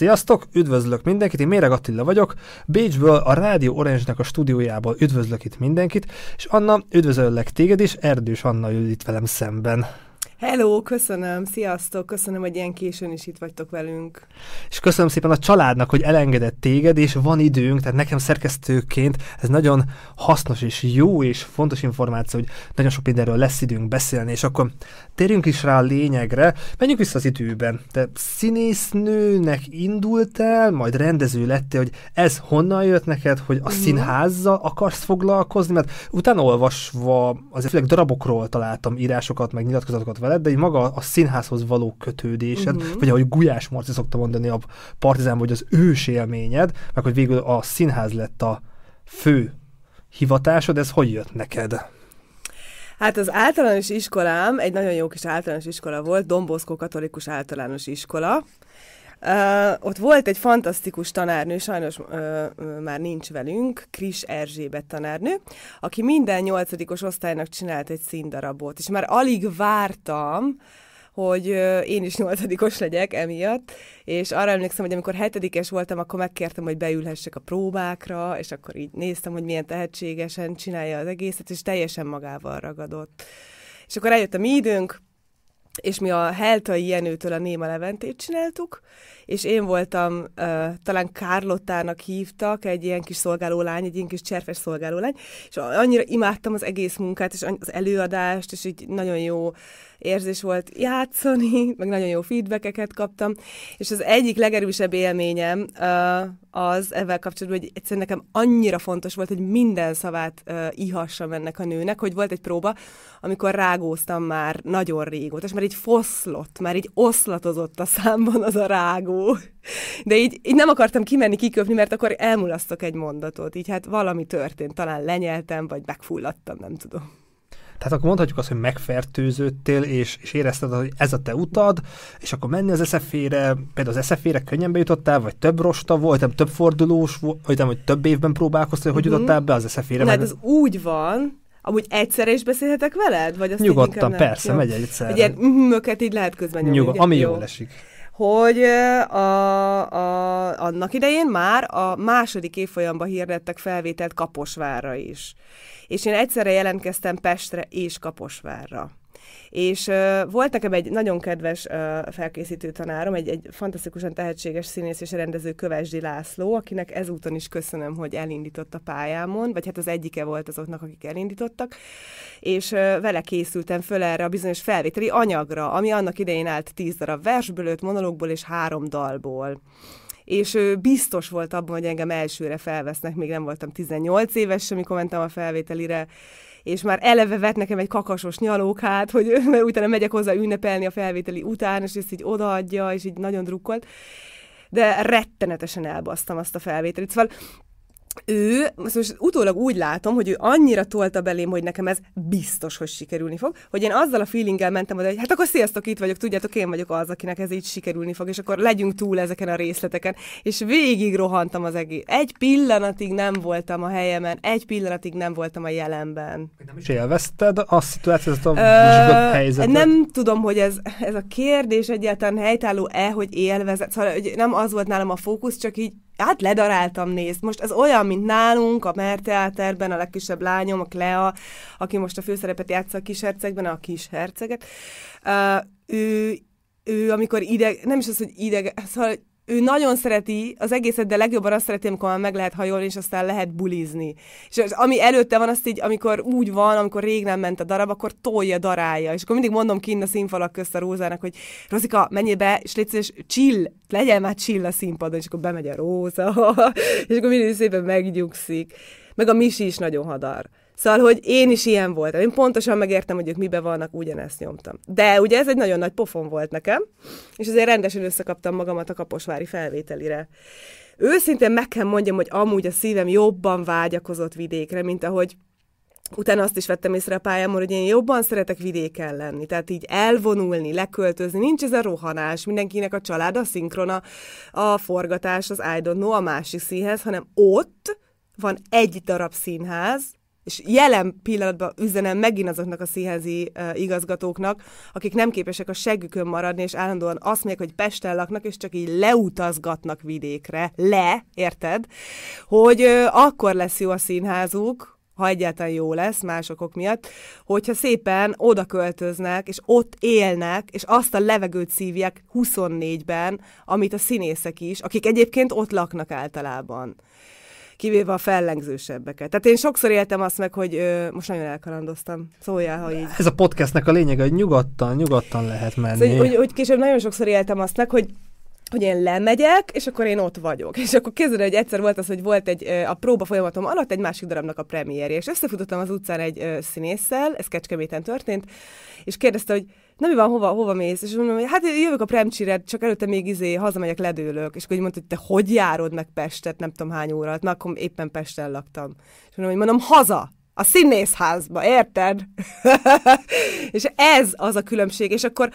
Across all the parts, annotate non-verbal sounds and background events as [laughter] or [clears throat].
Sziasztok, üdvözlök mindenkit, én Méreg Attila vagyok, Bécsből a Rádió Orange-nek a stúdiójából üdvözlök itt mindenkit, és Anna, üdvözöllek téged is, Erdős Anna ül itt velem szemben. Hello, köszönöm, sziasztok, köszönöm, hogy ilyen későn is itt vagytok velünk. És köszönöm szépen a családnak, hogy elengedett téged, és van időnk, tehát nekem szerkesztőként ez nagyon hasznos és jó és fontos információ, hogy nagyon sok mindenről lesz időnk beszélni, és akkor térjünk is rá a lényegre, menjünk vissza az időben. Te színésznőnek indultál, majd rendező lettél, hogy ez honnan jött neked, hogy a uh-huh. színházzal akarsz foglalkozni, mert utána olvasva azért főleg darabokról találtam írásokat, meg nyilatkozatokat veled, de így maga a színházhoz való kötődésed, uh-huh. vagy ahogy Gulyás Marci szokta mondani a Partizán, hogy az ős élményed, meg hogy végül a színház lett a fő hivatásod, ez hogy jött neked? Hát az általános iskolám egy nagyon jó kis általános iskola volt, Domboszkó Katolikus Általános Iskola. Uh, ott volt egy fantasztikus tanárnő, sajnos uh, már nincs velünk, Kris Erzsébet tanárnő, aki minden nyolcadikos osztálynak csinált egy színdarabot, és már alig vártam, hogy én is nyolcadikos legyek emiatt, és arra emlékszem, hogy amikor hetedikes voltam, akkor megkértem, hogy beülhessek a próbákra, és akkor így néztem, hogy milyen tehetségesen csinálja az egészet, és teljesen magával ragadott. És akkor eljött a mi időnk, és mi a Heltai Jenőtől a Néma Leventét csináltuk, és én voltam, uh, talán Kárlottának hívtak, egy ilyen kis szolgálólány, egy ilyen kis cserfes szolgálólány, és annyira imádtam az egész munkát, és az előadást, és így nagyon jó érzés volt játszani, [laughs] meg nagyon jó feedbackeket kaptam, és az egyik legerősebb élményem uh, az ezzel kapcsolatban, hogy egyszerűen nekem annyira fontos volt, hogy minden szavát uh, ihassam ennek a nőnek, hogy volt egy próba, amikor rágóztam már nagyon régóta, és már így foszlott, már így oszlatozott a számban az a rágó. De így, így nem akartam kimenni, kiköpni, mert akkor elmulasztok egy mondatot. Így hát valami történt, talán lenyeltem, vagy megfulladtam, nem tudom. Tehát akkor mondhatjuk azt, hogy megfertőződtél, és, és érezted, hogy ez a te utad, és akkor menni az eszefére, például az eszefére könnyen bejutottál, vagy több rosta volt, nem több fordulós, vagy nem, hogy több évben próbálkoztál, hogy uh-huh. jutottál be az eszefére. Hát az úgy van, Amúgy egyszerre is beszélhetek veled? Vagy azt Nyugodtan, persze, megy egyszerre. Egy ilyen möket így lehet közben nyomni. Nyugod, ami jól esik hogy a, a, annak idején már a második évfolyamban hirdettek felvételt Kaposvárra is és én egyszerre jelentkeztem Pestre és Kaposvárra. És uh, volt nekem egy nagyon kedves uh, felkészítő tanárom, egy, egy fantasztikusan tehetséges színész és rendező Kövesdi László, akinek ezúton is köszönöm, hogy elindított a pályámon, vagy hát az egyike volt azoknak, akik elindítottak, és uh, vele készültem föl erre a bizonyos felvételi anyagra, ami annak idején állt tíz darab versből, öt monológból és három dalból. És ő biztos volt abban, hogy engem elsőre felvesznek, még nem voltam 18 éves, amikor mentem a felvételire, és már eleve vett nekem egy kakasos nyalókát, hogy mert [laughs] utána megyek hozzá ünnepelni a felvételi után, és ezt így odaadja, és így nagyon drukkolt. De rettenetesen elbasztam azt a felvételit. Szóval ő, most utólag úgy látom, hogy ő annyira tolta belém, hogy nekem ez biztos, hogy sikerülni fog, hogy én azzal a feelinggel mentem oda, hogy hát akkor sziasztok, itt vagyok, tudjátok, én vagyok az, akinek ez így sikerülni fog, és akkor legyünk túl ezeken a részleteken, és végig rohantam az egész. Egy pillanatig nem voltam a helyemen, egy pillanatig nem voltam a jelenben. Nem is élvezted a szituációt, a Ö, helyzetet? Nem tudom, hogy ez, ez a kérdés egyáltalán helytálló-e, hogy élvezet, szóval hogy nem az volt nálam a fókusz, csak így hát ledaráltam, nézd. Most ez olyan, mint nálunk a Merteáterben a legkisebb lányom, a Klea, aki most a főszerepet játsza a kis hercegben, a kis herceget. Uh, ő, ő, amikor ideg, nem is az, hogy ideg, szóval ő nagyon szereti az egészet, de legjobban azt szereti, amikor már meg lehet hajolni, és aztán lehet bulizni. És az, ami előtte van, azt így, amikor úgy van, amikor rég nem ment a darab, akkor tolja, darálja. És akkor mindig mondom kint a színfalak közt a Rózának, hogy Rozika, menjél be, és légy és chill, legyen már chill a színpadon, és akkor bemegy a Róza, [laughs] és akkor mindig szépen megnyugszik. Meg a Misi is nagyon hadar. Szóval, hogy én is ilyen voltam. Én pontosan megértem, hogy ők mibe vannak, ugyanezt nyomtam. De ugye ez egy nagyon nagy pofon volt nekem, és azért rendesen összekaptam magamat a kaposvári felvételire. Őszintén meg kell mondjam, hogy amúgy a szívem jobban vágyakozott vidékre, mint ahogy utána azt is vettem észre a pályámon, hogy én jobban szeretek vidéken lenni, tehát így elvonulni, leköltözni, nincs ez a rohanás, mindenkinek a család, a szinkrona, a forgatás, az I don't know, a másik színhez, hanem ott van egy darab színház, és jelen pillanatban üzenem megint azoknak a színházi uh, igazgatóknak, akik nem képesek a seggükön maradni, és állandóan azt mondják, hogy Pesten laknak, és csak így leutazgatnak vidékre, le, érted? Hogy uh, akkor lesz jó a színházuk, ha egyáltalán jó lesz másokok miatt, hogyha szépen oda költöznek, és ott élnek, és azt a levegőt szívják 24-ben, amit a színészek is, akik egyébként ott laknak általában kivéve a fellengzősebbeket. Tehát én sokszor éltem azt meg, hogy ö, most nagyon elkalandoztam. Szóljál, ha így. Ez a podcastnek a lényege, hogy nyugodtan, nyugodtan lehet menni. Szóval, hogy, hogy később nagyon sokszor éltem azt meg, hogy hogy én lemegyek, és akkor én ott vagyok. És akkor képzeld, hogy egyszer volt az, hogy volt egy, a próba folyamatom alatt egy másik darabnak a premierje, és összefutottam az utcán egy színésszel, ez Kecskeméten történt, és kérdezte, hogy na mi van, hova, hova mész? És mondom, hogy hát jövök a premcsire, csak előtte még izé hazamegyek, ledőlök. És akkor így mondta, hogy te hogy járod meg Pestet, nem tudom hány óra na akkor éppen Pesten laktam. És mondom, hogy mondom, haza, a színészházba, érted? [laughs] és ez az a különbség, és akkor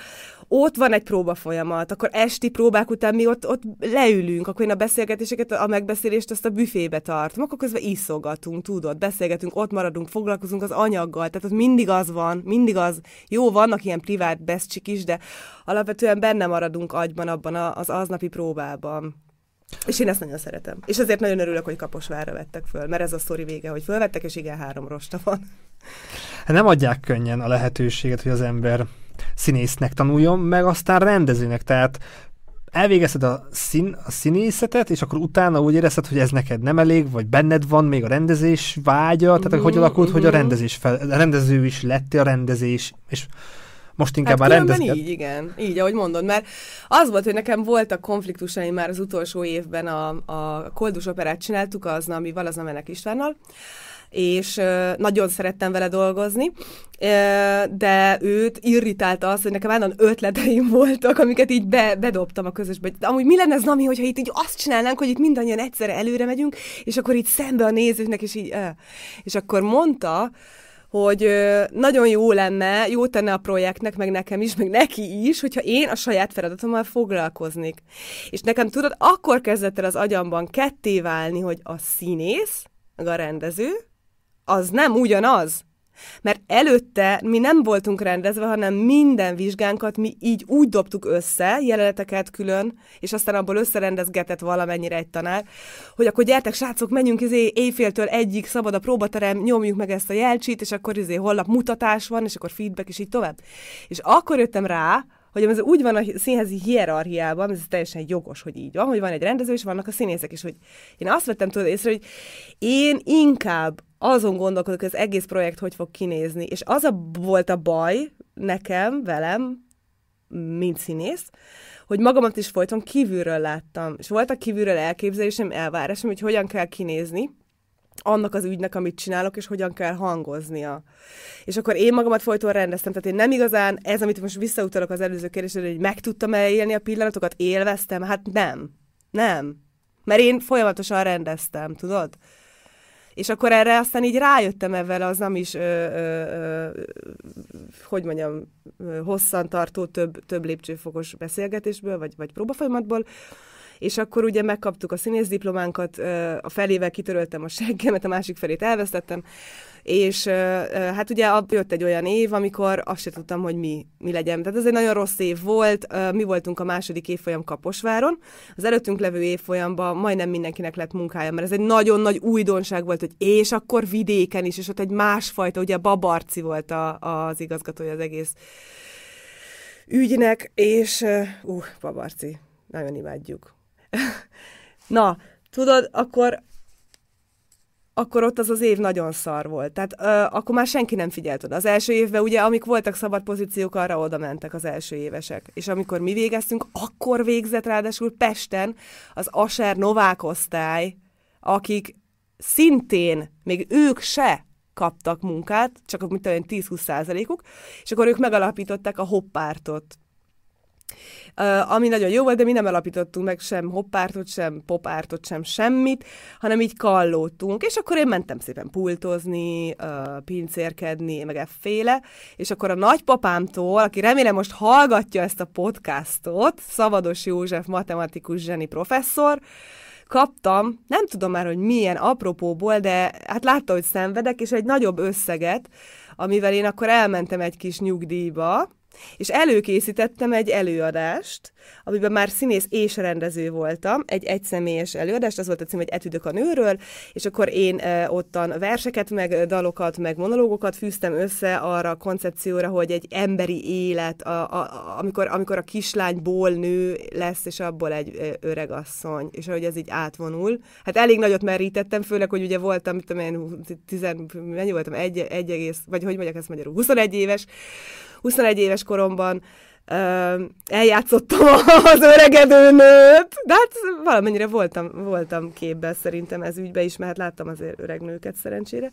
ott van egy próba folyamat, akkor esti próbák után mi ott, ott leülünk, akkor én a beszélgetéseket, a megbeszélést azt a büfébe tartom, akkor közben iszogatunk, tudod, beszélgetünk, ott maradunk, foglalkozunk az anyaggal, tehát ott mindig az van, mindig az, jó, vannak ilyen privát beszcsik is, de alapvetően benne maradunk agyban abban az aznapi próbában. És én ezt nagyon szeretem. És ezért nagyon örülök, hogy Kaposvárra vettek föl, mert ez a sztori vége, hogy fölvettek, és igen, három rosta van. Hát nem adják könnyen a lehetőséget, hogy az ember színésznek tanuljon, meg aztán rendezőnek. Tehát elvégezted a, szín, a színészetet, és akkor utána úgy érezted, hogy ez neked nem elég, vagy benned van még a rendezés vágya, tehát mm-hmm, hogy alakult, mm-hmm. hogy a mhm. rendezés fel, a rendező is lett a rendezés, és most inkább hát már rendezget. így, igen. Így, ahogy mondod, mert az volt, hogy nekem voltak konfliktusaim már az utolsó évben a, a Koldus operát csináltuk, az ami az Menek Istvánnal, és nagyon szerettem vele dolgozni, de őt irritálta az, hogy nekem állandóan ötleteim voltak, amiket így be, bedobtam a közösbe. De amúgy mi lenne ez, Nami, hogyha itt így azt csinálnánk, hogy itt mindannyian egyszerre előre megyünk, és akkor itt szembe a nézőknek, és így... És akkor mondta, hogy nagyon jó lenne, jó tenne a projektnek, meg nekem is, meg neki is, hogyha én a saját feladatommal foglalkoznék. És nekem tudod, akkor kezdett el az agyamban ketté válni, hogy a színész, meg a rendező, az nem ugyanaz. Mert előtte mi nem voltunk rendezve, hanem minden vizsgánkat mi így úgy dobtuk össze, jeleneteket külön, és aztán abból összerendezgetett valamennyire egy tanár, hogy akkor gyertek, srácok, menjünk izé éjféltől egyik, szabad a próbaterem, nyomjuk meg ezt a jelcsit, és akkor izé holnap mutatás van, és akkor feedback, és így tovább. És akkor jöttem rá, hogy ez úgy van a színházi hierarchiában, ez teljesen jogos, hogy így van, hogy van egy rendező, és vannak a színészek is, hogy én azt vettem tudod észre, hogy én inkább azon gondolkodok, hogy az egész projekt hogy fog kinézni, és az a volt a baj nekem, velem, mint színész, hogy magamat is folyton kívülről láttam, és voltak kívülről elképzelésem, elvárásom, hogy hogyan kell kinézni, annak az ügynek, amit csinálok, és hogyan kell hangoznia. És akkor én magamat folyton rendeztem, tehát én nem igazán, ez, amit most visszautalok az előző kérdésre, hogy meg tudtam élni a pillanatokat, élveztem, hát nem. Nem. Mert én folyamatosan rendeztem, tudod? És akkor erre aztán így rájöttem ezzel az nem is, ö, ö, ö, hogy mondjam, hosszantartó több, több lépcsőfokos beszélgetésből, vagy, vagy próbafolyamatból, és akkor ugye megkaptuk a színész diplománkat, a felével kitöröltem a seggemet, a másik felét elvesztettem, és hát ugye jött egy olyan év, amikor azt se tudtam, hogy mi, mi legyen. Tehát ez egy nagyon rossz év volt, mi voltunk a második évfolyam Kaposváron, az előttünk levő évfolyamban majdnem mindenkinek lett munkája, mert ez egy nagyon nagy újdonság volt, hogy és akkor vidéken is, és ott egy másfajta, ugye Babarci volt a, az igazgatója az egész ügynek, és uh, Babarci, nagyon imádjuk. [laughs] Na, tudod, akkor akkor ott az az év nagyon szar volt. Tehát ö, akkor már senki nem figyelt oda. Az első évben ugye, amik voltak szabad pozíciók, arra oda mentek az első évesek. És amikor mi végeztünk, akkor végzett ráadásul Pesten az Aser Novák osztály, akik szintén, még ők se kaptak munkát, csak mint olyan 10-20 százalékuk, és akkor ők megalapították a hoppártot. Ami nagyon jó volt, de mi nem alapítottunk meg sem hoppártot, sem popártot, sem semmit, hanem így kallódtunk, és akkor én mentem szépen pultozni, pincérkedni, meg efféle, és akkor a nagypapámtól, aki remélem most hallgatja ezt a podcastot, Szavados József matematikus zseni professzor, kaptam, nem tudom már, hogy milyen apropóból, de hát látta, hogy szenvedek, és egy nagyobb összeget, amivel én akkor elmentem egy kis nyugdíjba, és előkészítettem egy előadást, amiben már színész és rendező voltam, egy egyszemélyes előadást, az volt a cím, hogy Etüdök a nőről, és akkor én ottan verseket, meg dalokat, meg monológokat fűztem össze arra a koncepcióra, hogy egy emberi élet, a, a, amikor, amikor a kislányból nő lesz, és abból egy öreg asszony, és ahogy ez így átvonul. Hát elég nagyot merítettem, főleg, hogy ugye voltam, mit tudom én, tizen, mennyi voltam, egy, egy egész, vagy hogy mondják ezt magyarul, 21 éves, 21 éves koromban uh, eljátszottam [laughs] az öregedő nőt, de hát valamennyire voltam, voltam képben szerintem ez ügybe is, mert láttam azért öreg nőket szerencsére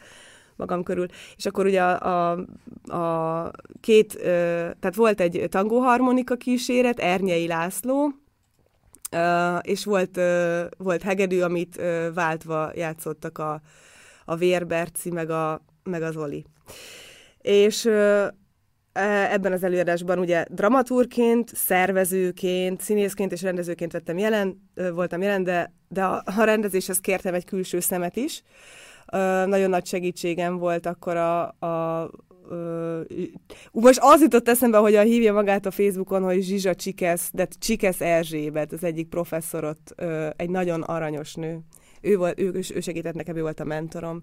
magam körül. És akkor ugye a, a, a két, uh, tehát volt egy tangóharmonika kíséret, Ernyei László, uh, és volt, uh, volt hegedű, amit uh, váltva játszottak a, a Vérberci, meg, a, meg az Oli. És E, ebben az előadásban ugye dramaturként, szervezőként, színészként és rendezőként vettem jelen, voltam jelen, de, de a, a rendezéshez kértem egy külső szemet is. Nagyon nagy segítségem volt akkor a, a Uh, most az jutott eszembe, hogy a hívja magát a Facebookon, hogy Zsizsa Csikesz, de Csikesz Erzsébet, az egyik professzorot, uh, egy nagyon aranyos nő. Ő, volt, ő, ő segített nekem, ő volt a mentorom.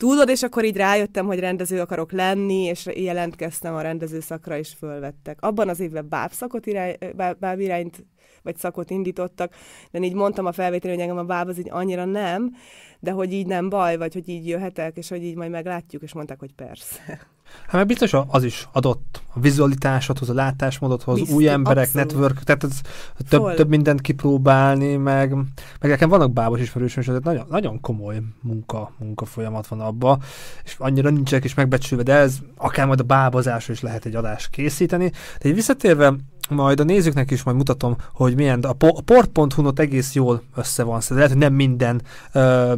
Tudod, és akkor így rájöttem, hogy rendező akarok lenni, és jelentkeztem a rendező szakra, és fölvettek. Abban az évben bábszakot irány, báb irányt, vagy szakot indítottak, de így mondtam a felvételő, hogy engem a báb az így annyira nem, de hogy így nem baj, vagy hogy így jöhetek, és hogy így majd meglátjuk, és mondták, hogy persze. Hát meg biztos az is adott a vizualitásodhoz, a látásmódodhoz, Biztos, új emberek, abszolút. network, tehát ez több, több mindent kipróbálni, meg, meg nekem vannak bábos ismerősöm, tehát nagyon, nagyon komoly munka, munka folyamat van abba, és annyira nincsenek is megbecsülve, de ez akár majd a bábozásról is lehet egy adást készíteni. De így visszatérve majd a nézőknek is majd mutatom, hogy milyen, a, a port.hu-not egész jól össze van szedve. Lehet, hogy nem minden E,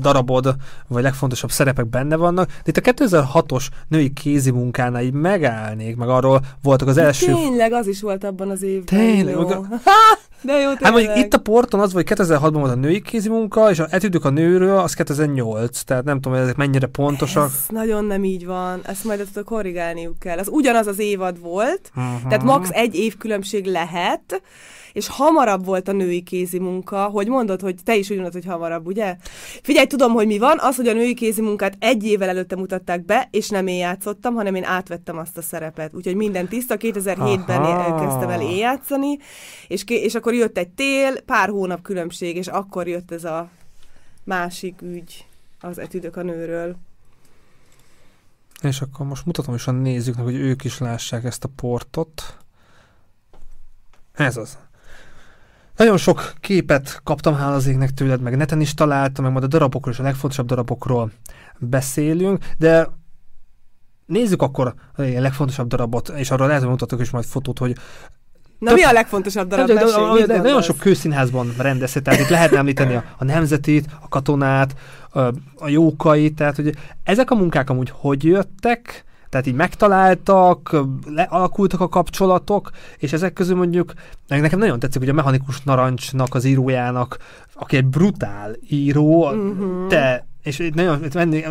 darabod, vagy legfontosabb szerepek benne vannak, de itt a 2006-os női kézi munkánál így megállnék, meg arról voltak az első... Tényleg, az is volt abban az évben. Tényleg. Jó. [laughs] de jó, tényleg. Hát mondjuk itt a porton az hogy 2006-ban volt a női kézi munka, és a etüdük a nőről, az 2008, tehát nem tudom, ezek mennyire pontosak. Ez nagyon nem így van, ezt majd ezt korrigálniuk kell. Az ugyanaz az évad volt, uh-huh. tehát max. egy év különbség lehet, és hamarabb volt a női kézi munka, hogy mondod, hogy te is úgy mondod, hogy hamarabb, ugye? Figyelj, tudom, hogy mi van, az, hogy a női kézi munkát egy évvel előtte mutatták be, és nem én játszottam, hanem én átvettem azt a szerepet. Úgyhogy minden tiszta, 2007-ben Aha. kezdtem el én játszani, és, és akkor jött egy tél, pár hónap különbség, és akkor jött ez a másik ügy, az etüdök a nőről. És akkor most mutatom is a nézőknek, hogy ők is lássák ezt a portot. Ez az. Nagyon sok képet kaptam hála az égnek tőled, meg neten is találtam, meg majd a darabokról és a legfontosabb darabokról beszélünk, de nézzük akkor a legfontosabb darabot, és arra lehet, hogy mutatok is majd fotót, hogy Na mi a legfontosabb darab? De, de, de, nagyon sok kőszínházban rendezhet, tehát itt lehetne említeni a, a nemzetit, a katonát, a, a jókait, tehát hogy ezek a munkák amúgy hogy jöttek, tehát így megtaláltak, lealakultak a kapcsolatok, és ezek közül mondjuk, nekem nagyon tetszik, hogy a Mechanikus Narancsnak, az írójának, aki egy brutál író, uh-huh. te, és nagyon,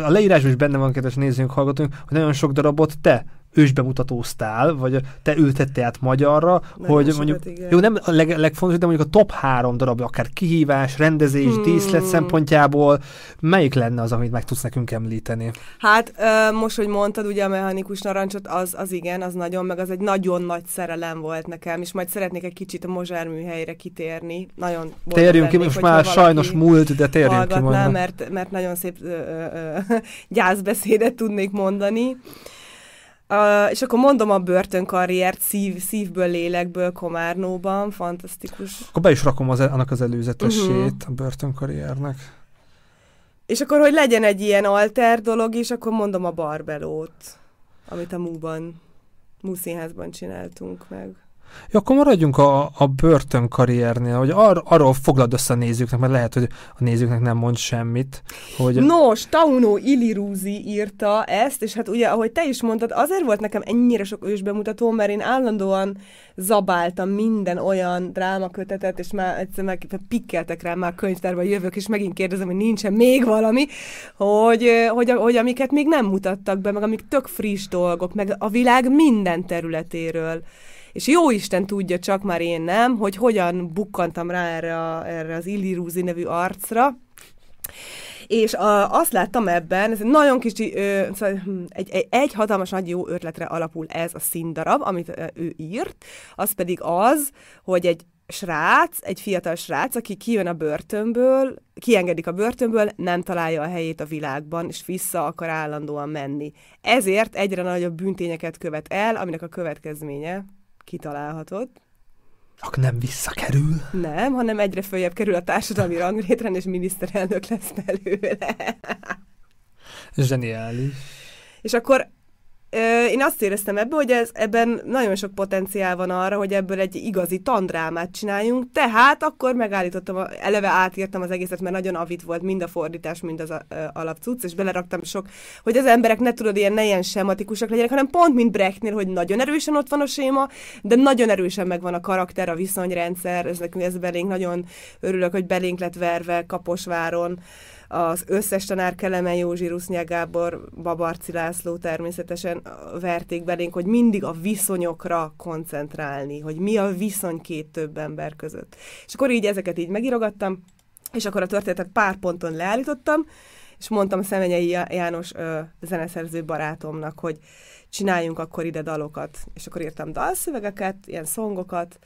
a leírásban is benne van, kedves nézőnk, hallgatunk, hogy nagyon sok darabot te ősbemutatóztál, vagy te ültettél át magyarra, Nagyon hogy mondjuk, igen. jó, nem a leg, legfontosabb, de mondjuk a top három darab, akár kihívás, rendezés, hmm. díszlet szempontjából, melyik lenne az, amit meg tudsz nekünk említeni? Hát most, hogy mondtad, ugye a mechanikus narancsot, az, az igen, az nagyon, meg az egy nagyon nagy szerelem volt nekem, és majd szeretnék egy kicsit a Mozsár műhelyre kitérni. Nagyon Térjünk ki, most már sajnos múlt, de térjünk ki majd. Mert, mert nagyon szép ö, ö, ö, [laughs] gyászbeszédet tudnék mondani. Uh, és akkor mondom a börtönkarriert szív, szívből, lélekből Komárnóban, fantasztikus. Akkor be is rakom az, annak az előzetesét uh-huh. a börtönkarriernek. És akkor, hogy legyen egy ilyen alter dolog is, akkor mondom a barbelót, amit a Múban, Múszínházban csináltunk meg. Ja, akkor maradjunk a, a börtön karriernél, hogy ar, arról foglald össze a nézőknek, mert lehet, hogy a nézőknek nem mond semmit. Hogy... Nos, Tauno Iliruzi írta ezt, és hát ugye, ahogy te is mondtad, azért volt nekem ennyire sok ősbemutató, mert én állandóan zabáltam minden olyan drámakötetet, és már egyszer meg pikkeltek rá már könyvtárba jövök, és megint kérdezem, hogy nincsen még valami, hogy, hogy, hogy amiket még nem mutattak be, meg amik tök friss dolgok, meg a világ minden területéről és jó Isten tudja, csak már én nem, hogy hogyan bukkantam rá erre, a, erre az Illirúzi nevű arcra, és a, azt láttam ebben, ez egy nagyon kicsi, szóval, hm, egy, egy, egy hatalmas nagy jó ötletre alapul ez a színdarab, amit ö, ő írt, az pedig az, hogy egy srác, egy fiatal srác, aki kijön a börtönből, kiengedik a börtönből, nem találja a helyét a világban, és vissza akar állandóan menni. Ezért egyre nagyobb bűntényeket követ el, aminek a következménye kitalálhatod. Akkor nem visszakerül? Nem, hanem egyre följebb kerül a társadalmi ranglétren, és miniszterelnök lesz belőle. Zseniális. És akkor én azt éreztem ebből, hogy ez, ebben nagyon sok potenciál van arra, hogy ebből egy igazi tandrámát csináljunk, tehát akkor megállítottam, eleve átírtam az egészet, mert nagyon avit volt mind a fordítás, mind az alapcucc, és beleraktam sok, hogy az emberek ne tudod, ilyen ne ilyen sematikusak legyenek, hanem pont mint Brechtnél, hogy nagyon erősen ott van a séma, de nagyon erősen megvan a karakter, a viszonyrendszer, ez ez belénk, nagyon örülök, hogy belénk lett verve Kaposváron, az összes tanár Kelemen Józsi, Rusznyá Gábor, Babarci László természetesen verték belénk, hogy mindig a viszonyokra koncentrálni, hogy mi a viszony két több ember között. És akkor így ezeket így megirogattam, és akkor a történetet pár ponton leállítottam, és mondtam Szemenyei János ö, zeneszerző barátomnak, hogy csináljunk akkor ide dalokat. És akkor írtam dalszövegeket, ilyen szongokat,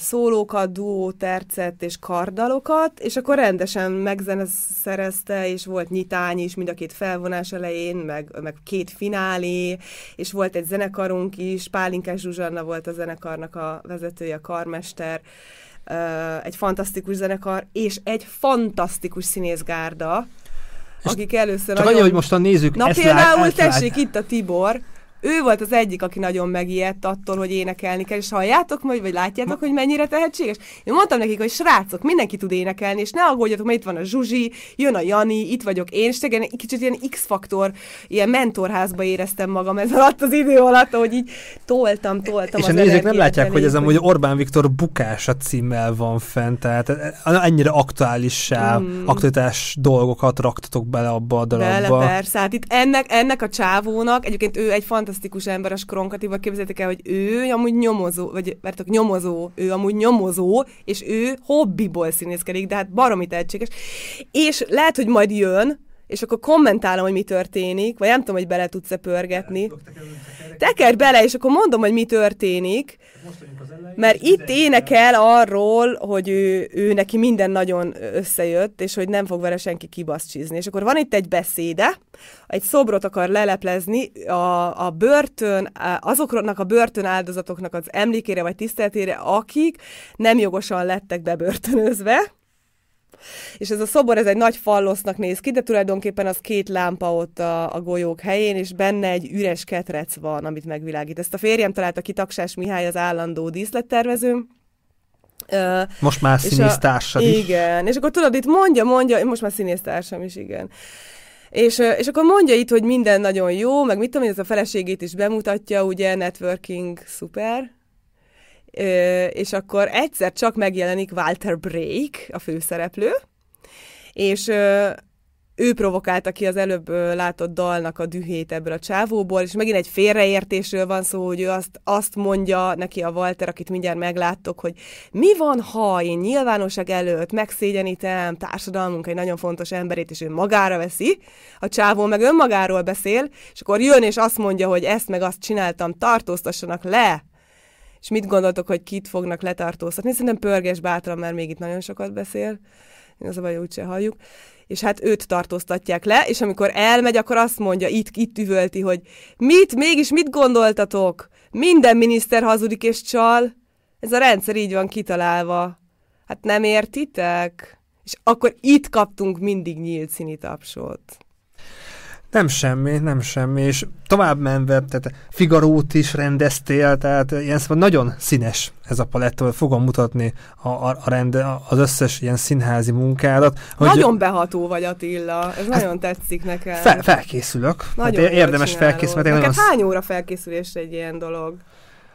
szólókat, duó, tercet és kardalokat, és akkor rendesen megzeneszerezte, és volt nyitány is mind a két felvonás elején, meg, meg két finálé, és volt egy zenekarunk is, Pálinkás Zsuzsanna volt a zenekarnak a vezetője, a karmester, egy fantasztikus zenekar, és egy fantasztikus színészgárda, akik először Csak nagyon... annyi, hogy most a nézők Na ezt például lát, tessék, lát. itt a Tibor, ő volt az egyik, aki nagyon megijedt attól, hogy énekelni kell, és halljátok majd, vagy látjátok, hogy mennyire tehetséges. Én mondtam nekik, hogy srácok, mindenki tud énekelni, és ne aggódjatok, mert itt van a Zsuzsi, jön a Jani, itt vagyok én, és egy kicsit ilyen X-faktor, ilyen mentorházba éreztem magam ez alatt az idő alatt, hogy így toltam, toltam És a nézők nem látják, hogy ez amúgy Orbán Viktor bukása címmel van fent, tehát ennyire aktuálissá, mm. aktualitás dolgokat raktatok bele abba a darabba. Bele, persze, hát itt ennek, ennek a csávónak, egyébként ő egy fant fantasztikus ember a skronkatival, képzeljétek el, hogy ő amúgy nyomozó, vagy vártok, nyomozó, ő amúgy nyomozó, és ő hobbiból színészkedik, de hát baromi tehetséges. És lehet, hogy majd jön, és akkor kommentálom, hogy mi történik, vagy nem tudom, hogy bele tudsz-e pörgetni. Teker bele, és akkor mondom, hogy mi történik. Mert itt énekel arról, hogy ő, ő neki minden nagyon összejött, és hogy nem fog vele senki kibaszcsizni. És akkor van itt egy beszéde, egy szobrot akar leleplezni a, a börtön, azoknak a börtön áldozatoknak az emlékére vagy tiszteletére, akik nem jogosan lettek bebörtönözve, és ez a szobor, ez egy nagy fallosznak néz ki, de tulajdonképpen az két lámpa ott a, a golyók helyén, és benne egy üres ketrec van, amit megvilágít. Ezt a férjem találta ki, Taksás Mihály az állandó díszlettervező, Uh, most már színésztársad is. Igen, és akkor tudod, itt mondja, mondja, most már színésztársam is, igen. És, és akkor mondja itt, hogy minden nagyon jó, meg mit tudom én, ez a feleségét is bemutatja, ugye, networking, szuper, és akkor egyszer csak megjelenik Walter Break, a főszereplő, és ő provokálta ki az előbb látott dalnak a dühét ebből a csávóból, és megint egy félreértésről van szó, hogy ő azt, azt mondja neki a Walter, akit mindjárt megláttok, hogy mi van, ha én nyilvánosság előtt megszégyenítem társadalmunk egy nagyon fontos emberét, és ő magára veszi, a csávó meg önmagáról beszél, és akkor jön és azt mondja, hogy ezt meg azt csináltam, tartóztassanak le és mit gondoltok, hogy kit fognak letartóztatni? Szerintem pörges bátran, mert még itt nagyon sokat beszél. Az a baj, úgyse halljuk. És hát őt tartóztatják le, és amikor elmegy, akkor azt mondja, itt, itt üvölti, hogy mit, mégis mit gondoltatok? Minden miniszter hazudik és csal. Ez a rendszer így van kitalálva. Hát nem értitek? És akkor itt kaptunk mindig nyílt színi tapsot. Nem semmi, nem semmi, és tovább menve, tehát Figarót is rendeztél, tehát ilyen szóval nagyon színes ez a paletta, fogom mutatni a, a, a rende, az összes ilyen színházi munkádat. Hogy nagyon beható vagy Attila, ez nagyon tetszik nekem. Fel, felkészülök, nagyon hát érdemes felkészülni. Neked nagyon... hány óra felkészülés egy ilyen dolog?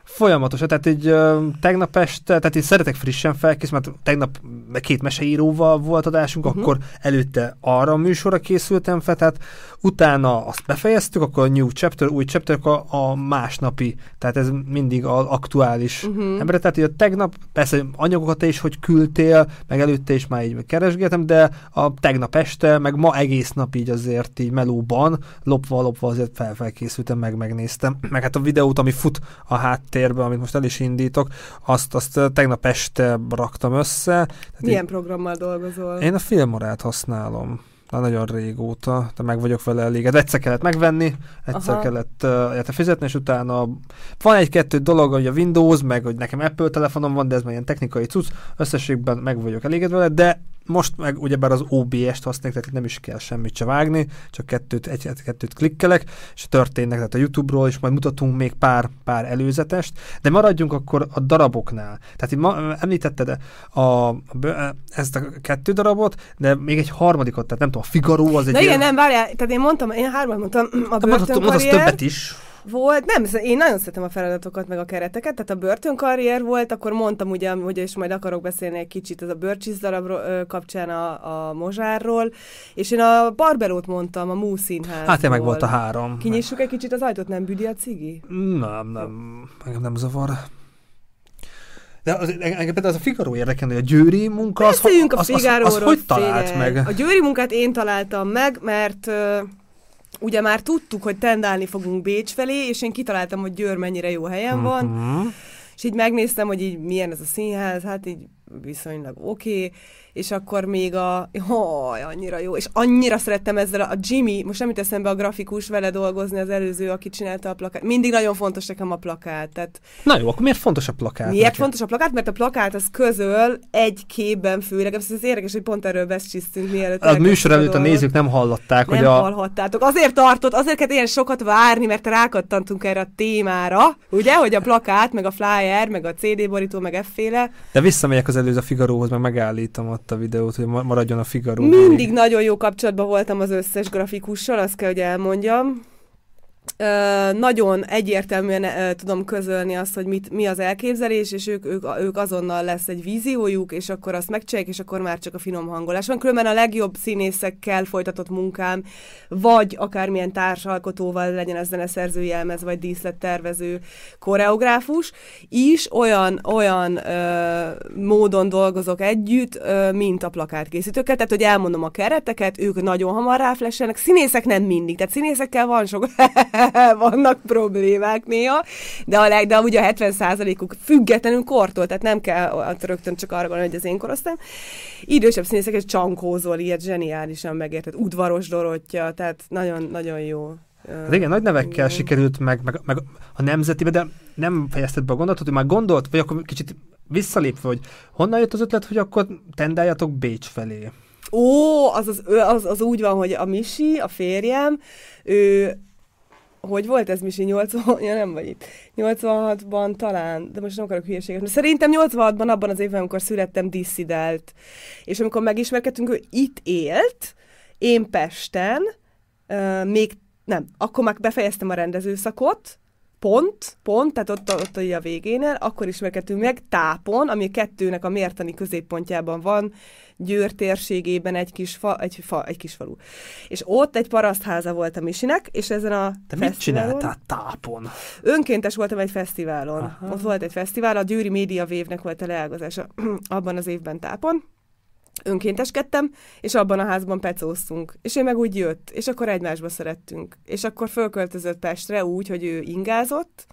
Folyamatosan, tehát egy uh, tegnap este, tehát én szeretek frissen felkészülni, mert tegnap két meseíróval volt adásunk, uh-huh. akkor előtte arra a műsorra készültem fel, tehát utána azt befejeztük, akkor a new chapter, új chapter, a, a másnapi, tehát ez mindig az aktuális uh-huh. ember, tehát hogy a tegnap, persze anyagokat is, hogy küldtél, meg előtte is már így keresgéltem, de a tegnap este, meg ma egész nap így azért így melóban, lopva, lopva azért fel, felkészültem, meg megnéztem, meg hát a videót, ami fut a háttérbe, amit most el is indítok, azt, azt tegnap este raktam össze. Tehát Milyen így, programmal dolgozol? Én a filmorát használom már nagyon régóta, de meg vagyok vele elégedve. Egyszer kellett megvenni, egyszer Aha. kellett uh, fizetni, és utána van egy-kettő dolog, hogy a Windows, meg hogy nekem Apple telefonom van, de ez már ilyen technikai cucc, összességben meg vagyok elégedve vele, de most meg ugyebár az OBS-t használják, tehát nem is kell semmit se vágni, csak kettőt, egy, kettőt klikkelek, és történnek, tehát a YouTube-ról is majd mutatunk még pár, pár előzetest, de maradjunk akkor a daraboknál. Tehát itt ma, említetted a, a, ezt a kettő darabot, de még egy harmadikot, tehát nem tudom, a Figaro az egy... Na igen, nem, várjál, tehát én mondtam, én hármat mondtam, a börtönkarrier... többet is volt, nem, én nagyon szeretem a feladatokat, meg a kereteket, tehát a börtönkarrier volt, akkor mondtam ugye, hogy és majd akarok beszélni egy kicsit az a bőrcsiz darab kapcsán a, a Mozsárról, és én a Barberót mondtam, a Mú színház. Hát én meg volt a három. Kinyissuk egy kicsit az ajtót, nem büdi a cigi? Nem, nem, engem nem zavar. De az, engem például az a Figaro érdekel, hogy a győri munka, az, az, az, az, az, hogy talált meg? A győri munkát én találtam meg, mert ugye már tudtuk, hogy tendálni fogunk Bécs felé, és én kitaláltam, hogy Győr mennyire jó helyen van, uh-huh. és így megnéztem, hogy így milyen ez a színház, hát így viszonylag oké, okay és akkor még a, jaj, annyira jó, és annyira szerettem ezzel a, a Jimmy, most nem jut eszembe a grafikus vele dolgozni, az előző, aki csinálta a plakát. Mindig nagyon fontos nekem a plakát. Tehát Na jó, akkor miért fontos a plakát? Miért nekem? fontos a plakát? Mert a plakát az közöl egy képben főleg, ez az érdekes, hogy pont erről beszéltünk mielőtt. A műsor előtt a nézők nem hallották, nem hogy a... hallhattátok. Azért tartott, azért kellett ilyen sokat várni, mert rákattantunk erre a témára, ugye, hogy a plakát, meg a flyer, meg a CD borító, meg efféle. De visszamegyek az előző a Figaróhoz, meg megállítom ott a videót, hogy maradjon a Figaro. Mindig nagyon jó kapcsolatban voltam az összes grafikussal, azt kell, hogy elmondjam nagyon egyértelműen tudom közölni azt, hogy mit, mi az elképzelés, és ők, ők, ők azonnal lesz egy víziójuk, és akkor azt megcsinálják, és akkor már csak a finom hangolás van. Különben a legjobb színészekkel folytatott munkám, vagy akármilyen társalkotóval legyen ez zeneszerző jelmez, vagy díszlettervező koreográfus, is olyan, olyan ö, módon dolgozok együtt, ö, mint a plakátkészítőkkel, tehát hogy elmondom a kereteket, ők nagyon hamar ráflessenek, színészek nem mindig, tehát színészekkel van sok [laughs] vannak problémák néha, de, a leg, de ugye a 70%-uk függetlenül kortól, tehát nem kell rögtön csak arra gondolni, hogy az én korosztályom. Idősebb színészek, egy Csankózol, ilyet zseniálisan megértett, udvaros Dorottya, tehát nagyon-nagyon jó. Hát igen, nagy nevekkel igen. sikerült meg, meg, meg a nemzetibe, de nem fejezted be a gondolatot, hogy már gondolt, vagy akkor kicsit visszalépve, hogy honnan jött az ötlet, hogy akkor tendáljatok Bécs felé? Ó, az, az, az, az úgy van, hogy a Misi, a férjem, ő hogy volt ez, Misi, 80, [laughs] ja nem vagy itt, 86-ban talán, de most nem akarok hülyeséget, de szerintem 86-ban, abban az évben, amikor születtem, disszidelt. És amikor megismerkedtünk, ő itt élt, én Pesten, uh, még nem, akkor már befejeztem a rendezőszakot, pont, pont, tehát ott, ott a végénél, akkor ismerkedtünk meg tápon, ami a kettőnek a mértani középpontjában van, Győr térségében egy kis, fa, egy, fa, egy kis falu. És ott egy parasztháza volt a Misinek, és ezen a Te mit csináltál tápon? Önkéntes voltam egy fesztiválon. Aha. Ott volt egy fesztivál, a Győri Média Vévnek volt a leágazása [clears throat] abban az évben tápon önkénteskedtem, és abban a házban pecóztunk. És ő meg úgy jött, és akkor egymásba szerettünk. És akkor fölköltözött Pestre úgy, hogy ő ingázott,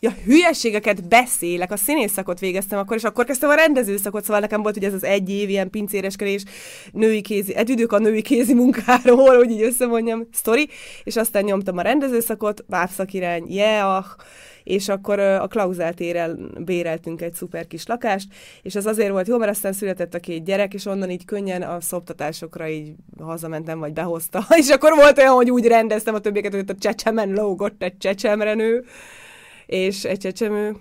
ja, hülyeségeket beszélek, a színészszakot végeztem akkor, és akkor kezdtem a rendezőszakot, szóval nekem volt ugye ez az egy év ilyen pincéreskedés, női kézi, etüdők a női kézi munkáról, hogy így összemondjam, sztori, és aztán nyomtam a rendezőszakot, bábszakirány, yeah, és akkor a Klauzál téren béreltünk egy szuper kis lakást, és az azért volt jó, mert aztán született a két gyerek, és onnan így könnyen a szoptatásokra így hazamentem, vagy behozta, [laughs] és akkor volt olyan, hogy úgy rendeztem a többieket, hogy a csecsemen lógott egy csecsemrenő, és egy csecsemő,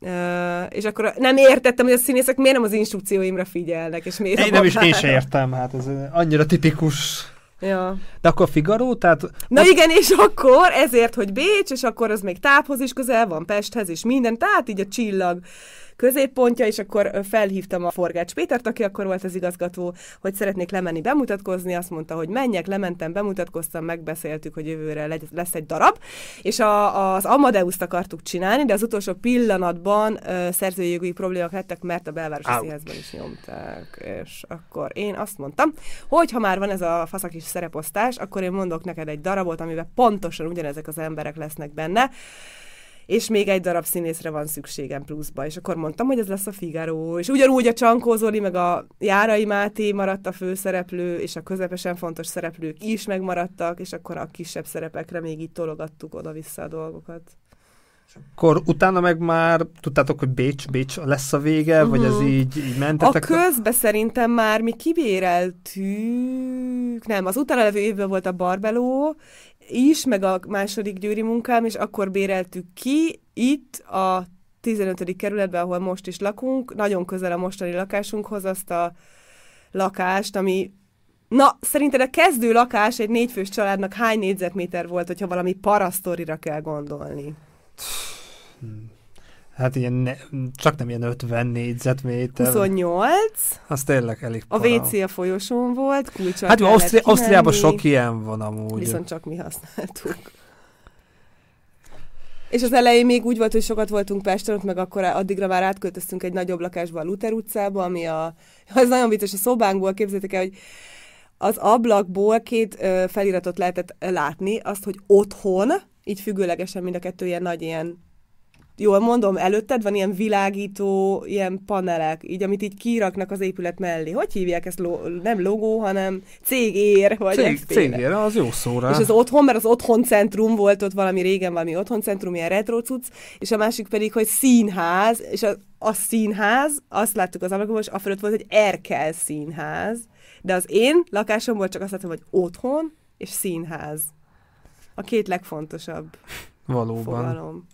Uh, és akkor nem értettem, hogy a színészek miért nem az instrukcióimra figyelnek, és miért Én nem is én sem értem, hát ez annyira tipikus. Ja. De akkor Figaro, tehát... Na ott... igen, és akkor ezért, hogy Bécs, és akkor az még táphoz is közel van, Pesthez is minden, tehát így a csillag középpontja, és akkor felhívtam a Forgács Pétert, aki akkor volt az igazgató, hogy szeretnék lemenni bemutatkozni, azt mondta, hogy menjek, lementem, bemutatkoztam, megbeszéltük, hogy jövőre lesz egy darab, és a, az Amadeus-t akartuk csinálni, de az utolsó pillanatban szerzői jogi problémák lettek, mert a belvárosi Ouch. színházban is nyomták, és akkor én azt mondtam, hogy ha már van ez a faszakis szereposztás, akkor én mondok neked egy darabot, amiben pontosan ugyanezek az emberek lesznek benne, és még egy darab színészre van szükségem pluszba. És akkor mondtam, hogy ez lesz a Figaro. És ugyanúgy a Csankó Zoli, meg a Járai Máté maradt a főszereplő, és a közepesen fontos szereplők is megmaradtak, és akkor a kisebb szerepekre még így tologattuk oda-vissza a dolgokat. Akkor utána meg már tudtátok, hogy Bécs, Bécs lesz a vége, uh-huh. vagy ez mhm. így, így mentetek? A közbe szerintem már mi kibéreltük, nem, az utána levő évben volt a Barbeló, is, meg a második győri munkám, és akkor béreltük ki itt a 15. kerületben, ahol most is lakunk, nagyon közel a mostani lakásunkhoz azt a lakást, ami Na, szerinted a kezdő lakás egy négyfős családnak hány négyzetméter volt, hogyha valami parasztorira kell gondolni? Hát ilyen ne, csak nem ilyen 50 négyzetméter. 28. Az tényleg elég para. A WC a folyosón volt, kulcsal Hát Ausztri- Ausztriában sok ilyen van amúgy. Viszont csak mi használtuk. És az elején még úgy volt, hogy sokat voltunk Pesten, meg akkor addigra már átköltöztünk egy nagyobb lakásba, a Luther utcába, ami a... Az nagyon vicces, a szobánkból képzeljétek el, hogy az ablakból két ö, feliratot lehetett látni, azt, hogy otthon, így függőlegesen mind a kettő ilyen nagy ilyen jól mondom, előtted van ilyen világító, ilyen panelek, így, amit így kiraknak az épület mellé. Hogy hívják ezt? Lo- nem logó, hanem cégér, vagy Cég, Cégér, az jó szóra. És az otthon, mert az otthon centrum volt ott valami régen, valami otthon centrum, ilyen retro cucc, és a másik pedig, hogy színház, és a, a színház, azt láttuk az ablakon, és fölött volt, hogy Erkel színház, de az én lakásomból csak azt láttam, hogy otthon és színház. A két legfontosabb Valóban. fogalom.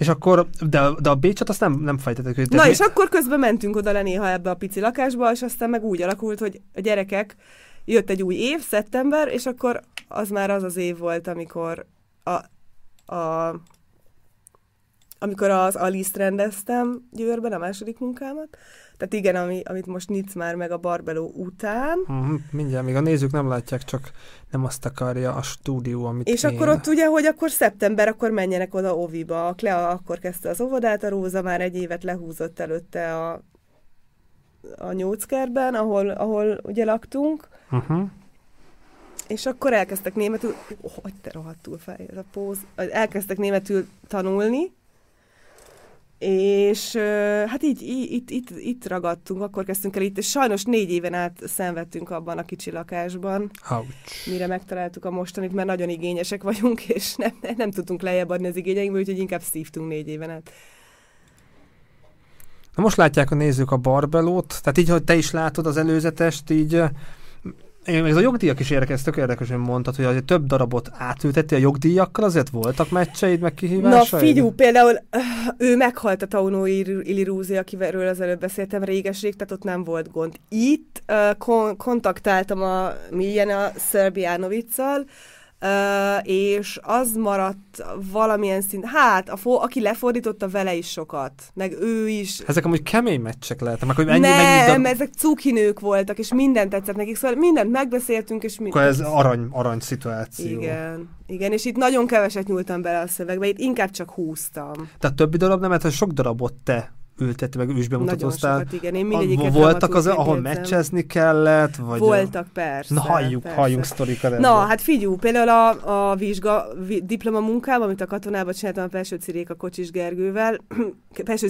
És akkor, de, de a Bécset azt nem, nem fejtetek. Hogy Na, mi... és akkor közben mentünk oda le néha ebbe a pici lakásba, és aztán meg úgy alakult, hogy a gyerekek, jött egy új év, szeptember, és akkor az már az az év volt, amikor a, a amikor az Alice-t rendeztem Győrben, a második munkámat, tehát igen, ami, amit most nyitsz már meg a Barbeló után. Uh-huh, mindjárt, még a nézők nem látják, csak nem azt akarja a stúdió, amit És én. akkor ott ugye, hogy akkor szeptember, akkor menjenek oda Oviba. A Klea akkor kezdte az óvodát, a Róza már egy évet lehúzott előtte a, a Nyóckerben, ahol, ahol ugye laktunk. Uh-huh. És akkor elkezdtek németül, oh, hogy te rohadtul fej, ez a póz, elkezdtek németül tanulni, és hát így, így itt, itt, itt ragadtunk, akkor kezdtünk el itt, és sajnos négy éven át szenvedtünk abban a kicsi lakásban, Ouch. mire megtaláltuk a mostanit, mert nagyon igényesek vagyunk, és nem, nem tudtunk lejjebb adni az igényeinkből, úgyhogy inkább szívtunk négy éven át. Na most látják a nézők a barbelót, tehát így, hogy te is látod az előzetest, így ez a jogdíjak is érdekes, tök érdekes, hogy mondtad, hogy azért több darabot átültetti a jogdíjakkal, azért voltak meccseid, meg kihívásai? Na figyú, például ő meghalt a Taunó Illirúzi, akivel az előbb beszéltem réges-rég, tehát ott nem volt gond. Itt uh, kon- kontaktáltam a Miljana Szerbiánovicsal, Uh, és az maradt valamilyen szint, hát, a fo- aki lefordította vele is sokat, meg ő is. Ezek amúgy kemény meccsek lehetnek, meg hogy ennyi, Nem, mennyi, ezek cukinők voltak, és mindent tetszett nekik, szóval mindent megbeszéltünk, és mindent. Akkor ez arany, arany szituáció. Igen, igen, és itt nagyon keveset nyúltam bele a szövegbe, itt inkább csak húztam. Tehát többi darab nem, mert sok darabot te ültette, meg ő is Nagyon bemutatóztál. sokat, igen. Én mindegyiket Voltak az, ahol meccsezni kellett? Vagy Voltak, persze. Na halljuk, persze. halljunk sztorikat. Na, hát figyelj, például a, a vizsga, vi, diploma munkában, amit a katonában csináltam a Pelső Cirék a Kocsis Gergővel, [clears throat] Pelső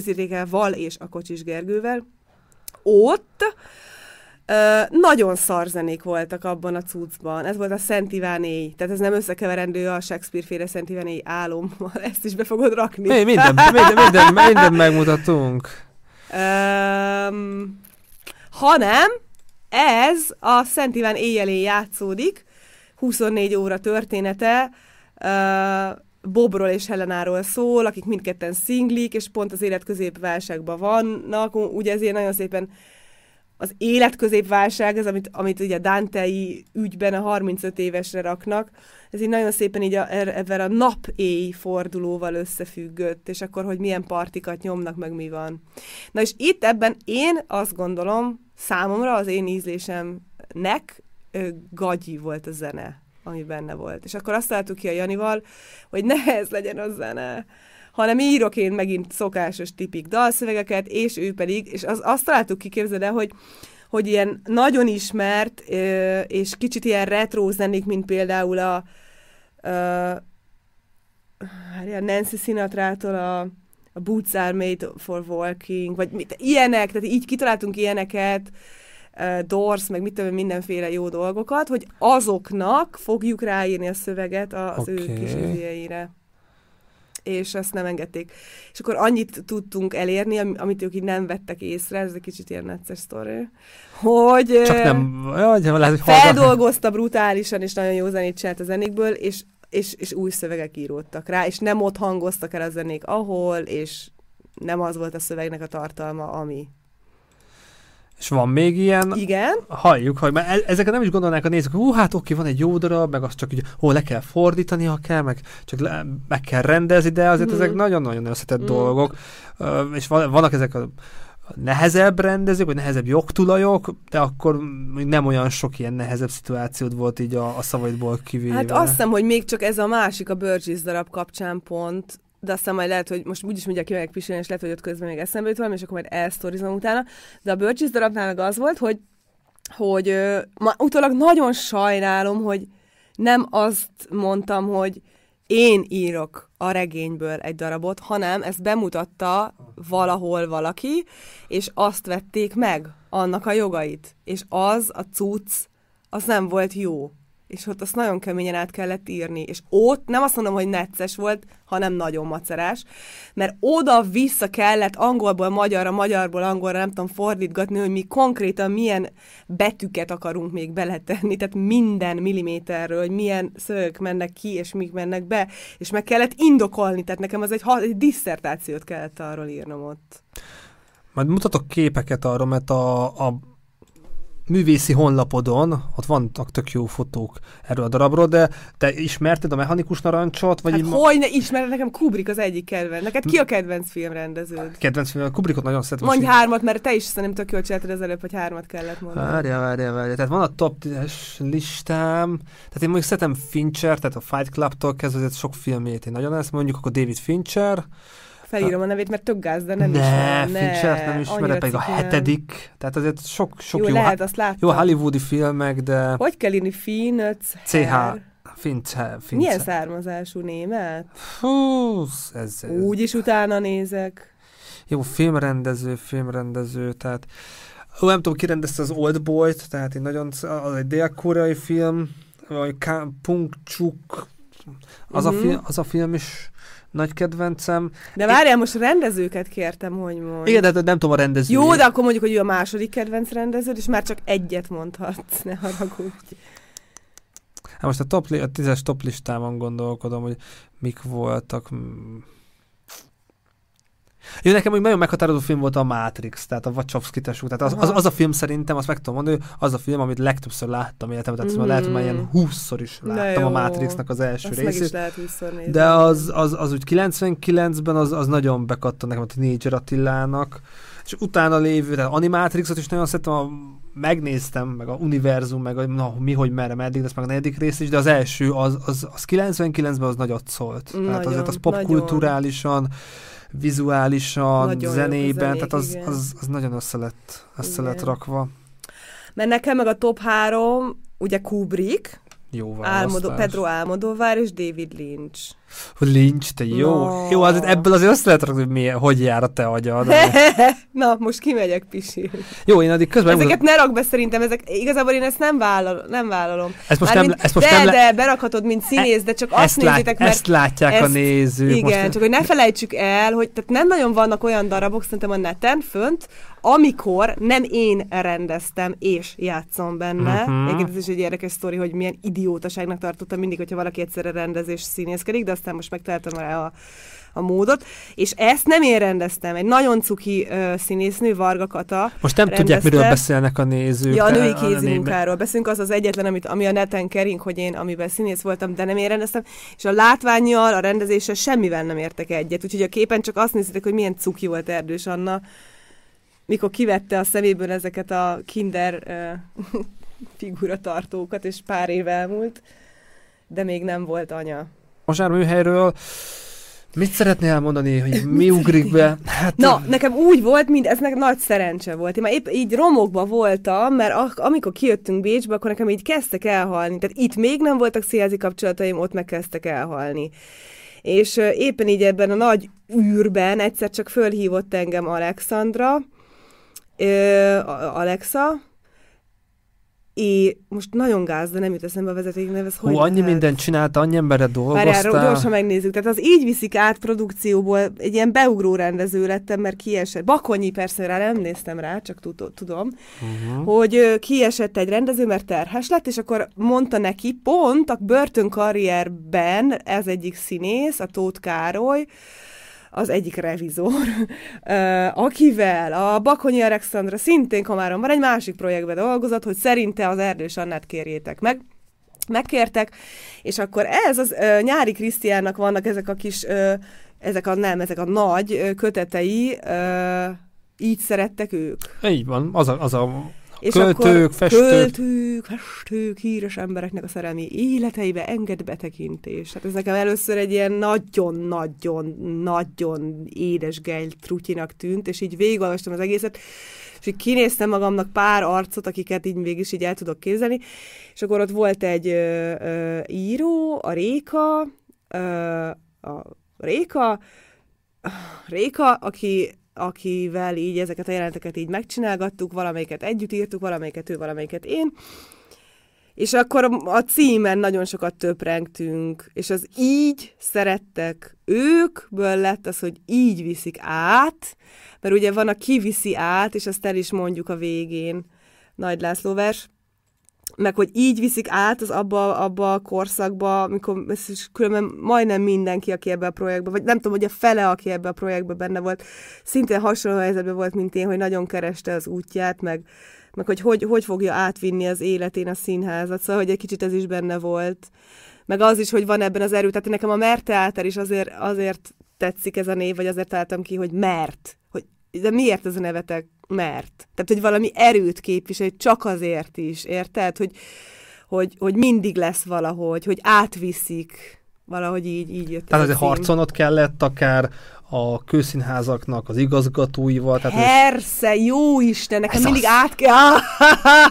Val és a Kocsis Gergővel, ott ö, nagyon szar zenék voltak abban a cuccban. Ez volt a Szent Iván éj. Tehát ez nem összekeverendő a Shakespeare-féle Szent Iván éj álommal. [laughs] Ezt is be fogod rakni. Mi, minden, minden, minden, minden megmutatunk. Um, hanem ez a Szent Iván éjjelén játszódik, 24 óra története, uh, Bobról és Helenáról szól, akik mindketten szinglik, és pont az életközépválságban vannak. Ugye ezért nagyon szépen az életközépválság, ez amit, amit ugye Dantei ügyben a 35 évesre raknak, ez így nagyon szépen így a, er- ebben a nap-éj fordulóval összefüggött, és akkor, hogy milyen partikat nyomnak, meg mi van. Na és itt ebben én azt gondolom, számomra az én ízlésemnek gagyi volt a zene, ami benne volt. És akkor azt találtuk ki a Janival, hogy ne legyen a zene, hanem írok én megint szokásos tipik dalszövegeket, és ő pedig, és az, azt találtuk ki, képzeld el, hogy hogy ilyen nagyon ismert, és kicsit ilyen retro zenék, mint például a, várjál, Nancy Sinatra-tól a, a Boots are made for walking, vagy mit, ilyenek, tehát így kitaláltunk ilyeneket, Doors, meg mit tudom, mindenféle jó dolgokat, hogy azoknak fogjuk ráírni a szöveget az okay. ő kis izéjeire. És ezt nem engedték. És akkor annyit tudtunk elérni, am- amit ők így nem vettek észre, ez egy kicsit ilyen necces sztori, hogy... Csak nem, de lehet, hogy feldolgozta brutálisan, és nagyon jó zenét csinált a zenékből, és, és, és új szövegek íródtak rá, és nem ott hangoztak el a zenék, ahol, és nem az volt a szövegnek a tartalma, ami. És van még ilyen, Igen, halljuk, hogy már ezeket nem is gondolnák a nézők, hú, hát oké, van egy jó darab, meg azt csak így, hol le kell fordítani, ha kell, meg csak le, meg kell rendezni, de azért Mhm. ezek nagyon-nagyon összetett Mhm. dolgok, Ö, és van, vannak ezek a a nehezebb rendezők, vagy nehezebb jogtulajok, de akkor még nem olyan sok ilyen nehezebb szituációd volt így a, a szavaidból kivéve. hát azt hiszem, hogy még csak ez a másik, a Burgess darab kapcsán pont, de aztán majd lehet, hogy most úgyis mindjárt kimegyek pisilni, és lehet, hogy ott közben még eszembe jut valami, és akkor majd elsztorizom utána. De a Burgess darabnál meg az volt, hogy, hogy ö, ma utólag nagyon sajnálom, hogy nem azt mondtam, hogy én írok a regényből egy darabot, hanem ezt bemutatta valahol valaki, és azt vették meg, annak a jogait. És az, a cucc, az nem volt jó. És ott azt nagyon keményen át kellett írni. És ott nem azt mondom, hogy necces volt, hanem nagyon macerás, mert oda-vissza kellett angolból magyarra, magyarból angolra, nem tudom fordítgatni, hogy mi konkrétan milyen betűket akarunk még beletenni, tehát minden milliméterről, hogy milyen szövegek mennek ki, és mik mennek be, és meg kellett indokolni, tehát nekem az egy, egy disszertációt kellett arról írnom ott. Majd mutatok képeket arról, mert a, a művészi honlapodon, ott vannak tök jó fotók erről a darabról, de te ismerted a mechanikus narancsot? Vagy Hát ma- hogy ne ismered, nekem Kubrick az egyik kedvenc. Neked ki a kedvenc filmrendeződ? kedvenc film, Kubrickot nagyon szeretem. Mondj hármat, mert te is szerintem tök jól csináltad az előbb, hogy hármat kellett mondani. Várja, várja, várja. Tehát van a top 10 listám, tehát én mondjuk szeretem Fincher, tehát a Fight Club-tól kezdve sok filmét én nagyon ezt mondjuk, akkor David Fincher. Felírom a nevét, mert tök gáz, de nem ne, ismerem. Ne, Fincher nem ismered, pedig a hetedik, tehát azért sok, sok jó, jó, lehet, azt láttam. jó hollywoodi filmek, de Hogy kell írni Finc? CH. Fincher, Fincher. Milyen származású német? Fú, ez, ez. Úgy is utána nézek. Jó, filmrendező, filmrendező, tehát ó, nem tudom, ki rendezte az Old Boy-t, tehát én nagyon, az egy dél-koreai film, vagy Pung Chuk, az, Mhm. a film, az a film is nagy kedvencem. De várjál, most rendezőket kértem, hogy mondj. Igen, de nem tudom a rendező. Jó, de akkor mondjuk, hogy ő a második kedvenc rendeződ, és már csak egyet mondhatsz, ne haragudj. Hát most a, top, a tízes top listában gondolkodom, hogy mik voltak. Jó, nekem úgy nagyon meghatározó film volt a Matrix, tehát a Wachowski tesó. Tehát az, az, az, a film szerintem, azt meg tudom mondani, az a film, amit legtöbbször láttam életemben, tehát mm. Lehet, hogy már ilyen húszszor is Na láttam a. Matrixnak az első Azt meg is részét. lehet nézni. De az, az, az úgy 99-ben az, az nagyon bekattan nekem a Teenager Attilának, és utána lévő, tehát Animatrixot is nagyon szeretem, a, megnéztem, meg a univerzum, meg a, na, mi, hogy merre, meddig, lesz meg a negyedik rész is, de az első, az, az, az 99-ben az nagyot szólt. tehát Nagyon, azért az popkulturálisan, vizuálisan, Nagyon zenében, zenék, tehát az, igen. az, az nagyon össze lett, össze lett rakva. Mert nekem meg a top három, ugye Kubrick, Jó Álmodó, választás. Pedro Almodovar és David Lynch. Hogy Lynch, te jó. No. Jó, az, ebből azért össze lehet rakni, hogy milyen, hogy jár a te agyad. [laughs] Na, most kimegyek pisi. jó, én addig közben... Ezeket ne rak be szerintem, ezek, igazából én ezt nem, vállal, nem vállalom. Ezt most nem, Mármint- ezt most de, nem le- de berakhatod, mint színész, de csak azt lát, nézzétek, mert ezt látják a ezt- nézők. Igen, most, csak hogy ne felejtsük el, hogy tehát nem nagyon vannak olyan darabok szerintem a neten fönt, amikor nem én rendeztem és játszom benne. Uh-huh. Egyébként ez is egy érdekes sztori, hogy milyen idiótaságnak tartottam mindig, hogyha valaki egyszerre rendez és színészkedik, de aztán most megtaláltam rá a, a módot. És ezt nem én rendeztem. Egy nagyon cuki uh, színésznő, Varga Kata. most nem tudják, rendezte. miről beszélnek a nézők. Ja, a női kézimunkáról beszélünk, az az egyetlen, amit, ami a neten kering, hogy én, amiben színész voltam, de nem én rendeztem, és a látványjal, a rendezéssel semmivel nem értek egyet, úgyhogy a képen csak azt nézitek, hogy milyen cuki volt Erdős Anna, mikor kivette a szeméből ezeket a kinder uh, [laughs] figuratartókat, és pár év elmúlt, de még nem volt anya. Mozsár műhelyről mit szeretnél elmondani, hogy mi ugrik be? Hát, Na, nekem úgy volt, mint ez nekem nagy szerencse volt. Én már épp így romokba voltam, mert ak- amikor kijöttünk Bécsbe, akkor nekem így kezdtek elhalni. Tehát itt még nem voltak szélzi kapcsolataim, ott meg kezdtek elhalni. És éppen így ebben a nagy űrben egyszer csak fölhívott engem Alexandra, ö, Alexa, és most nagyon gáz, de nem jut eszembe a vezeték neve, hú, annyi lehet? mindent csinálta, annyi emberre Várjál, dolgoztál. gyorsan megnézzük. Tehát az így viszik át produkcióból, egy ilyen beugró rendező lettem, mert kiesett. Bakonyi persze rá nem néztem rá, csak tud- tudom, Uh-huh. hogy kiesett egy rendező, mert terhes lett, és akkor mondta neki, pont a börtönkarrierben ez egyik színész, a Tóth Károly, az egyik revizor, [laughs] akivel a Bakonyi Alexandra szintén kamáron van, egy másik projektben dolgozott, hogy szerinte az Erdős Annát kérjétek meg megkértek, és akkor ez az ö, nyári Krisztiánnak vannak ezek a kis, ö, ezek a nem, ezek a nagy ö, kötetei, ö, így szerettek ők. Így van, az a, az a És Költők, akkor festők. Költők, festők, híres embereknek a szerelmi életeibe enged betekintés. Hát ez nekem először egy ilyen nagyon-nagyon-nagyon édes gejl trutyinak tűnt, és így végigolvastam az egészet, és így kinéztem magamnak pár arcot, akiket így végig is így el tudok képzelni, és akkor ott volt egy ö, ö, író, a Réka, ö, a Réka, Réka, aki, akivel így ezeket a jelenteket így megcsinálgattuk, valamelyiket együtt írtuk, valamelyiket ő, valamelyiket én, és akkor a címen nagyon sokat töprengtünk, és az így szerettek őkből lett az, hogy így viszik át, mert ugye van a kiviszi át, és azt el is mondjuk a végén, Nagy László vers, meg hogy így viszik át az abba, abba a korszakba, amikor ez is különben majdnem mindenki, aki ebbe a projektbe, vagy nem tudom, hogy a fele, aki ebbe a projektbe benne volt, szintén hasonló helyzetben volt, mint én, hogy nagyon kereste az útját, meg, meg hogy, hogy hogy fogja átvinni az életén a színházat, szóval, hogy egy kicsit ez is benne volt. Meg az is, hogy van ebben az erő, tehát nekem a Mert Teáter is azért, azért tetszik ez a név, vagy azért találtam ki, hogy Mert. De miért ez a nevetek Mert? Tehát, hogy valami erőt képvisel, csak azért is, érted? Hogy, hogy, hogy mindig lesz valahogy, hogy átviszik. Valahogy így, így jött Tehát ez azért harcolnod kellett akár a kőszínházaknak az igazgatóival. Tehát ez- Persze, jó Isten, nekem Ez mindig az. át kell...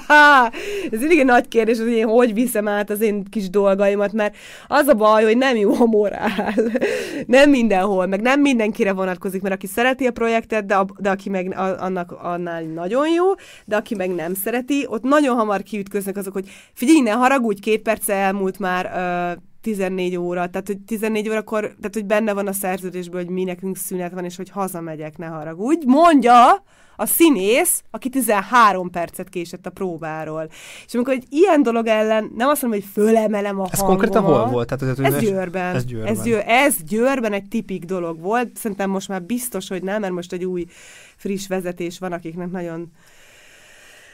[laughs] Ez mindig egy nagy kérdés, hogy én hogy viszem át az én kis dolgaimat, mert az a baj, hogy nem jó a morál. [laughs] Nem mindenhol, meg nem mindenkire vonatkozik, mert aki szereti a projektet, de, a, de aki meg a, annak annál nagyon jó, de aki meg nem szereti, ott nagyon hamar kiütköznek azok, hogy figyelj, ne haragudj, két perce elmúlt már ö, 14 óra, tehát hogy 14 órakor, tehát hogy benne van a szerződésből, hogy mi nekünk szünet van, és hogy hazamegyek, ne haragudj. Mondja a színész, aki 13 percet késett a próbáról. És amikor egy ilyen dolog ellen, nem azt mondom, hogy fölemelem a ez hangomat. konkrétan hol volt? Tehát ez, Ez Győrben. Ez Győrben. Ez, győr, ez Győrben egy tipik dolog volt. Szerintem most már biztos, hogy nem, mert most egy új friss vezetés van, akiknek nagyon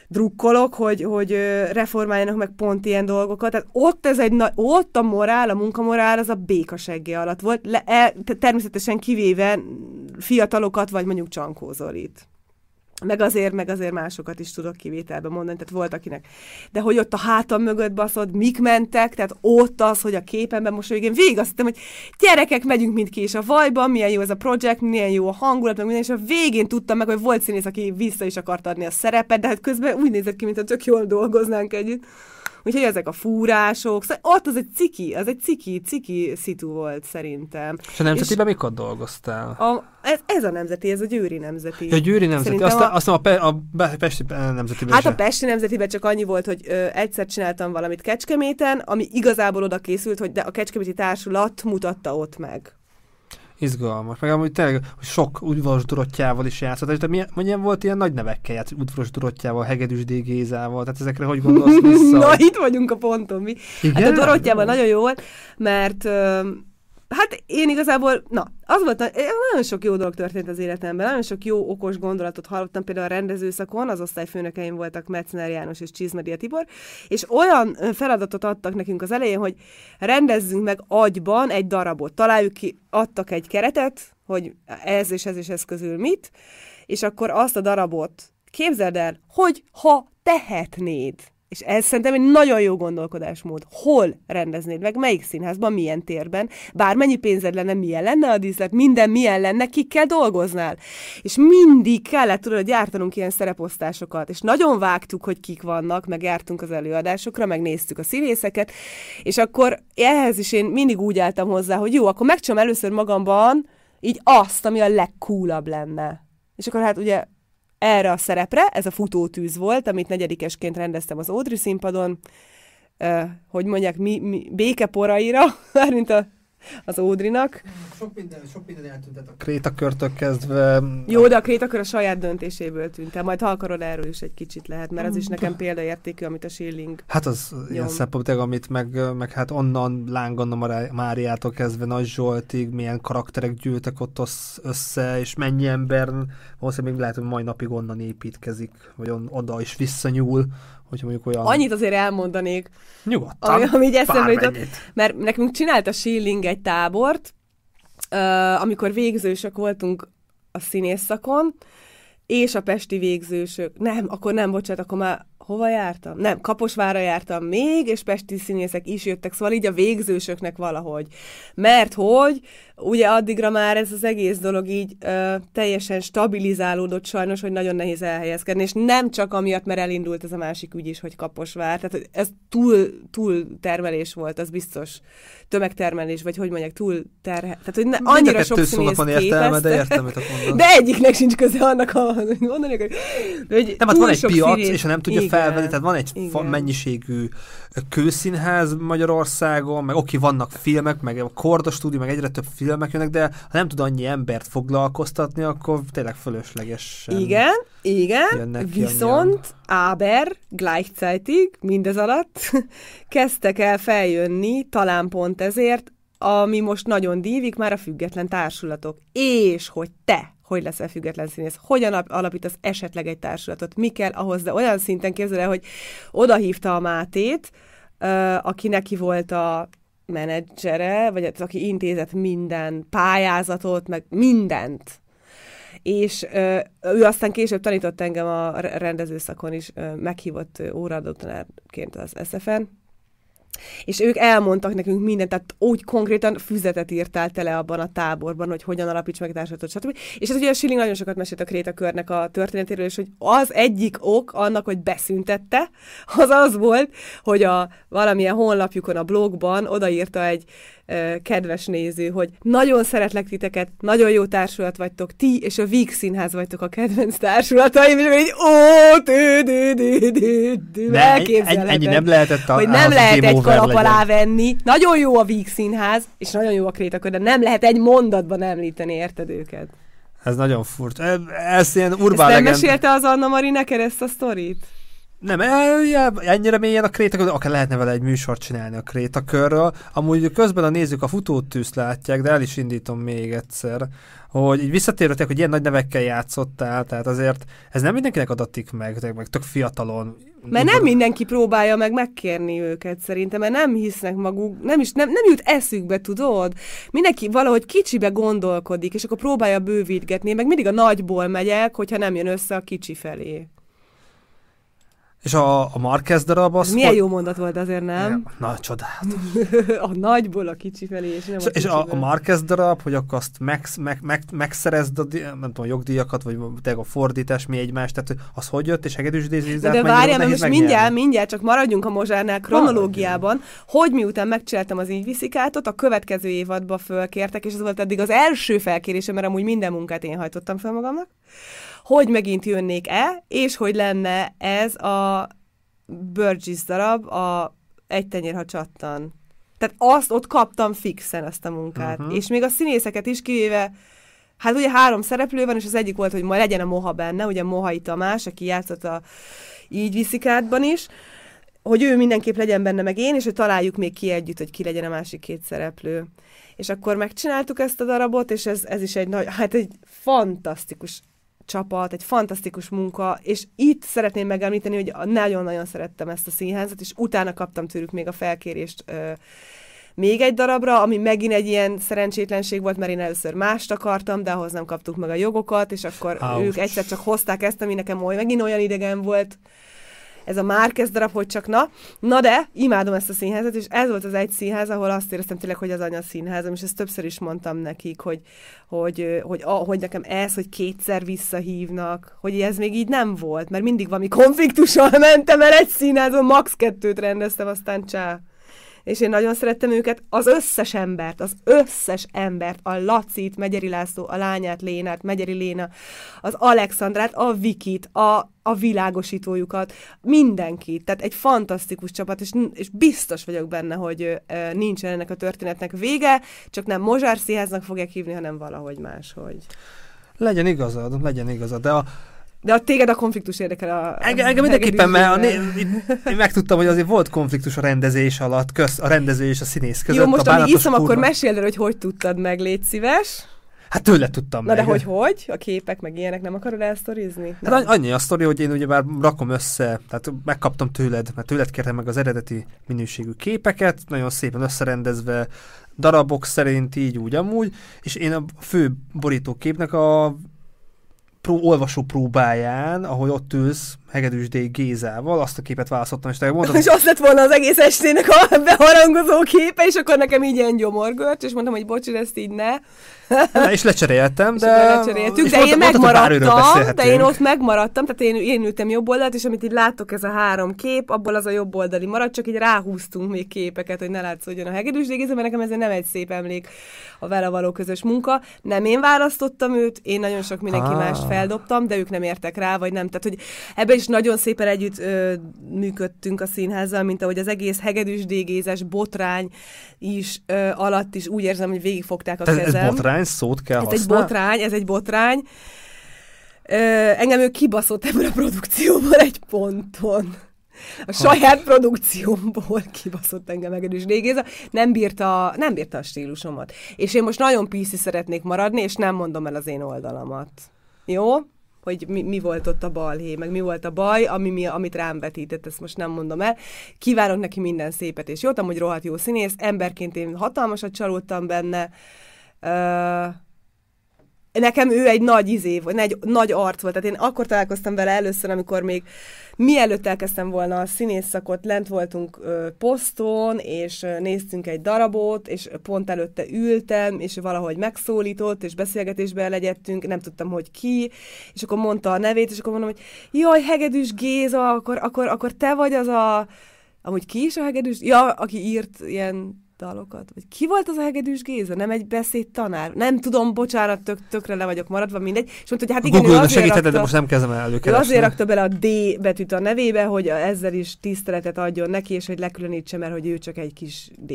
drukkolok, hogy, hogy reformáljanak meg pont ilyen dolgokat. Tehát ott, ez egy na- ott a morál, a munkamorál az a békaseggé alatt volt, Le, e, te- természetesen kivéve fiatalokat, vagy mondjuk Csankó Zolit. Meg azért, meg azért másokat is tudok kivételbe mondani, tehát volt akinek. De hogy ott a hátam mögött baszod, mik mentek, tehát ott az, hogy a képenben most végén végig azt hittem, hogy gyerekek, megyünk mind ki, és a vajban, milyen jó ez a projekt, milyen jó a hangulat, meg minden, és a végén tudtam meg, hogy volt színész, aki vissza is akart adni a szerepet, de hát közben úgy nézett ki, mintha tök jól dolgoznánk együtt. Úgyhogy ezek a fúrások, ott az egy ciki, az egy ciki, ciki szitu volt szerintem. És a nemzetiben és mikor dolgoztál? A, ez, ez, a nemzeti, ez a Győri nemzeti. Ja, Győri nemzeti, aztán, a, a, Pe, a Pesti nemzetiben Hát se. a Pesti nemzetiben csak annyi volt, hogy ö, egyszer csináltam valamit Kecskeméten, ami igazából oda készült, hogy de a Kecskeméti Társulat mutatta ott meg. Izgalmas. Meg amúgy tényleg sok udvaros Dorottyával is játszott. És milyen, milyen volt ilyen nagy nevekkel játszott, udvaros Dorottyával, Hegedűs D. Gézával, tehát ezekre hogy gondolsz vissza? [laughs] Na, itt vagyunk a ponton, mi? Igen? Hát a Dorottyával nagyon jó volt, mert Hát én igazából, na, az volt, nagyon sok jó dolog történt az életemben, nagyon sok jó, okos gondolatot hallottam, például a rendezőszakon, az osztályfőnökeim voltak Metzner János és Csizmadia Tibor, és olyan feladatot adtak nekünk az elején, hogy rendezzünk meg agyban egy darabot, találjuk ki, adtak egy keretet, hogy ez és ez és ez közül mit, és akkor azt a darabot képzeld el, hogy ha tehetnéd, és ez szerintem egy nagyon jó gondolkodásmód. Hol rendeznéd meg, melyik színházban, milyen térben, bármennyi pénzed lenne, milyen lenne a díszlet, minden milyen lenne, kikkel dolgoznál. És mindig kellett tudod, hogy gyártanunk ilyen szereposztásokat, és nagyon vágtuk, hogy kik vannak, meg jártunk az előadásokra, meg néztük a színészeket, és akkor ehhez is én mindig úgy álltam hozzá, hogy jó, akkor megcsom először magamban így azt, ami a legkúlabb lenne. És akkor hát ugye erre a szerepre, ez a futótűz volt, amit negyedikesként rendeztem az Audrey színpadon, hogy mondják, mi, mi, békeporaira, [laughs] mint a az Ódrinak. Sok minden, sok minden eltűnt a krétakörtől kezdve. Jó, de a krétakör a saját döntéséből tűnt el. Majd ha akarod, erről is egy kicsit lehet, mert az is nekem példaértékű, amit a Schilling Hát az nyom. ilyen szempont, amit meg, meg hát onnan Láng Anna Máriától kezdve Nagy Zsoltig, milyen karakterek gyűltek ott össze, és mennyi ember, valószínűleg még lehet, hogy mai napig onnan építkezik, vagy on, oda is visszanyúl hogyha mondjuk olyan... Annyit azért elmondanék. Nyugodtan. Ami, ami így eszembe jutott, mert nekünk csinálta Schilling egy tábort, uh, amikor végzősök voltunk a színészszakon, és a pesti végzősök, nem, akkor nem, bocsánat, akkor már hova jártam? Nem, Kaposvára jártam még, és pesti színészek is jöttek, szóval így a végzősöknek valahogy. Mert hogy ugye addigra már ez az egész dolog így ö, teljesen stabilizálódott sajnos, hogy nagyon nehéz elhelyezkedni, és nem csak amiatt, mert elindult ez a másik ügy is, hogy Kaposvár, tehát ez túl, túl termelés volt, az biztos tömegtermelés, vagy hogy mondják, túl terhe... Tehát, hogy ne, annyira sok színész van értelme, de értem, [laughs] De egyiknek sincs köze annak, hogy mondani, hogy, hogy nem, hát van egy piac, és nem tudja felvenni, tehát van egy igen. mennyiségű kőszínház Magyarországon, meg oké, vannak filmek, meg a Korda stúdió, meg egyre több filmek jönnek, de ha nem tud annyi embert foglalkoztatni, akkor tényleg fölösleges. Igen, igen, viszont aber gleichzeitig, mindez alatt [laughs] kezdtek el feljönni, talán pont ezért, ami most nagyon dívik, már a független társulatok. És hogy te hogy leszel független színész, hogyan alapítasz esetleg egy társulatot, mi kell ahhoz, de olyan szinten képzel el, hogy odahívta a Mátét, aki neki volt a menedzsere, vagy az, aki intézett minden pályázatot, meg mindent. És ö, ő aztán később tanított engem a rendezőszakon is, ö, meghívott óraadó tanárként az SFN, és ők elmondtak nekünk mindent, tehát úgy konkrétan füzetet írtál tele abban a táborban, hogy hogyan alapíts meg társadatot, stb. És ez ugye a Schilling nagyon sokat mesélt a Kréta körnek a történetéről, és hogy az egyik ok annak, hogy beszüntette, az az volt, hogy a valamilyen honlapjukon, a blogban odaírta egy kedves néző, hogy nagyon szeretlek titeket, nagyon jó társulat vagytok, ti és a Víg Színház vagytok a kedvenc társulataim, és így ó, tő, dő, dő, dő, dő, Ennyi nem lehetett a, Hogy nem lehet egy kalap alá venni. Nagyon jó a Víg Színház, és nagyon jó a Krétakör, de nem lehet egy mondatban említeni, érted őket? Ez nagyon furcsa. Ez ilyen urbán Ezt nem mesélte az Anna Mari neked ezt a sztorit? Nem, ennyire mélyen a krétakör, akár lehetne vele egy műsort csinálni a krétakörről. Amúgy közben a nézők a futótűzt látják, de el is indítom még egyszer, hogy így visszatérhetek, hogy ilyen nagy nevekkel játszottál, tehát azért ez nem mindenkinek adatik meg, meg tök fiatalon. Mert nem mindenki próbálja meg megkérni őket szerintem, mert nem hisznek maguk, nem is, nem, nem jut eszükbe, tudod? Mindenki valahogy kicsibe gondolkodik, és akkor próbálja bővítgetni, meg mindig a nagyból megyek, hogyha nem jön össze a kicsi felé. És a, a Marquez darab az... Milyen hogy... jó mondat volt azért, nem? Ja, na, csodálatos. [laughs] a nagyból a kicsi felé, és nem és, a És a, a Marquez darab, hogy akkor azt meg, meg, meg, megszerezd a, nem tudom, a jogdíjakat, vagy a fordítás, mi egymás, tehát hogy az hogy jött, és hegedűs De, de várjál, mert most mindjárt, mindjárt, csak maradjunk a Mozsárnál kronológiában, hogy miután megcsináltam az így viszikátot, a következő évadba fölkértek, és ez volt eddig az első felkérésem, mert amúgy minden munkát én hajtottam fel magamnak hogy megint jönnék-e, és hogy lenne ez a Burgess darab, a Egy tenyér, ha csattan. Tehát azt ott kaptam fixen, ezt a munkát. Uh-huh. És még a színészeket is kivéve, hát ugye három szereplő van, és az egyik volt, hogy majd legyen a Moha benne, ugye Mohai Tamás, aki játszott a így viszikátban is, hogy ő mindenképp legyen benne, meg én, és hogy találjuk még ki együtt, hogy ki legyen a másik két szereplő. És akkor megcsináltuk ezt a darabot, és ez, ez is egy nagy, hát egy fantasztikus csapat, egy fantasztikus munka, és itt szeretném megemlíteni, hogy nagyon-nagyon szerettem ezt a színházat, és utána kaptam tőlük még a felkérést ö, még egy darabra, ami megint egy ilyen szerencsétlenség volt, mert én először mást akartam, de ahhoz nem kaptuk meg a jogokat, és akkor Ouch. ők egyszer csak hozták ezt, ami nekem oly, megint olyan idegen volt, ez a Márquez darab, hogy csak na. Na de, imádom ezt a színházat, és ez volt az egy színház, ahol azt éreztem tényleg, hogy az anya színházam, és ezt többször is mondtam nekik, hogy, hogy, hogy, hogy, hogy nekem ez, hogy kétszer visszahívnak, hogy ez még így nem volt, mert mindig valami konfliktussal [laughs] mentem el egy színházon, max. kettőt rendeztem, aztán csá és én nagyon szerettem őket, az összes embert, az összes embert, a Lacit, Megyeri László, a lányát, Lénát, Megyeri Léna, az Alexandrát, a Vikit, a, a világosítójukat, mindenkit. Tehát egy fantasztikus csapat, és, és biztos vagyok benne, hogy e, nincsen ennek a történetnek vége, csak nem Mozsár Színháznak fogják hívni, hanem valahogy máshogy. Legyen igazad, legyen igazad, de a, de a téged a konfliktus érdekel a... Engem, engem mindenképpen, mert a, én, én megtudtam, hogy azért volt konfliktus a rendezés alatt, köz, a rendező és a színész között. Jó, most amíg iszom, kurva. akkor meséld el, hogy hogy tudtad meg, légy szíves. Hát tőle tudtam Na meg. de hogy hogy? A képek meg ilyenek nem akarod elsztorizni? Hát annyi a sztori, hogy én ugye már rakom össze, tehát megkaptam tőled, mert tőled kértem meg az eredeti minőségű képeket, nagyon szépen összerendezve, darabok szerint így úgy amúgy, és én a fő borítóképnek a pró, olvasó próbáján, ahol ott ülsz, Hegedűs D. Gézával, azt a képet választottam, és te mondtad... [laughs] És azt lett volna az egész estének a beharangozó képe, és akkor nekem így ilyen gyomorgört, és mondtam, hogy bocsi, ezt így ne. Na, és lecseréltem, de... lecseréltük, de én megmaradtam, de én ott megmaradtam, tehát én, én ültem jobb oldalt, és amit így látok, ez a három kép, abból az a jobb oldali maradt, csak így ráhúztunk még képeket, hogy ne látszódjon a hegedűs Géza, mert nekem ez nem egy szép emlék a vele való közös munka. Nem én választottam őt, én nagyon sok mindenki ah. mást feldobtam, de ők nem értek rá, vagy nem. Tehát, hogy ebbe is nagyon szépen együtt ö, működtünk a színházzal, mint ahogy az egész hegedűs botrány is ö, alatt is úgy érzem, hogy végigfogták a ez, kezem. Ez botrány szót kell ez használni? egy botrány, ez egy botrány. Ö, engem ő kibaszott ebből a produkcióból egy ponton. A saját produkciómból kibaszott engem Hegedűs Dégéza. Nem bírta, nem bírta a stílusomat. És én most nagyon PC szeretnék maradni, és nem mondom el az én oldalamat. Jó? hogy mi, mi volt ott a balhé, meg mi volt a baj, ami mi, amit rám vetített, ezt most nem mondom el. Kívánok neki minden szépet és jót, amúgy rohadt jó színész, emberként én hatalmasat csalódtam benne, nekem ő egy nagy izé, vagy egy nagy arc volt. Tehát én akkor találkoztam vele először, amikor még mielőtt elkezdtem volna a színészszakot, lent voltunk ö, poszton, és ö, néztünk egy darabot, és pont előtte ültem, és valahogy megszólított, és beszélgetésbe legyettünk, nem tudtam, hogy ki, és akkor mondta a nevét, és akkor mondom, hogy jaj, Hegedűs Géza, akkor, akkor, akkor te vagy az a... Amúgy ki is a Hegedűs? Ja, aki írt ilyen dalokat. Vagy ki volt az a Hegedűs Géza? Nem egy beszéd tanár? Nem tudom, bocsánat, tök, tökre le vagyok maradva, mindegy. És mondta, hogy hát igen, Google, azért rakta, de most nem kezdem el Ő azért rakta bele a D betűt a nevébe, hogy ezzel is tiszteletet adjon neki, és hogy lekülönítse, mert hogy ő csak egy kis D.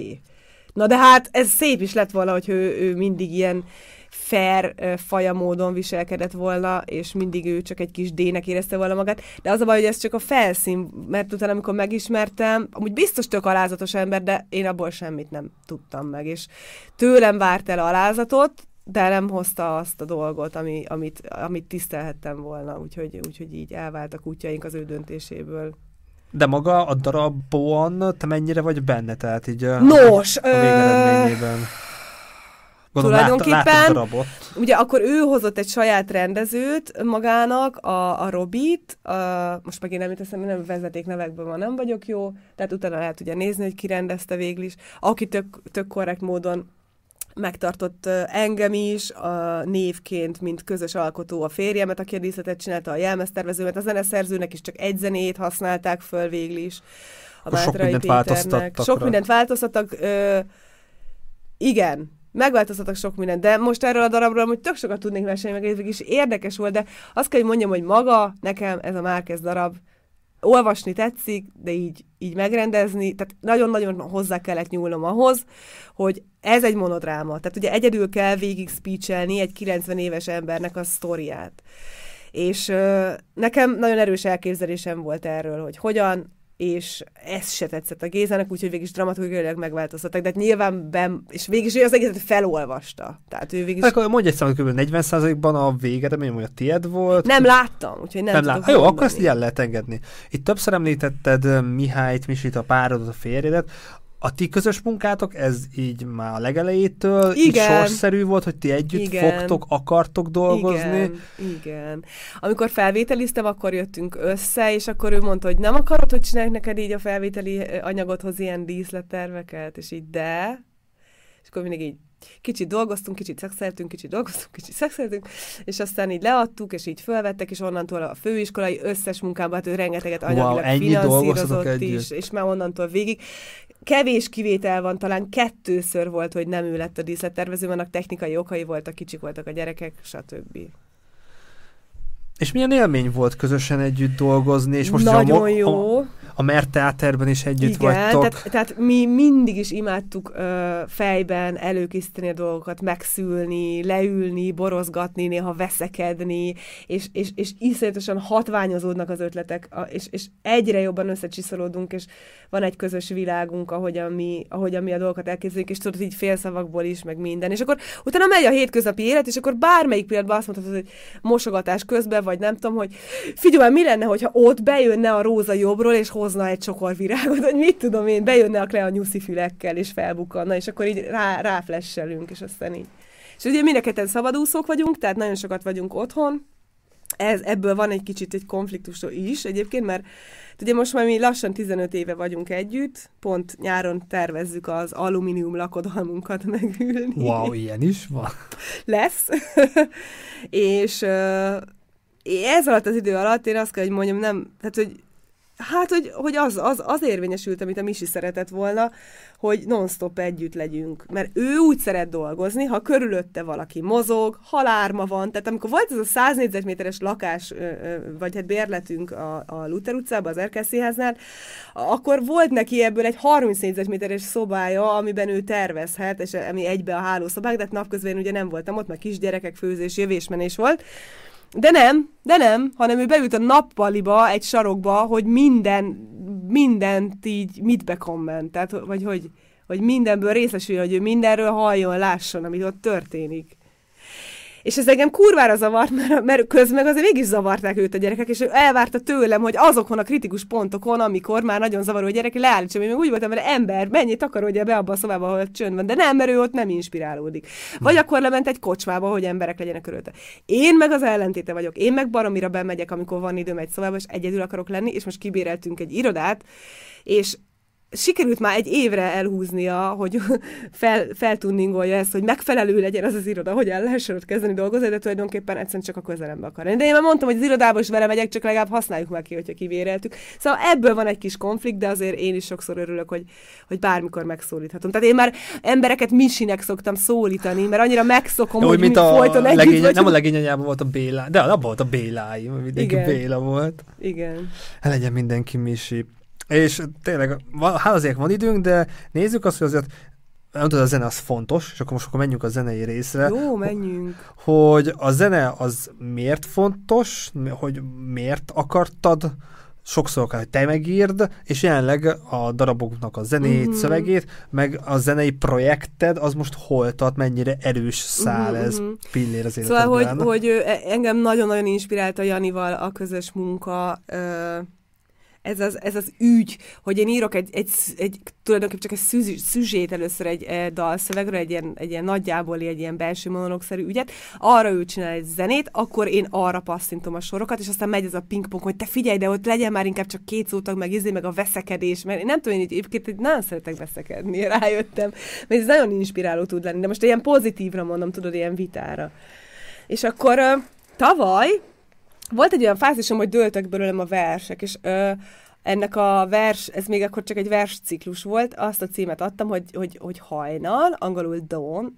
Na de hát ez szép is lett volna, hogy ő, ő mindig ilyen fair faja módon viselkedett volna, és mindig ő csak egy kis dének érezte volna magát. De az a baj, hogy ez csak a felszín, mert utána, amikor megismertem, amúgy biztos tök alázatos ember, de én abból semmit nem tudtam meg, és tőlem várt el alázatot, de nem hozta azt a dolgot, ami, amit, amit tisztelhettem volna, úgyhogy, úgyhogy így elváltak útjaink az ő döntéséből. De maga a darabban te mennyire vagy benne? Tehát így Nos, a, végeredményében. Gondolom, tulajdonképpen, látta, ugye akkor ő hozott egy saját rendezőt magának, a, a Robit, a, most megint nem teszem, nem vezeték nevekben van, nem vagyok jó, tehát utána lehet ugye nézni, hogy ki rendezte végül is, aki tök, tök korrekt módon megtartott engem is a névként, mint közös alkotó a férjemet, aki a díszletet csinálta, a jelmeztervezőmet, a zeneszerzőnek is csak egy zenét használták föl végül is. A sok mindent változtattak. Sok mindent változtattak. Ö, igen, megváltoztattak sok mindent, de most erről a darabról hogy tök sokat tudnék mesélni, meg ez is érdekes volt, de azt kell, hogy mondjam, hogy maga nekem ez a Márquez darab olvasni tetszik, de így, így megrendezni, tehát nagyon-nagyon hozzá kellett nyúlnom ahhoz, hogy ez egy monodráma. Tehát ugye egyedül kell végig speechelni egy 90 éves embernek a sztoriát. És ö, nekem nagyon erős elképzelésem volt erről, hogy hogyan és ez se tetszett a Gézának, úgyhogy végig is dramaturgiailag megváltoztattak, de hát nyilván ben, és végig is az egészet felolvasta. Tehát ő végig is... Akkor mondj egy számot, kb. 40%-ban a végeredmény, hogy a tied volt. Nem láttam, úgyhogy nem, nem lát... Jó, akkor ezt így el lehet engedni. Itt többször említetted Mihályt, Misit, a párodat, a férjedet a ti közös munkátok, ez így már a legelejétől igen. sorszerű volt, hogy ti együtt igen. fogtok, akartok dolgozni? Igen, igen. Amikor felvételiztem, akkor jöttünk össze, és akkor ő mondta, hogy nem akarod, hogy csinálják neked így a felvételi anyagodhoz ilyen díszletterveket, és így de, és akkor mindig így kicsit dolgoztunk, kicsit szexeltünk, kicsit dolgoztunk, kicsit szexeltünk, és aztán így leadtuk, és így fölvettek, és onnantól a főiskolai összes munkában, hát ő rengeteget anyagilag wow, finanszírozott is, és már onnantól végig. Kevés kivétel van, talán kettőször volt, hogy nem ő lett a díszlettervező, annak technikai okai voltak, kicsik voltak a gyerekek, stb. És milyen élmény volt közösen együtt dolgozni, és most Nagyon a, jó. A, a Mert Teáterben is együtt Igen, vagytok. Tehát, tehát mi mindig is imádtuk ö, fejben előkészíteni a dolgokat, megszülni, leülni, borozgatni, néha veszekedni, és, és, és iszonyatosan hatványozódnak az ötletek, és, és egyre jobban összecsiszolódunk, és van egy közös világunk, ahogyan mi, ahogyan mi a dolgokat elképzeljük, és tudod, így félszavakból is, meg minden. És akkor utána megy a hétköznapi élet, és akkor bármelyik pillanatban azt mondhatod, hogy mosogatás közben, vagy nem tudom, hogy figyelj, mi lenne, hogyha ott bejönne a róza jobbról, és hozna egy csokor virágot, vagy mit tudom én, bejönne a Klea nyuszi fülekkel, és felbukkanna, és akkor így rá, ráflesselünk, és aztán így. És ugye mindeketen szabadúszók vagyunk, tehát nagyon sokat vagyunk otthon, ez, ebből van egy kicsit egy konfliktus is egyébként, mert ugye most már mi lassan 15 éve vagyunk együtt, pont nyáron tervezzük az alumínium lakodalmunkat [laughs] megülni. Wow, ilyen is van? Lesz. [laughs] és ez alatt az idő alatt én azt kell, hogy mondjam, nem, tehát hogy Hát, hogy, hogy az, az, az érvényesült, amit a Misi szeretett volna, hogy non-stop együtt legyünk. Mert ő úgy szeret dolgozni, ha körülötte valaki mozog, halárma van. Tehát amikor volt ez a 100 négyzetméteres lakás, vagy hát bérletünk a, a Luther utcában, az Erkeszéháznál, akkor volt neki ebből egy 30 négyzetméteres szobája, amiben ő tervezhet, és ami egybe a hálószobák, de hát napközben ugye nem voltam ott, mert kisgyerekek főzés, jövésmenés volt. De nem, de nem, hanem ő beült a nappaliba, egy sarokba, hogy minden, mindent így mit bekomment, tehát, vagy hogy, hogy mindenből részesüljön, hogy ő mindenről halljon, lásson, amit ott történik. És ez engem kurvára zavart, mert, mert közben azért mégis zavarták őt a gyerekek, és ő elvárta tőlem, hogy azokon a kritikus pontokon, amikor már nagyon zavaró a gyerek, leállítsam. Én még úgy voltam vele, ember, menjél, takarodja be abba a szobába, ahol csönd van, de nem, mert ő ott nem inspirálódik. Vagy akkor lement egy kocsmába, hogy emberek legyenek körülte. Én meg az ellentéte vagyok. Én meg baromira bemegyek, amikor van időm egy szobába, és egyedül akarok lenni, és most kibéreltünk egy irodát, és sikerült már egy évre elhúznia, hogy [laughs] fel, feltunningolja ezt, hogy megfelelő legyen az az iroda, hogy el lehessen ott kezdeni dolgozni, de tulajdonképpen egyszerűen csak a közelembe akar lenni. De én már mondtam, hogy az irodába is vele megyek, csak legalább használjuk meg ki, hogyha kivéreltük. Szóval ebből van egy kis konflikt, de azért én is sokszor örülök, hogy, hogy bármikor megszólíthatom. Tehát én már embereket misinek szoktam szólítani, mert annyira megszokom, Jó, hogy mint a folyton legény, Nem a legény volt a Béla, de abban volt a Bélái, mindenki Igen. Béla volt. Igen. Legyen mindenki misi. És tényleg, hát azért van időnk, de nézzük azt, hogy azért mondtad, a zene az fontos, és akkor most akkor menjünk a zenei részre. Jó, menjünk. Hogy a zene az miért fontos, hogy miért akartad sokszor akár, hogy te megírd, és jelenleg a daraboknak a zenét, mm-hmm. szövegét, meg a zenei projekted, az most hol tart, mennyire erős szál mm-hmm. ez mhm. pillér az életedben. Szóval, hogy, hogy engem nagyon-nagyon inspirált a Janival a közös munka, ez az, ez az ügy, hogy én írok egy, egy, egy tulajdonképpen csak egy szüz, szüzsét először egy e, dalszövegről, egy ilyen, egy ilyen nagyjából egy ilyen belső monologszerű ügyet, arra ő csinál egy zenét, akkor én arra passzintom a sorokat, és aztán megy ez a pingpong, hogy te figyelj, de ott legyen már inkább csak két szótag, meg izé, meg a veszekedés, mert én nem tudom, hogy egyébként nagyon szeretek veszekedni, [laughs] rájöttem, mert ez nagyon inspiráló tud lenni, de most ilyen pozitívra mondom, tudod, ilyen vitára. És akkor tavaly volt egy olyan fázisom, hogy dőltek belőlem a versek, és ö, ennek a vers, ez még akkor csak egy versciklus volt, azt a címet adtam, hogy, hogy, hogy hajnal, angolul dawn,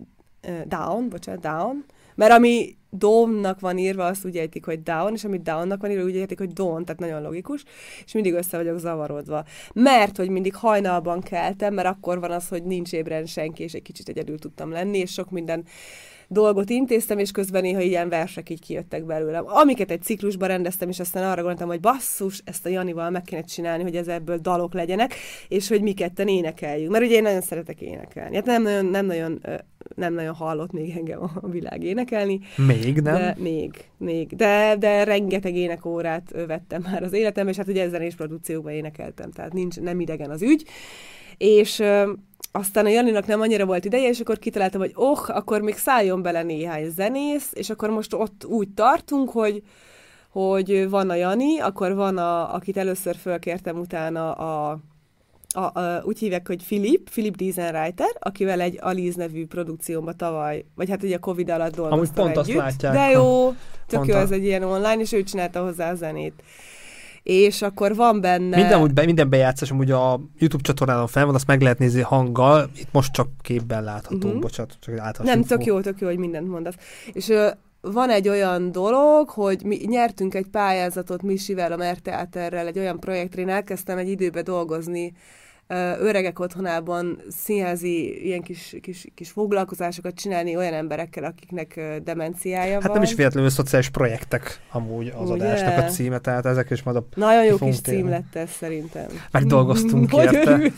down, bocsánat, down, mert ami domnak van írva, azt úgy ejtik, hogy down, és ami downnak van írva, úgy ejtik, hogy dawn, tehát nagyon logikus, és mindig össze vagyok zavarodva. Mert, hogy mindig hajnalban keltem, mert akkor van az, hogy nincs ébren senki, és egy kicsit egyedül tudtam lenni, és sok minden dolgot intéztem, és közben néha ilyen versek így kijöttek belőlem. Amiket egy ciklusban rendeztem, és aztán arra gondoltam, hogy basszus, ezt a Janival meg kéne csinálni, hogy ez ebből dalok legyenek, és hogy mi ketten énekeljük. Mert ugye én nagyon szeretek énekelni. Hát nem nagyon, nem nagyon, nem nagyon hallott még engem a világ énekelni. Még nem? De, még, még. De, de rengeteg énekórát vettem már az életemben, és hát ugye ezen és produkcióban énekeltem, tehát nincs, nem idegen az ügy. És aztán a Janinak nem annyira volt ideje, és akkor kitaláltam, hogy oh, akkor még szálljon bele néhány zenész, és akkor most ott úgy tartunk, hogy hogy van a Jani, akkor van, a, akit először fölkértem utána a, a, a, úgy hívják, hogy Filip, Filip Diesenreiter, akivel egy Aliz nevű produkcióban tavaly, vagy hát ugye a Covid alatt dolgoztam Amúgy pont együtt. azt látják. De jó, tök pont jó, ez egy ilyen online, és ő csinálta hozzá a zenét és akkor van benne... Minden, úgy be, minden bejátszás, amúgy a YouTube csatornán fel van, azt meg lehet nézni hanggal, itt most csak képben látható, uh-huh. bocsánat, csak általános Nem, info. tök jó, tök jó, hogy mindent mondasz. És ö, van egy olyan dolog, hogy mi nyertünk egy pályázatot Misivel, a Merteáterrel, egy olyan projektre, én elkezdtem egy időbe dolgozni öregek otthonában színházi ilyen kis, kis, kis foglalkozásokat csinálni olyan emberekkel, akiknek demenciája hát van. nem is véletlenül szociális projektek amúgy az Ugye? adásnak a címe, tehát ezek is majd a... Nagyon jó kis cím lett ez szerintem. Megdolgoztunk [laughs] érte.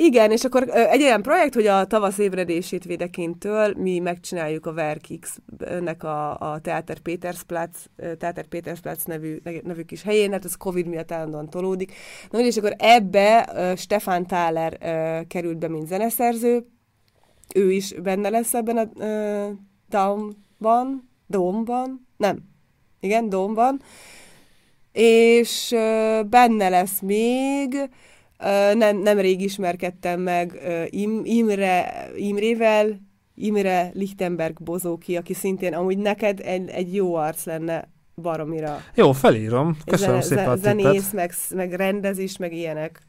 Igen, és akkor egy olyan projekt, hogy a tavasz ébredését védekintől mi megcsináljuk a Verkix-nek a, a Teater Petersplatz, Teater Petersplatz nevű, nevű kis helyén, hát ez Covid miatt állandóan tolódik. Na, és akkor ebbe Stefan Thaler került be, mint zeneszerző, ő is benne lesz ebben a Domban, Domban, nem, igen, Domban, és benne lesz még nem, nem rég ismerkedtem meg Im, Imre, Imrével, Imre Lichtenberg Bozóki, aki szintén amúgy neked egy, egy jó arc lenne baromira. Jó, felírom. Köszönöm Zen, szépen a Zenész, meg, meg rendezés, meg ilyenek.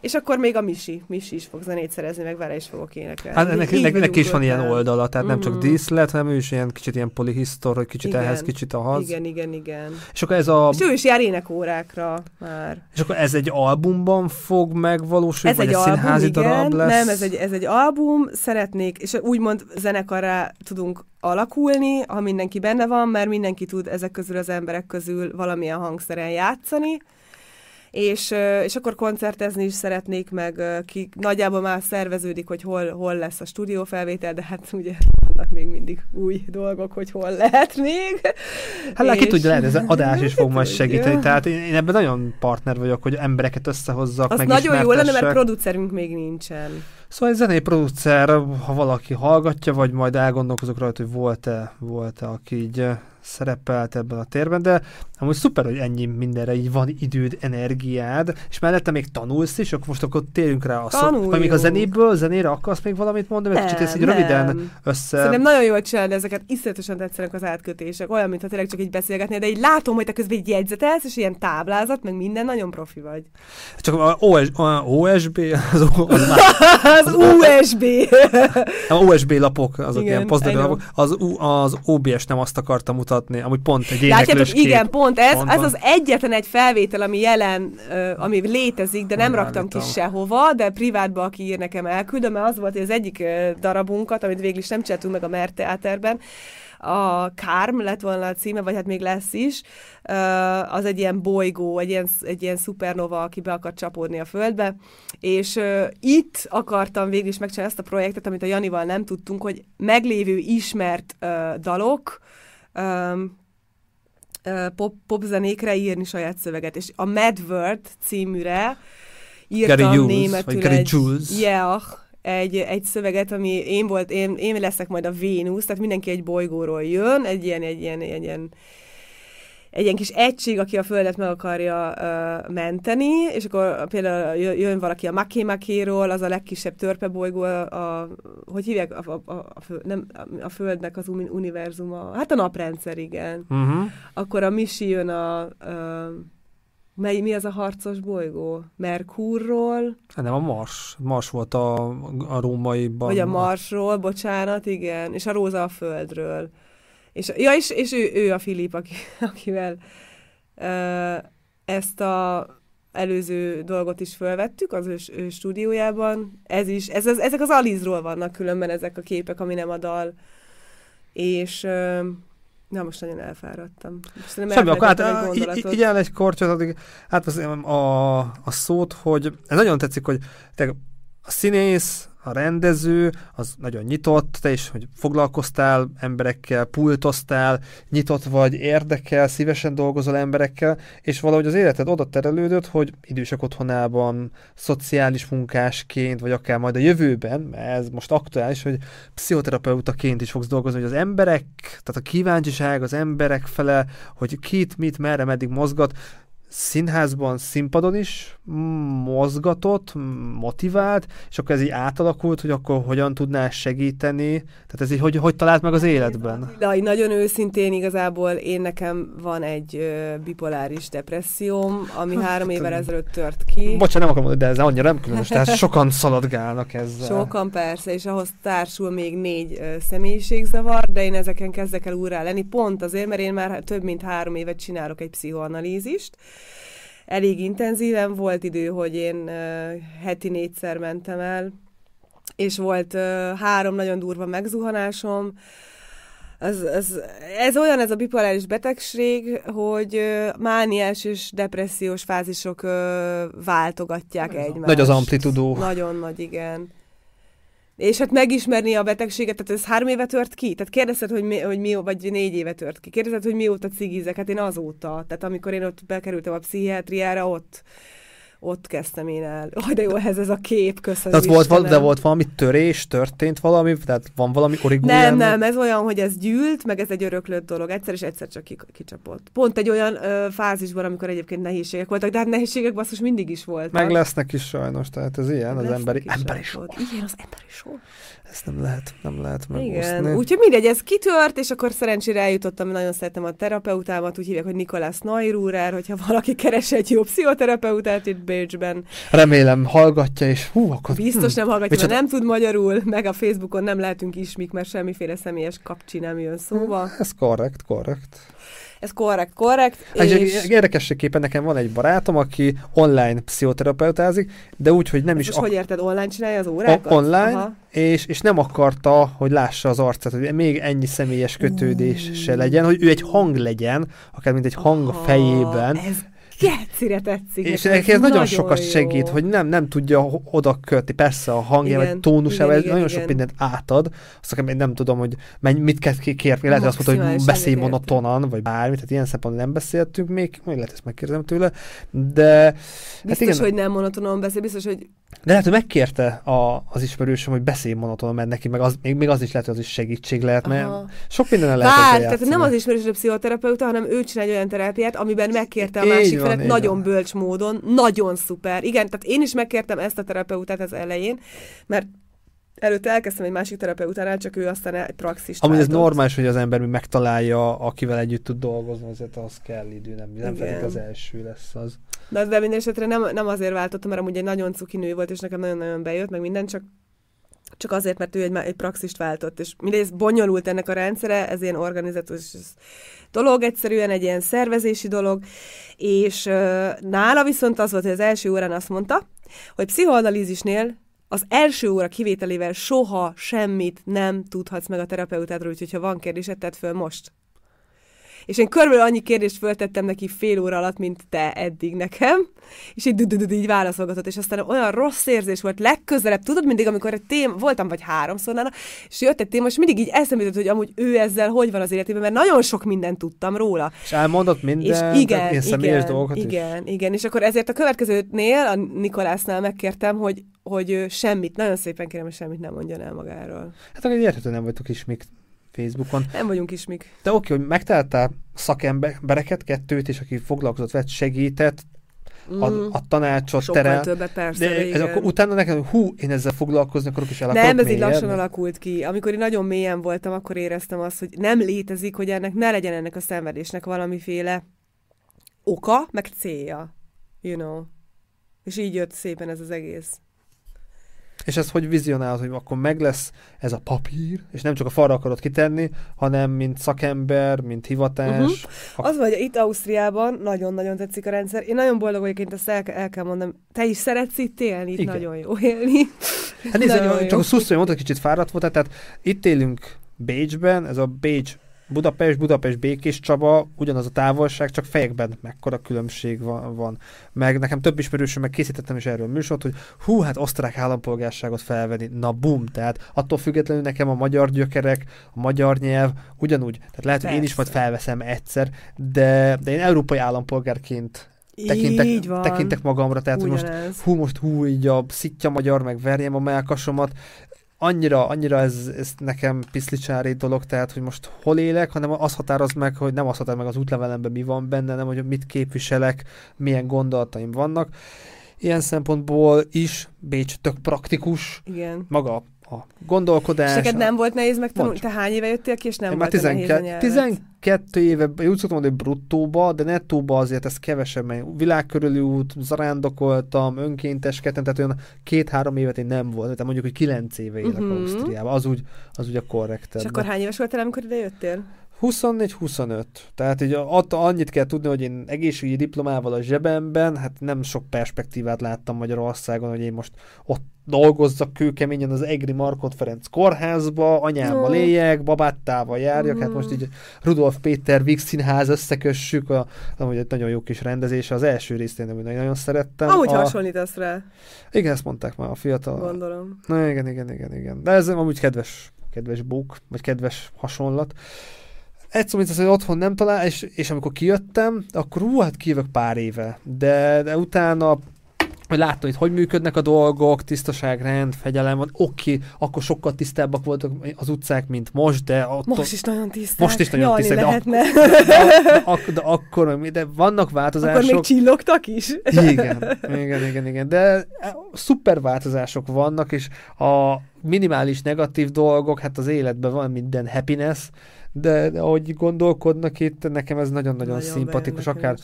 És akkor még a Misi. Misi is fog zenét szerezni, meg vele is fogok énekelni. Hát ennek, ennek, ennek is van ilyen oldala, tehát mm-hmm. nem csak mhm. díszlet, hanem ő is ilyen kicsit ilyen polihisztor, hogy kicsit igen. ehhez, kicsit ahhoz. Igen, igen, igen. És akkor ez a... És ő is jár énekórákra már. És akkor ez egy albumban fog megvalósulni, ez vagy egy album, színházi igen. darab lesz? Nem, ez egy, ez egy album, szeretnék, és úgymond zenekarra tudunk alakulni, ha mindenki benne van, mert mindenki tud ezek közül az emberek közül valamilyen hangszeren játszani és, és akkor koncertezni is szeretnék, meg ki nagyjából már szerveződik, hogy hol, hol lesz a stúdiófelvétel, de hát ugye vannak még mindig új dolgok, hogy hol lehet még. Hát és... ki tudja, lehet, ez adás is fog majd [laughs] segíteni, tehát én, én ebben nagyon partner vagyok, hogy embereket összehozzak, Az meg nagyon jó lenne, mert producerünk még nincsen. Szóval egy zenei producer, ha valaki hallgatja, vagy majd elgondolkozok rajta, hogy volt-e, volt-e aki így szerepelt ebben a térben, de amúgy szuper, hogy ennyi mindenre így van időd, energiád, és mellette még tanulsz is, akkor most akkor térjünk rá a szó. Vagy még a zenéből, zenére akarsz még valamit mondani, mert kicsit ezt így röviden össze... Szerintem nagyon jól csinálni ezeket, iszletesen tetszenek az átkötések, olyan, mintha tényleg csak így beszélgetnél, de így látom, hogy te közben így jegyzetelsz, és ilyen táblázat, meg minden, nagyon profi vagy. Csak a, OS, OSB, az, [laughs] az, USB. a OSB lapok, azok Igen, ilyen pozitív lapok, az, az OBS nem azt akartam bemutatni. Amúgy pont egy Látjátok, éneklős kép. igen, pont ez, Pont ez az egyetlen egy felvétel, ami jelen, ö, ami létezik, de nem Nem raktam ki állítom. sehova, de privátba, aki ír nekem elküldöm, mert az volt, hogy az egyik darabunkat, amit végül is nem csináltunk meg a Mert Teáterben, a Kárm lett volna a címe, vagy hát még lesz is, az egy ilyen bolygó, egy ilyen, egy ilyen szupernova, aki be akar csapódni a Földbe, és itt akartam végül is megcsinálni ezt a projektet, amit a Janival nem tudtunk, hogy meglévő ismert dalok, pop, popzenékre írni saját szöveget, és a Mad World címűre írtam Gary Jules, németül vagy Gary egy, Jules. yeah, egy, egy szöveget, ami én volt, én, én leszek majd a Vénusz, tehát mindenki egy bolygóról jön, egy ilyen, egy ilyen, egy ilyen egy ilyen kis egység, aki a Földet meg akarja uh, menteni, és akkor például jö- jön valaki a Maké Makéról, az a legkisebb törpebolygó, a, a, hogy hívják a, a, a, föld, nem, a Földnek az uni- univerzuma, hát a naprendszer, igen. Uh-huh. Akkor a Misi jön a, a mely, mi az a harcos bolygó? Merkurról, Hát Nem, a Mars. Mars volt a, a rómaiban. vagy a Marsról, bocsánat, igen, és a Róza a Földről. És, ja, és, és ő, ő a Filip, aki, [laughs] akivel uh, ezt a előző dolgot is felvettük az ő, ő stúdiójában. Ez is, ez, az, ezek az Alizról vannak különben ezek a képek, ami nem a dal. És uh, na, most nagyon elfáradtam. Most Semmi, akkor hát egy így el egy kortyot, addig hát az, a, a szót, hogy ez nagyon tetszik, hogy te a színész, a rendező, az nagyon nyitott, te is, hogy foglalkoztál emberekkel, pultoztál, nyitott vagy, érdekel, szívesen dolgozol emberekkel, és valahogy az életed oda terelődött, hogy idősek otthonában, szociális munkásként, vagy akár majd a jövőben, mert ez most aktuális, hogy pszichoterapeutaként is fogsz dolgozni, hogy az emberek, tehát a kíváncsiság az emberek fele, hogy kit, mit, merre, meddig mozgat, színházban, színpadon is mozgatott, motivált, és akkor ez így átalakult, hogy akkor hogyan tudnál segíteni, tehát ez így hogy, hogy talált meg az életben? De nagyon őszintén igazából én nekem van egy ö, bipoláris depresszióm, ami három évvel ezelőtt tört ki. Bocsánat, nem akarom mondani, de ez annyira nem különös, tehát [laughs] sokan szaladgálnak ezzel. Sokan persze, és ahhoz társul még négy ö, személyiségzavar, de én ezeken kezdek el úrrá lenni, pont azért, mert én már több mint három évet csinálok egy pszichoanalízist. Elég intenzíven volt idő, hogy én heti négyszer mentem el, és volt három nagyon durva megzuhanásom, ez, ez, ez olyan, ez a bipoláris betegség, hogy mániás és depressziós fázisok váltogatják egymást. Nagy az amplitudó. Nagyon nagy, igen. És hát megismerni a betegséget, tehát ez három éve tört ki? Tehát kérdezted, hogy mi, hogy mi vagy négy éve tört ki. Kérdezted, hogy mióta cigizek? Hát én azóta. Tehát amikor én ott bekerültem a pszichiátriára, ott ott kezdtem én el. Aj, de jó, ez, ez a kép, köszönöm Tehát volt, val- de volt valami törés, történt valami, tehát van valami origó Nem, nem, ez olyan, hogy ez gyűlt, meg ez egy öröklött dolog. Egyszer és egyszer csak ki- kicsapott. Pont egy olyan ö, fázisban, amikor egyébként nehézségek voltak, de hát nehézségek basszus mindig is voltak. Meg lesznek is sajnos, tehát ez ilyen, az emberi, is emberi sor. Igen, az emberi sor. Ezt nem lehet, nem lehet Igen, megúszni. úgyhogy mindegy, ez kitört, és akkor szerencsére eljutottam, nagyon szeretem a terapeutámat, úgy hívják, hogy Nikolás Neururer, hogyha valaki keres egy jó pszichoterapeutát itt Bécsben. Remélem hallgatja, és hú, akkor... Biztos nem hallgatja, mert Micsoda- nem tud magyarul, meg a Facebookon nem lehetünk ismik, mert semmiféle személyes kapcsi nem jön szóba. Ez korrekt, korrekt. Ez korrekt, korrekt. És... És Érdekességképpen nekem van egy barátom, aki online pszichoterapeutázik, de úgy, hogy nem Ezt is most hogy érted, online csinálja az órákat? O- online, Aha. és, és nem akarta, hogy lássa az arcát, hogy még ennyi személyes kötődés se legyen, hogy ő egy hang legyen, akár mint egy hang a Aha, fejében, Ez gecire tetszik. és neki ez nagyon sokat jó. segít, hogy nem, nem tudja oda kötni, persze a Igen, vagy tónusával, ez igen, nagyon igen. sok mindent átad, azt én nem tudom, hogy menny, mit kell kérni, lehet, hogy azt mondta, hogy beszélj monotonan, vagy bármit, tehát ilyen szempontból nem beszéltünk még, majd lehet ezt megkérdezem tőle, de Biztos, igen. hogy nem monotonon beszél, biztos, hogy De lehet, hogy megkérte a, az ismerősöm, hogy beszélj monotonon, mert neki meg az, még, még az is lehet, hogy az is segítség lehet, mert Aha. sok minden lehet Vár, tehát nem az ismerős a pszichoterapeuta, hanem ő csinál egy olyan terápiát, amiben megkérte a másik felet így nagyon bölcs módon, nagyon szuper. Igen, tehát én is megkértem ezt a terapeutát az elején, mert előtte elkezdtem egy másik terapeutánál, csak ő aztán egy praxist Amúgy ez normális, hogy az ember megtalálja, akivel együtt tud dolgozni, azért az kell idő, nem, nem Igen. feltétlenül az első lesz az. De, de minden esetre nem, nem azért váltottam, mert amúgy egy nagyon cuki nő volt, és nekem nagyon-nagyon bejött, meg minden, csak csak azért, mert ő egy, egy praxist váltott, és mindez bonyolult ennek a rendszere, ez ilyen organizációs dolog, egyszerűen egy ilyen szervezési dolog, és nála viszont az volt, hogy az első órán azt mondta, hogy pszichoanalízisnél az első óra kivételével soha semmit nem tudhatsz meg a terapeutádról, úgyhogy ha van kérdésed, tedd föl most és én körülbelül annyi kérdést föltettem neki fél óra alatt, mint te eddig nekem, és így így válaszolgatott, és aztán olyan rossz érzés volt legközelebb, tudod, mindig, amikor egy téma, voltam vagy háromszor nála, és jött egy téma, és mindig így eszembe jutott, hogy amúgy ő ezzel hogy van az életében, mert nagyon sok mindent tudtam róla. És elmondott minden, és igen, ilyen személyes igen, dolgokat igen, is. igen, és akkor ezért a következőnél, a Nikolásnál megkértem, hogy, hogy semmit, nagyon szépen kérem, hogy semmit nem mondjon el magáról. Hát akkor érhető nem vagytok is még Facebookon. Nem vagyunk is még. De oké, hogy megtaláltál szakembereket, kettőt, és aki foglalkozott vett, segített, a, mm. a tanácsot Sokkal terel. többet, persze, de ez akkor utána nekem, hú, én ezzel foglalkozni akarok, és el Nem, ez így lassan alakult ki. Amikor én nagyon mélyen voltam, akkor éreztem azt, hogy nem létezik, hogy ennek ne legyen ennek a szenvedésnek valamiféle oka, meg célja. You know. És így jött szépen ez az egész. És ez hogy vizionálod, hogy akkor meg lesz ez a papír, és nem csak a falra akarod kitenni, hanem mint szakember, mint hivatás. Uh-huh. Ha... Az vagy, itt Ausztriában nagyon-nagyon tetszik a rendszer. Én nagyon boldog vagyok, én ezt el, el kell mondanom. Te is szeretsz itt élni? Itt Igen. nagyon jó élni. Hát nézd, csak a szuszója mondta, kicsit fáradt volt, tehát itt élünk Bécsben, ez a Bécs Budapest, Budapest, Békés Csaba, ugyanaz a távolság, csak fejekben mekkora különbség van. van. Meg nekem több ismerősöm, meg készítettem is erről műsort, hogy hú, hát osztrák állampolgárságot felvenni, na bum, tehát attól függetlenül nekem a magyar gyökerek, a magyar nyelv ugyanúgy, tehát lehet, hogy én is majd felveszem egyszer, de, de én európai állampolgárként tekintek, tekintek magamra, tehát hogy most hú, most hú, így a szitja magyar, meg verjem a melkasomat, annyira, annyira ez, ez nekem piszlicsári dolog, tehát, hogy most hol élek, hanem az határoz meg, hogy nem az határoz meg az útlevelemben mi van benne, nem, hogy mit képviselek, milyen gondolataim vannak. Ilyen szempontból is Bécs tök praktikus. Igen. Maga a gondolkodás. És neked nem volt nehéz megtanulni? Te hány éve jöttél ki, és nem Én volt már 12, 12 éve, úgy szoktam mondani, bruttóba, de nettóba azért ez kevesebb, mert világkörüli út, zarándokoltam, önkénteskedtem, tehát olyan két-három évet én nem volt, tehát mondjuk, hogy kilenc éve élek uh-huh. Ausztriában, az úgy, az úgy a korrekt. És akkor hány éves voltál, amikor ide jöttél? 24-25. Tehát így att, annyit kell tudni, hogy én egészségügyi diplomával a zsebemben, hát nem sok perspektívát láttam Magyarországon, hogy én most ott dolgozzak kőkeményen az Egri Markot Ferenc kórházba, anyámmal éljek, babáttával járjak, mm. hát most így Rudolf Péter Vix színház összekössük, a, amúgy egy nagyon jó kis rendezése, az első részt én nagyon, nagyon szerettem. Amúgy a... hasonlítasz rá. Igen, ezt mondták már a fiatal. Gondolom. Na igen, igen, igen, igen. De ez amúgy kedves, kedves bók, vagy kedves hasonlat. Egyszer, mint az, hogy otthon nem talál, és, és amikor kijöttem, akkor ú, hát kijövök pár éve. De, de utána hogy láttam, hogy hogy működnek a dolgok, tisztaság, rend, fegyelem van, oké, okay, akkor sokkal tisztábbak voltak az utcák, mint most, de... Ott, most is nagyon tiszták. Most is nagyon tiszták, de, ak- de, de, ak- de, akkor, de vannak változások. Akkor még csillogtak is. Igen, igen, igen, igen, de e, szuper változások vannak, és a minimális negatív dolgok, hát az életben van minden happiness, de, ahogy gondolkodnak itt, nekem ez nagyon-nagyon nagyon szimpatikus, akár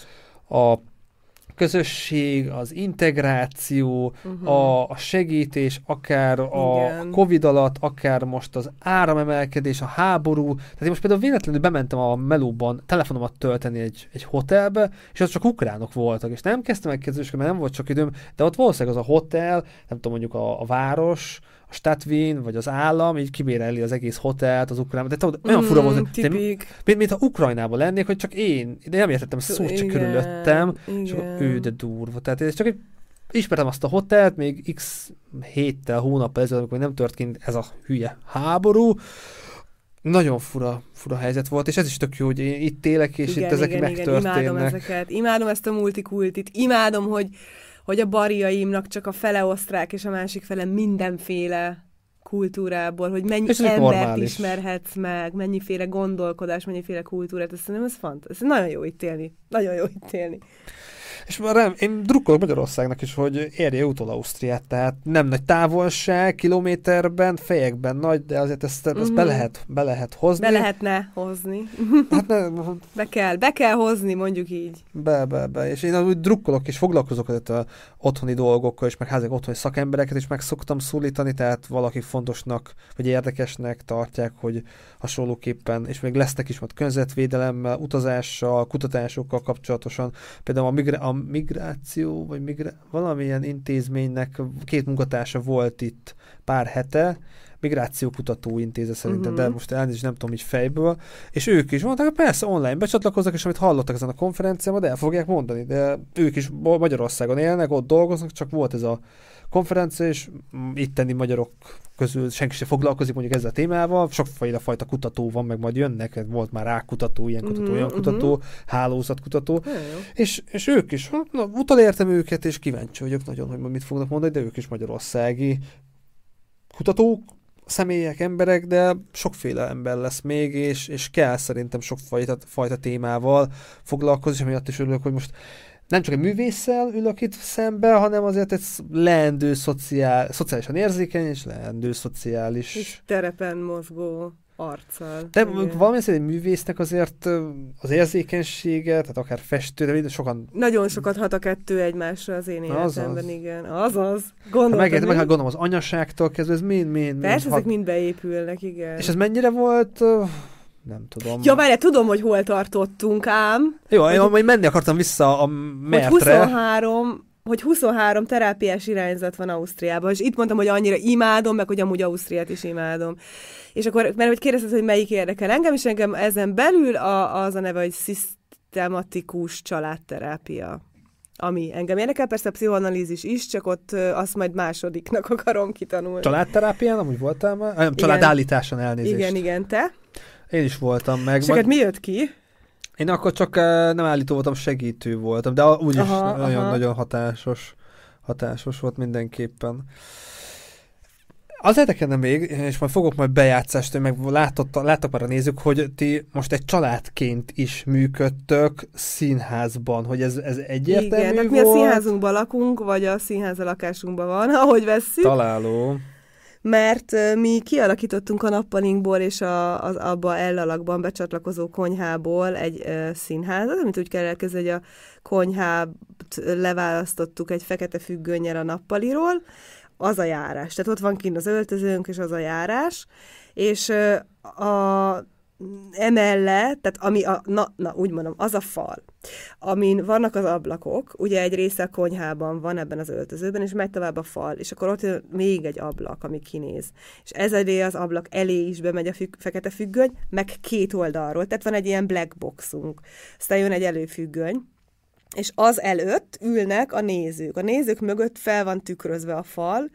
a közösség, az integráció, uh-huh. a, a segítés, akár a Igen. Covid alatt, akár most az áramemelkedés, a háború. Tehát én most például véletlenül bementem a melóban telefonomat tölteni egy, egy hotelbe, és az csak ukránok voltak, és nem kezdtem meg kezdősködni, mert nem volt csak időm, de ott valószínűleg az a hotel, nem tudom, mondjuk a, a város, a Statvin, vagy az állam így kibéreli az egész hotelt, az ukrán, de tudod, olyan mm, fura volt, hogy mint, mint ha Ukrajnában lennék, hogy csak én, de nem értettem szó, csak körülöttem, igen. és akkor ő de durva. Tehát ez csak egy ismertem azt a hotelt, még x héttel, hónappal ezelőtt, amikor nem történt ez a hülye háború, nagyon fura, fura helyzet volt, és ez is tök jó, hogy én itt élek, és igen, itt ezek igen, megtörténnek. Igen, imádom ezeket, imádom ezt a multikultit, imádom, hogy hogy a barjaimnak csak a fele osztrák, és a másik fele mindenféle kultúrából, hogy mennyi és embert normális. ismerhetsz meg, mennyiféle gondolkodás, mennyiféle kultúrát, ezt szerintem ez fant. Ez nagyon jó itt élni. Nagyon jó itt élni. És már rem, én drukkolok Magyarországnak is, hogy érje utol Ausztriát, tehát nem nagy távolság, kilométerben, fejekben nagy, de azért ezt, ezt mm-hmm. be, lehet, be lehet hozni. Be lehetne hozni. Hát ne, [laughs] be kell, be kell hozni, mondjuk így. Be, be, be. És én úgy drukkolok és foglalkozok a otthoni dolgokkal, és meg házak otthoni szakembereket is meg szoktam szólítani, tehát valaki fontosnak, vagy érdekesnek tartják, hogy hasonlóképpen, és még lesznek is majd környezetvédelemmel, utazással, kutatásokkal kapcsolatosan. Például a, migra- a migráció, vagy migra- valamilyen intézménynek két munkatársa volt itt pár hete, migrációkutató intézet szerintem, uh-huh. de most elnézést nem tudom így fejből, és ők is mondták, hogy persze online becsatlakoznak, és amit hallottak ezen a konferencián, de el fogják mondani, de ők is Magyarországon élnek, ott dolgoznak, csak volt ez a konferencia, és itteni magyarok közül senki sem foglalkozik mondjuk ezzel a témával, sokfajta fajta kutató van, meg majd jönnek, volt már rákutató, ilyen kutató, mm-hmm, olyan kutató, mm-hmm. hálózatkutató, és, és ők is, na, utalértem őket, és kíváncsi vagyok nagyon, hogy mit fognak mondani, de ők is magyarországi kutatók, személyek, emberek, de sokféle ember lesz még, és, és kell szerintem sok fajta, fajta témával foglalkozni, és amiatt is örülök, hogy most nem csak egy művésszel ülök itt szembe, hanem azért egy leendő szociál, szociálisan érzékeny és leendő szociális... És terepen mozgó arccal. De valami egy művésznek azért az érzékenysége, tehát akár festő, de sokan... Nagyon sokat hat a kettő egymásra az én életemben, Azaz. igen. Azaz. Gondolom. Hát meg, meg hát gondolom az anyaságtól kezdve, ez mind, mind, Persze, mind ezek hat... mind beépülnek, igen. És ez mennyire volt nem tudom. Ja, várj, tudom, hogy hol tartottunk ám. Jó, hogy, én majd menni akartam vissza a mertre. Hogy 23, hogy 23 terápiás irányzat van Ausztriában, és itt mondtam, hogy annyira imádom, meg hogy amúgy Ausztriát is imádom. És akkor, mert hogy kérdezted, hogy melyik érdekel engem, és engem ezen belül a, az a neve, hogy szisztematikus családterápia ami engem érdekel, persze a pszichoanalízis is, csak ott azt majd másodiknak [laughs] akarom kitanulni. Családterápián amúgy voltál már? Nem, családállításon elnézést. Igen, igen, te? Én is voltam meg. És majd... mi jött ki? Én akkor csak nem állító voltam, segítő voltam, de úgyis nagyon-nagyon hatásos, hatásos volt mindenképpen. Az érdekelne még, és majd fogok majd bejátszást, hogy meg látott, láttak már a nézők, hogy ti most egy családként is működtök színházban, hogy ez, ez egyértelmű Igen, volt? mi a színházunkban lakunk, vagy a színház a lakásunkban van, ahogy vesszük. Találó mert mi kialakítottunk a nappalinkból és a, az abba ellalakban becsatlakozó konyhából egy uh, színházat, amit úgy kell elkezdeni, hogy a konyhát leválasztottuk egy fekete függönnyel a nappaliról, az a járás. Tehát ott van kint az öltözőnk, és az a járás, és uh, a emellett, tehát ami a, na, na, úgy mondom, az a fal, amin vannak az ablakok, ugye egy része a konyhában van ebben az öltözőben, és megy tovább a fal, és akkor ott még egy ablak, ami kinéz. És ez elé az ablak elé is bemegy a függ, fekete függöny, meg két oldalról, tehát van egy ilyen black boxunk. Aztán jön egy előfüggöny, és az előtt ülnek a nézők. A nézők mögött fel van tükrözve a fal,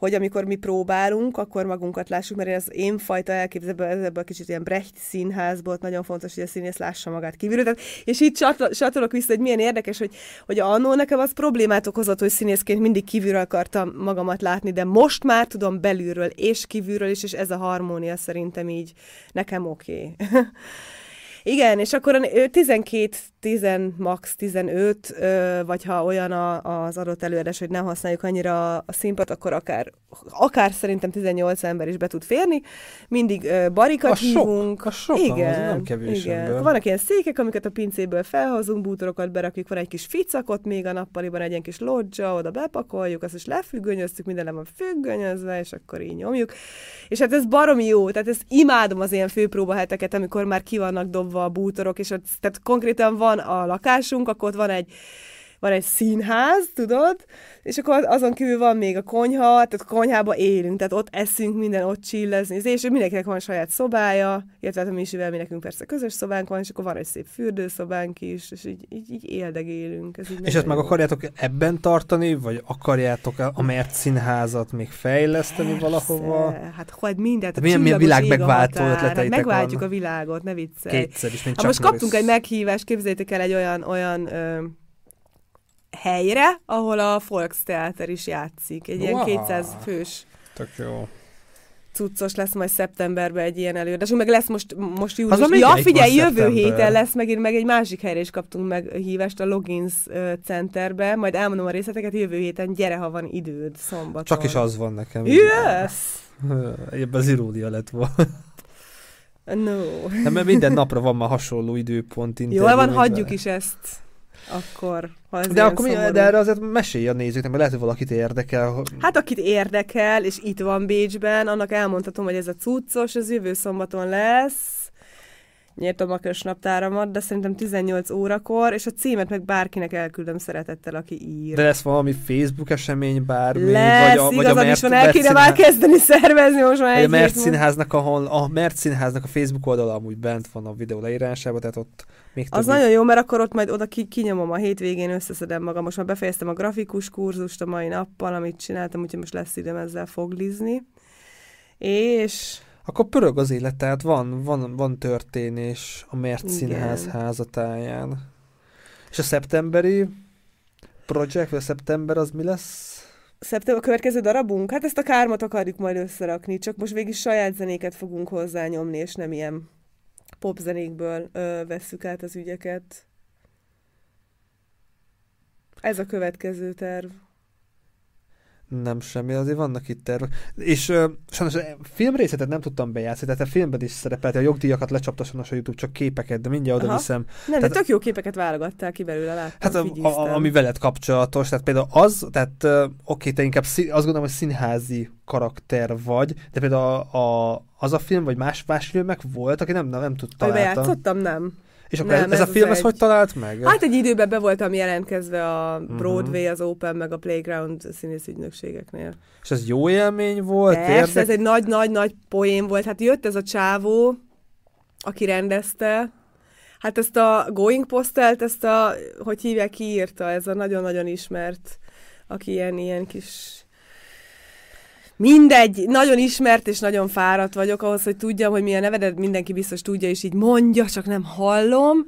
hogy amikor mi próbálunk, akkor magunkat lássuk, mert ez én fajta elképzelből, ebből kicsit ilyen Brecht színházból, nagyon fontos, hogy a színész lássa magát kívülről. Tehát, és így csatolok vissza, hogy milyen érdekes, hogy, hogy annó nekem az problémát okozott, hogy színészként mindig kívülről akartam magamat látni, de most már tudom belülről és kívülről is, és ez a harmónia szerintem így nekem oké. Okay. [laughs] Igen, és akkor 12, 10, max 15, vagy ha olyan az adott előadás, hogy nem használjuk annyira a színpad, akkor akár, akár szerintem 18 ember is be tud férni. Mindig barikat a hívunk. Sok, a sok, igen, nem kevés igen. Ember. Vannak ilyen székek, amiket a pincéből felhozunk, bútorokat berakjuk, van egy kis ficakot még a nappaliban, egy ilyen kis lodzsa, oda bepakoljuk, azt is lefüggönyöztük, minden le van függönyözve, és akkor így nyomjuk. És hát ez baromi jó, tehát ezt imádom az ilyen főpróbaheteket, amikor már ki vannak dobva dobva a bútorok, és ott, tehát konkrétan van a lakásunk, akkor ott van egy van egy színház, tudod, és akkor azon kívül van még a konyha, tehát a konyhába élünk, tehát ott eszünk, minden ott csillezni, és mindenkinek van saját szobája, illetve hát a Misivel mi nekünk persze közös szobánk van, és akkor van egy szép fürdőszobánk is, és így, így, így éldegélünk. Ez így és ezt meg akarjátok ebben tartani, vagy akarjátok a mert színházat még fejleszteni persze. valahova? Hát hogy mindent, hát milyen, milyen világ megváltó ötleteitek megváltjuk van. a világot, ne viccelj. Kétszer is, mint ha most kaptunk egy meghívást, képzeljétek el egy olyan, olyan ö, helyre, ahol a Volkstheater is játszik. Egy wow. ilyen 200 fős Tök jó. cuccos lesz majd szeptemberben egy ilyen előadás, meg lesz most, most július. Ja, figyelj, jövő szeptember? héten lesz megint meg egy másik helyre is kaptunk meg hívást a Logins Centerbe, majd elmondom a részleteket jövő héten, gyere, ha van időd, szombaton. Csak is az van nekem. Yes! [laughs] Ebben az irónia lett volna. No. Nem, mert minden napra van már hasonló időpont. Jól van, hagyjuk is ezt. Akkor, ha ez De akkor mi, de erre azért mesélj a nézőknek, mert lehet, hogy valakit érdekel. Hát akit érdekel, és itt van Bécsben, annak elmondhatom, hogy ez a cuccos, ez jövő szombaton lesz. Nyírtam a kösnaptáramat, de szerintem 18 órakor, és a címet meg bárkinek elküldöm szeretettel, aki ír. De lesz valami Facebook esemény, bármi, lesz, vagy a, vagy a Mert, is van, el kéne már kezdeni szervezni most már vagy a egy Mert színháznak, ahol a Mert színháznak a Facebook oldala amúgy bent van a videó leírásában, tehát ott még Az több nagyon jó, mert akkor ott majd oda ki, kinyomom a hétvégén, összeszedem magam. Most már befejeztem a grafikus kurzust a mai nappal, amit csináltam, úgyhogy most lesz időm ezzel foglizni. És Akkor pörög az élet, tehát van, van, van történés a Mert Igen. színház házatáján. És a szeptemberi projekt, vagy a szeptember az mi lesz? szeptember a következő darabunk? Hát ezt a kármat akarjuk majd összerakni, csak most végig saját zenéket fogunk hozzányomni, és nem ilyen popzenékből ö, vesszük át az ügyeket. Ez a következő terv. Nem semmi, azért vannak itt tervek. És uh, sajnos a filmrészetet nem tudtam bejátszani, tehát a filmben is szerepelt, a jogdíjakat lecsapta sajnos a YouTube, csak képeket, de mindjárt oda Aha. viszem. Nem, Tehát- de tök jó képeket válogattál ki belőle, láttam, Hát a, a, ami veled kapcsolatos, tehát például az, tehát uh, oké, te inkább szín, azt gondolom, hogy színházi karakter vagy, de például a, a, az a film, vagy más, más filmek volt, aki nem, nem, nem tud Amiben találta. játszottam? Nem. És akkor Nem, ez, ez, a film, ez egy. hogy talált meg? Hát egy időben be voltam jelentkezve a Mhm. Broadway, az Open, meg a Playground színészügynökségeknél. És ez jó élmény volt? Persze, érdek- ez egy nagy-nagy-nagy poén volt. Hát jött ez a csávó, aki rendezte, Hát ezt a Going Postelt, ezt a, hogy hívják, ki írta, ez a nagyon-nagyon ismert, aki ilyen, ilyen kis Mindegy, nagyon ismert és nagyon fáradt vagyok ahhoz, hogy tudjam, hogy mi a nevedet, mindenki biztos tudja, és így mondja, csak nem hallom.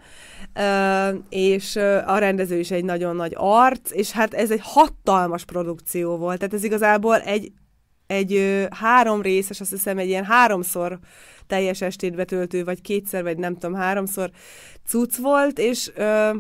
Uh, és uh, a rendező is egy nagyon nagy arc, és hát ez egy hatalmas produkció volt. Tehát ez igazából egy, egy uh, három részes, azt hiszem egy ilyen háromszor teljes estét betöltő, vagy kétszer, vagy nem tudom, háromszor cucc volt, és uh,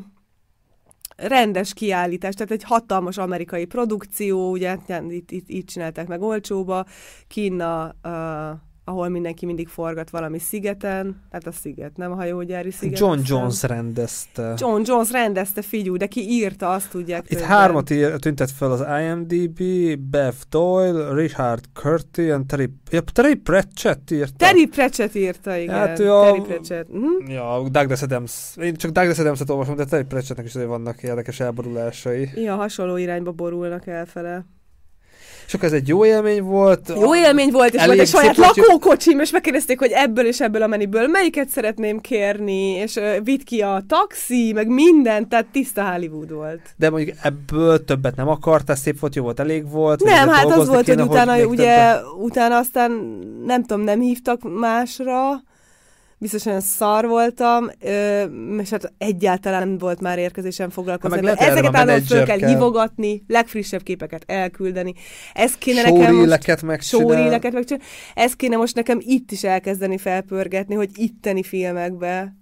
rendes kiállítás, tehát egy hatalmas amerikai produkció, ugye itt, itt, itt csinálták meg olcsóba, Kína, uh, ahol mindenki mindig forgat valami szigeten, hát a sziget, nem a hajógyári sziget. John. Jones rendezte. John Jones rendezte, figyú, de ki írta, azt tudják. Itt többen. hármat ír, tüntet fel az IMDb, Bev Doyle, Richard Curti, and Terry, ja, Terry Pratchett írta. Terry Pratchett írta, igen. Hát ő a- Terry Pratchett. Uh-huh. Ja, Douglas Adams. Én csak Douglas Adams-et olvasom, de Terry Pratchettnek is vannak érdekes elborulásai. Ja, hasonló irányba borulnak elfele. És akkor ez egy jó élmény volt. Jó élmény volt, és volt egy saját hogy- lakókocsim, és megkérdezték, hogy ebből és ebből a menüből melyiket szeretném kérni, és uh, vitt ki a taxi, meg minden, tehát tiszta Hollywood volt. De mondjuk ebből többet nem akartál, szép volt, jó volt, elég volt. Nem, hát az volt, hogy kéne, utána még ugye, többet- utána aztán nem tudom, nem hívtak másra, biztos olyan szar voltam, ö, és hát egyáltalán nem volt már érkezésem foglalkozni. Hát Ezeket állandóan föl kell hívogatni, legfrissebb képeket elküldeni. Ez kéne nekem most megcsinál. Ezt kéne most nekem itt is elkezdeni felpörgetni, hogy itteni filmekbe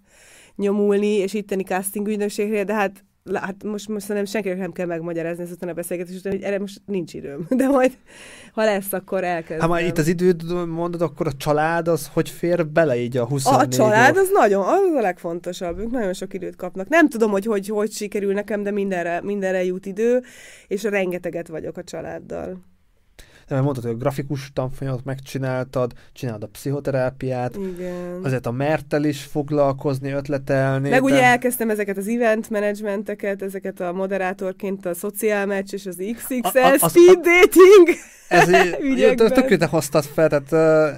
nyomulni, és itteni casting ügynökségre, de hát Hát most, most szerintem senkinek nem kell megmagyarázni ezután a beszélgetés után, hogy erre most nincs időm. [laughs] De majd, ha lesz, akkor elkezdem. Ha már itt az időt mondod, akkor a család az hogy fér bele így a 24 A, a család az nagyon, az a legfontosabb. Ők nagyon sok időt kapnak. Nem tudom, hogy hogy, hogy sikerül nekem, de mindenre, mindenre jut idő, és rengeteget vagyok a családdal. De mert mondtad, hogy a grafikus tanfolyamot megcsináltad, csinálod a pszichoterápiát, Igen. azért a Mertel is foglalkozni, ötletelni. Meg ugye de- elkezdtem ezeket az event managementeket, ezeket a moderátorként a social match és az XXL A- a- az- speed a- dating. Ez így, tökéletesen hoztad fel, tehát uh,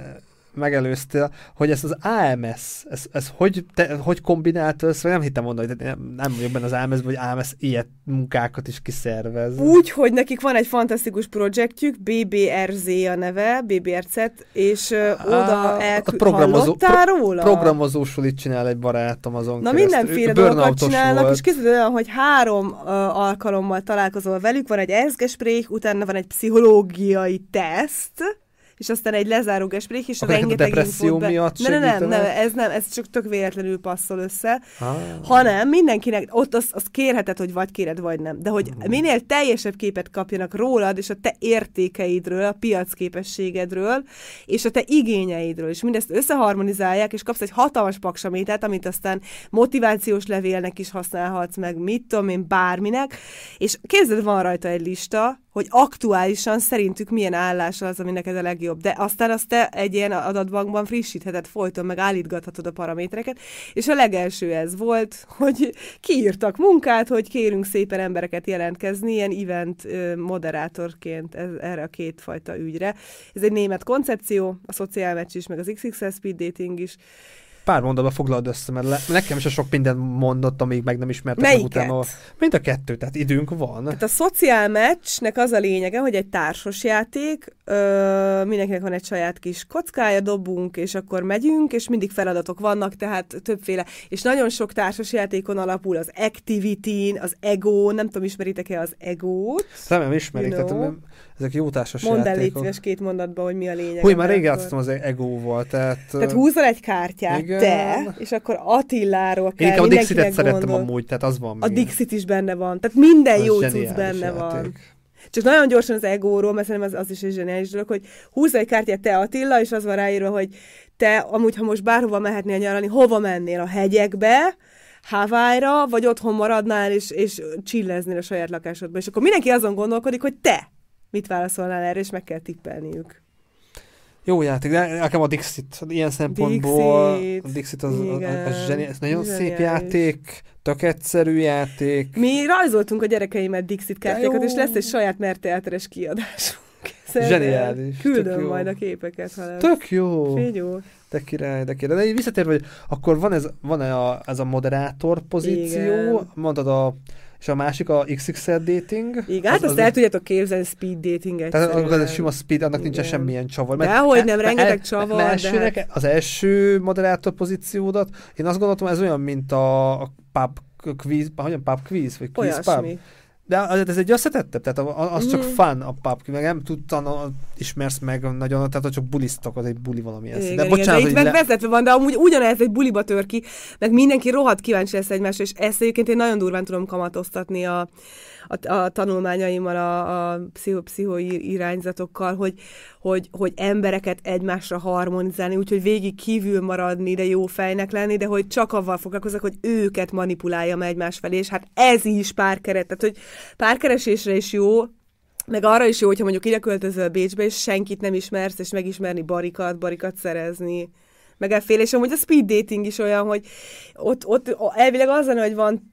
megelőztél, hogy ez az AMS, ez, ez hogy, te, hogy kombinált össze, nem hittem mondani, hogy nem, nem vagyok benne az AMS-ben, hogy AMS ilyet munkákat is kiszervez. Úgy, hogy nekik van egy fantasztikus projektjük, BBRZ a neve, BBRZ, és uh, oda elkü- a programozó- Hallottál róla? Programozósul itt csinál egy barátom azon Na keresztül. mindenféle dolgokat csinálnak, volt. és képzeld olyan, hogy három uh, alkalommal találkozol velük, van egy erszgesprék, utána van egy pszichológiai teszt, és aztán egy lezáró gesprék, és Akkor a rengeteg depresszió infót be... miatt nem, nem, nem, ez nem, ez csak tök véletlenül passzol össze, Ah. hanem mindenkinek, ott azt az kérheted, hogy vagy kéred, vagy nem, de hogy Mhm. minél teljesebb képet kapjanak rólad, és a te értékeidről, a piacképességedről, és a te igényeidről, és mindezt összeharmonizálják, és kapsz egy hatalmas paksamétát, amit aztán motivációs levélnek is használhatsz, meg mit tudom én, bárminek, és képzeld, van rajta egy lista, hogy aktuálisan szerintük milyen állás az, ami neked a legjobb. De aztán azt te egy ilyen adatbankban frissítheted folyton, meg állítgathatod a paramétereket, és a legelső ez volt, hogy kiírtak munkát, hogy kérünk szépen embereket jelentkezni, ilyen event moderátorként ez, erre a kétfajta ügyre. Ez egy német koncepció, a szociálmeccs is, meg az XXS speed dating is. Pár mondatba foglald össze, mert le, nekem is a sok mindent mondott, amíg meg nem ismertek meg Melyiket? utána. Mind a kettő, tehát időnk van. Tehát a szociál meccsnek az a lényege, hogy egy társas játék, ö, mindenkinek van egy saját kis kockája, dobunk, és akkor megyünk, és mindig feladatok vannak, tehát többféle. És nagyon sok társas játékon alapul az activity az ego, nem tudom, ismeritek-e az egót? Remélem ismerik, You know. tehát ezek jó társas Mondd el, légy szíves két mondatban, hogy mi a lényeg. Húj, már rég játszottam az egóval, tehát... Tehát húzol egy kártyát, Igen. te, és akkor Attiláról kell Én a Dixit-et szerettem amúgy, tehát az van A még. Dixit is benne van. Tehát minden Az jó cucc benne játék. van. Csak nagyon gyorsan az egóról, mert szerintem az, az is egy zseniális dolog, hogy húzz egy kártyát te Attila, és az van ráírva, hogy te amúgy, ha most bárhova mehetnél nyaralni, hova mennél? A hegyekbe, Hawaii-ra, vagy otthon maradnál, és, és csilleznél a saját lakásodban. És akkor mindenki azon gondolkodik, hogy te mit válaszolnál erre, és meg kell tippelniük. Jó játék, de nekem a Dixit, ilyen szempontból Dixit, a Dixit az, az, igen. az zseni, ez nagyon szép Zseniális. játék, tök egyszerű játék. Mi rajzoltunk a gyerekeimet Dixit kártyákat, és lesz egy saját merteáteres kiadásunk. [laughs] Zseniális, Küldöm majd a képeket, ha lesz. Tök jó. Figyó. De király, de király. De így visszatérve, hogy akkor van ez, van -e a, ez a moderátor pozíció, Igen. mondtad a, és a másik a XXL dating. Igen, hát Az- azt az- el tudjátok képzelni speed dating Tehát az a sima speed, annak nincsen Igen. semmilyen csavar. Dehogy nem, rengeteg csavar, de elsőnek, hát- Az első moderátor pozíciódat, én azt gondoltam, ez olyan, mint a, a pub quiz, hogyan pub quiz, vagy quiz pub. De ez egy összetettebb, tehát az csak fun a pub, meg nem tudtan, ismersz meg nagyon, tehát csak bulisztok, az egy buli valamilyen szín. Igen, De igen, bocsánat, de itt meg le... vezetve van, de amúgy ugyanez egy buliba tör ki, meg mindenki rohadt kíváncsi lesz egymásra, és ezt egyébként én nagyon durván tudom kamatoztatni a, a, a tanulmányaimmal, a, a pszicho, pszicho irányzatokkal, hogy, hogy, hogy embereket egymásra harmonizálni, úgyhogy végig kívül maradni, de jó fejnek lenni, de hogy csak avval foglalkozok, hogy őket manipuláljam egymás felé, és hát ez is párkeret, tehát hogy párkeresésre is jó, meg arra is jó, hogyha mondjuk ide költözöl Bécsbe, és senkit nem ismersz, és megismerni barikat, barikat szerezni, meg elfél, és amúgy a speed dating is olyan, hogy ott, ott elvileg az lenne, hogy van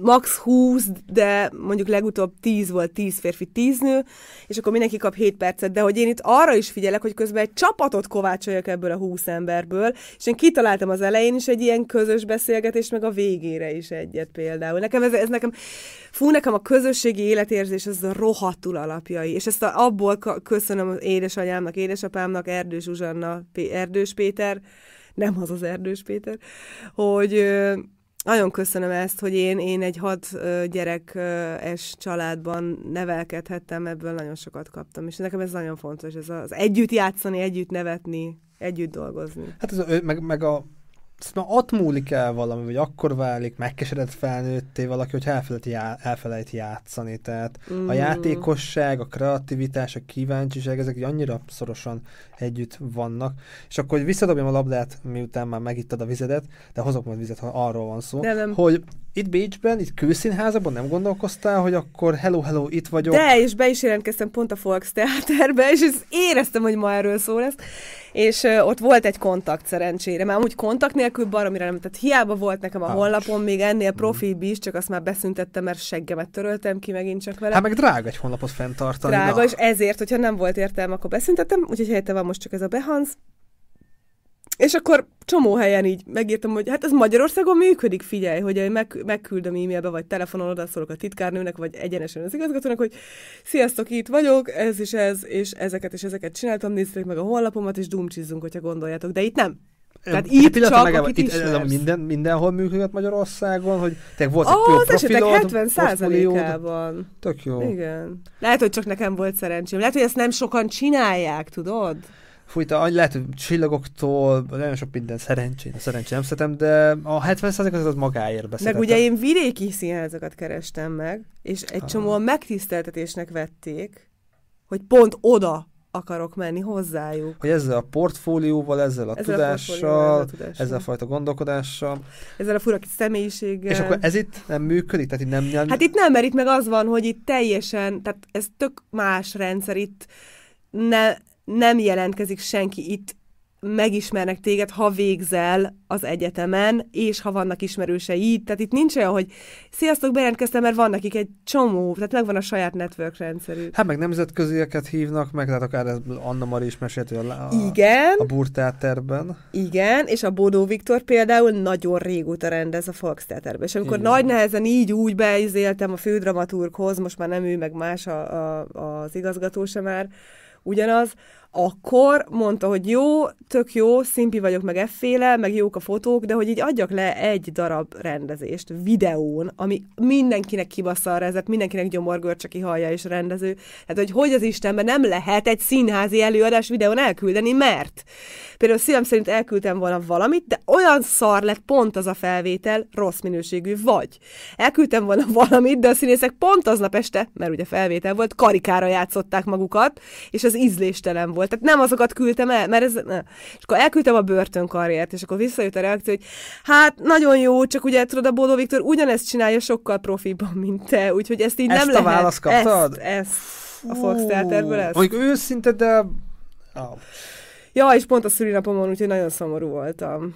max 20, de mondjuk legutóbb 10 volt, 10 férfi, 10 nő, és akkor mindenki kap 7 percet, de hogy én itt arra is figyelek, hogy közben egy csapatot kovácsoljak ebből a 20 emberből, és én kitaláltam az elején is egy ilyen közös beszélgetést, meg a végére is egyet például. Nekem ez, ez nekem, fú, nekem a közösségi életérzés, ez a rohadtul alapjai, és ezt a, abból köszönöm az édesanyámnak, édesapámnak, Erdős Zsuzsanna, Erdős Péter, nem az az Erdős Péter, hogy nagyon köszönöm ezt, hogy én, én egy hat gyerekes családban nevelkedhettem, ebből nagyon sokat kaptam, és nekem ez nagyon fontos, ez az együtt játszani, együtt nevetni, együtt dolgozni. Hát ez, meg, meg a Szóval ott múlik el valami, vagy akkor válik megkeseredett felnőtté valaki, hogy elfelejt, já, elfelejt játszani. Tehát mm. a játékosság, a kreativitás, a kíváncsiság, ezek annyira szorosan együtt vannak. És akkor, hogy visszadobjam a labdát, miután már megittad a vizedet, de hozok majd vizet, ha arról van szó, Nem, nem. hogy itt Bécsben, itt kőszínházakban nem gondolkoztál, hogy akkor hello, hello, itt vagyok. De, és be is jelentkeztem pont a Volkstheaterbe, és ezt éreztem, hogy ma erről szó lesz, és ott volt egy kontakt szerencsére, mert amúgy kontakt nélkül baromira nem, tehát hiába volt nekem a honlapon még ennél profibb is, csak azt már beszüntettem, mert seggemet töröltem ki megint csak vele. Hát meg drága egy honlapot fenntartani. drága, na. és ezért, hogyha nem volt értelme, akkor beszüntettem, úgyhogy helyette van most csak ez a Behance. És akkor csomó helyen így megírtam, hogy hát ez Magyarországon működik, figyelj, hogy én meg, megküldöm e-mailbe, vagy telefonon odaszólok a titkárnőnek, vagy egyenesen az igazgatónak, hogy sziasztok, itt vagyok, ez is ez, és ezeket és ezeket csináltam, nézzétek meg a honlapomat, és dumcsizzunk, hogyha gondoljátok. De itt nem. Tehát itt pillanatra csak, meg- akit itt, ismersz. minden, mindenhol működött Magyarországon, hogy tényleg volt egy esetek profilod, portfóliód. 70%-ában. Tök jó. Igen. Lehet, hogy csak nekem volt szerencsém. Lehet, hogy ezt nem sokan csinálják, tudod? Fúj, te annyi lehet, hogy csillagoktól, nagyon sok minden szerencsén, a szerencsé nem szeretem, de a 70% az, az magáért Meg beszéltem. ugye én vidéki színházakat kerestem meg, és egy Ah. csomóan megtiszteltetésnek vették, hogy pont oda akarok menni hozzájuk. Hogy ezzel a portfólióval, ezzel a Ezzel a tudással, ezzel a tudással. ezzel a fajta gondolkodással. Ezzel a fura kis személyiséggel. És akkor ez itt nem működik? Tehát itt nem, nem Hát itt nem, mert itt meg az van, hogy itt teljesen, tehát ez tök más rendszer, itt ne, nem jelentkezik senki, itt megismernek téged, ha végzel az egyetemen, és ha vannak ismerőseid. Tehát itt nincs olyan, hogy sziasztok, bejelentkeztem, mert van nekik egy csomó, tehát megvan a saját network rendszerük. Hát meg nemzetközieket hívnak meg, tehát akár ez Anna Mari is mesélt, hogy a, a, Igen, a Burtáterben. igen, és a Bodó Viktor például nagyon régóta rendez a Volkstheaterben. És amikor Igen. nagy nehezen így úgy beizéltem a fődramaturghoz, most már nem ő, meg más a, a, az igazgató sem már, ugyanaz, akkor mondta, hogy jó, tök jó, szimpi vagyok, meg efféle, meg jók a fotók, de hogy így adjak le egy darab rendezést videón, ami mindenkinek kibassza a rezet, mindenkinek gyomorgörcse kihallja és rendező. Tehát, hogy hogy az Istenben nem lehet egy színházi előadás videón elküldeni, mert például szívem szerint elküldtem volna valamit, de olyan szar lett pont az a felvétel, rossz minőségű, vagy elküldtem volna [laughs] valamit, de a színészek pont aznap este, mert ugye felvétel volt, karikára játszották magukat, és az ízléstelen volt. Tehát nem azokat küldtem el, mert ez... Ne. És akkor elküldtem a börtönkarriert, és akkor visszajött a reakció, hogy hát nagyon jó, csak ugye tudod, a Bodo Viktor ugyanezt csinálja sokkal profiban, mint te, úgyhogy ezt így Ezt nem a lehet. választ kaptad? Ezt, ezt. A Fox Theaterből ezt. Mondjuk őszinte, de... Oh. Ja, és pont a szülinapomon, úgyhogy nagyon szomorú voltam.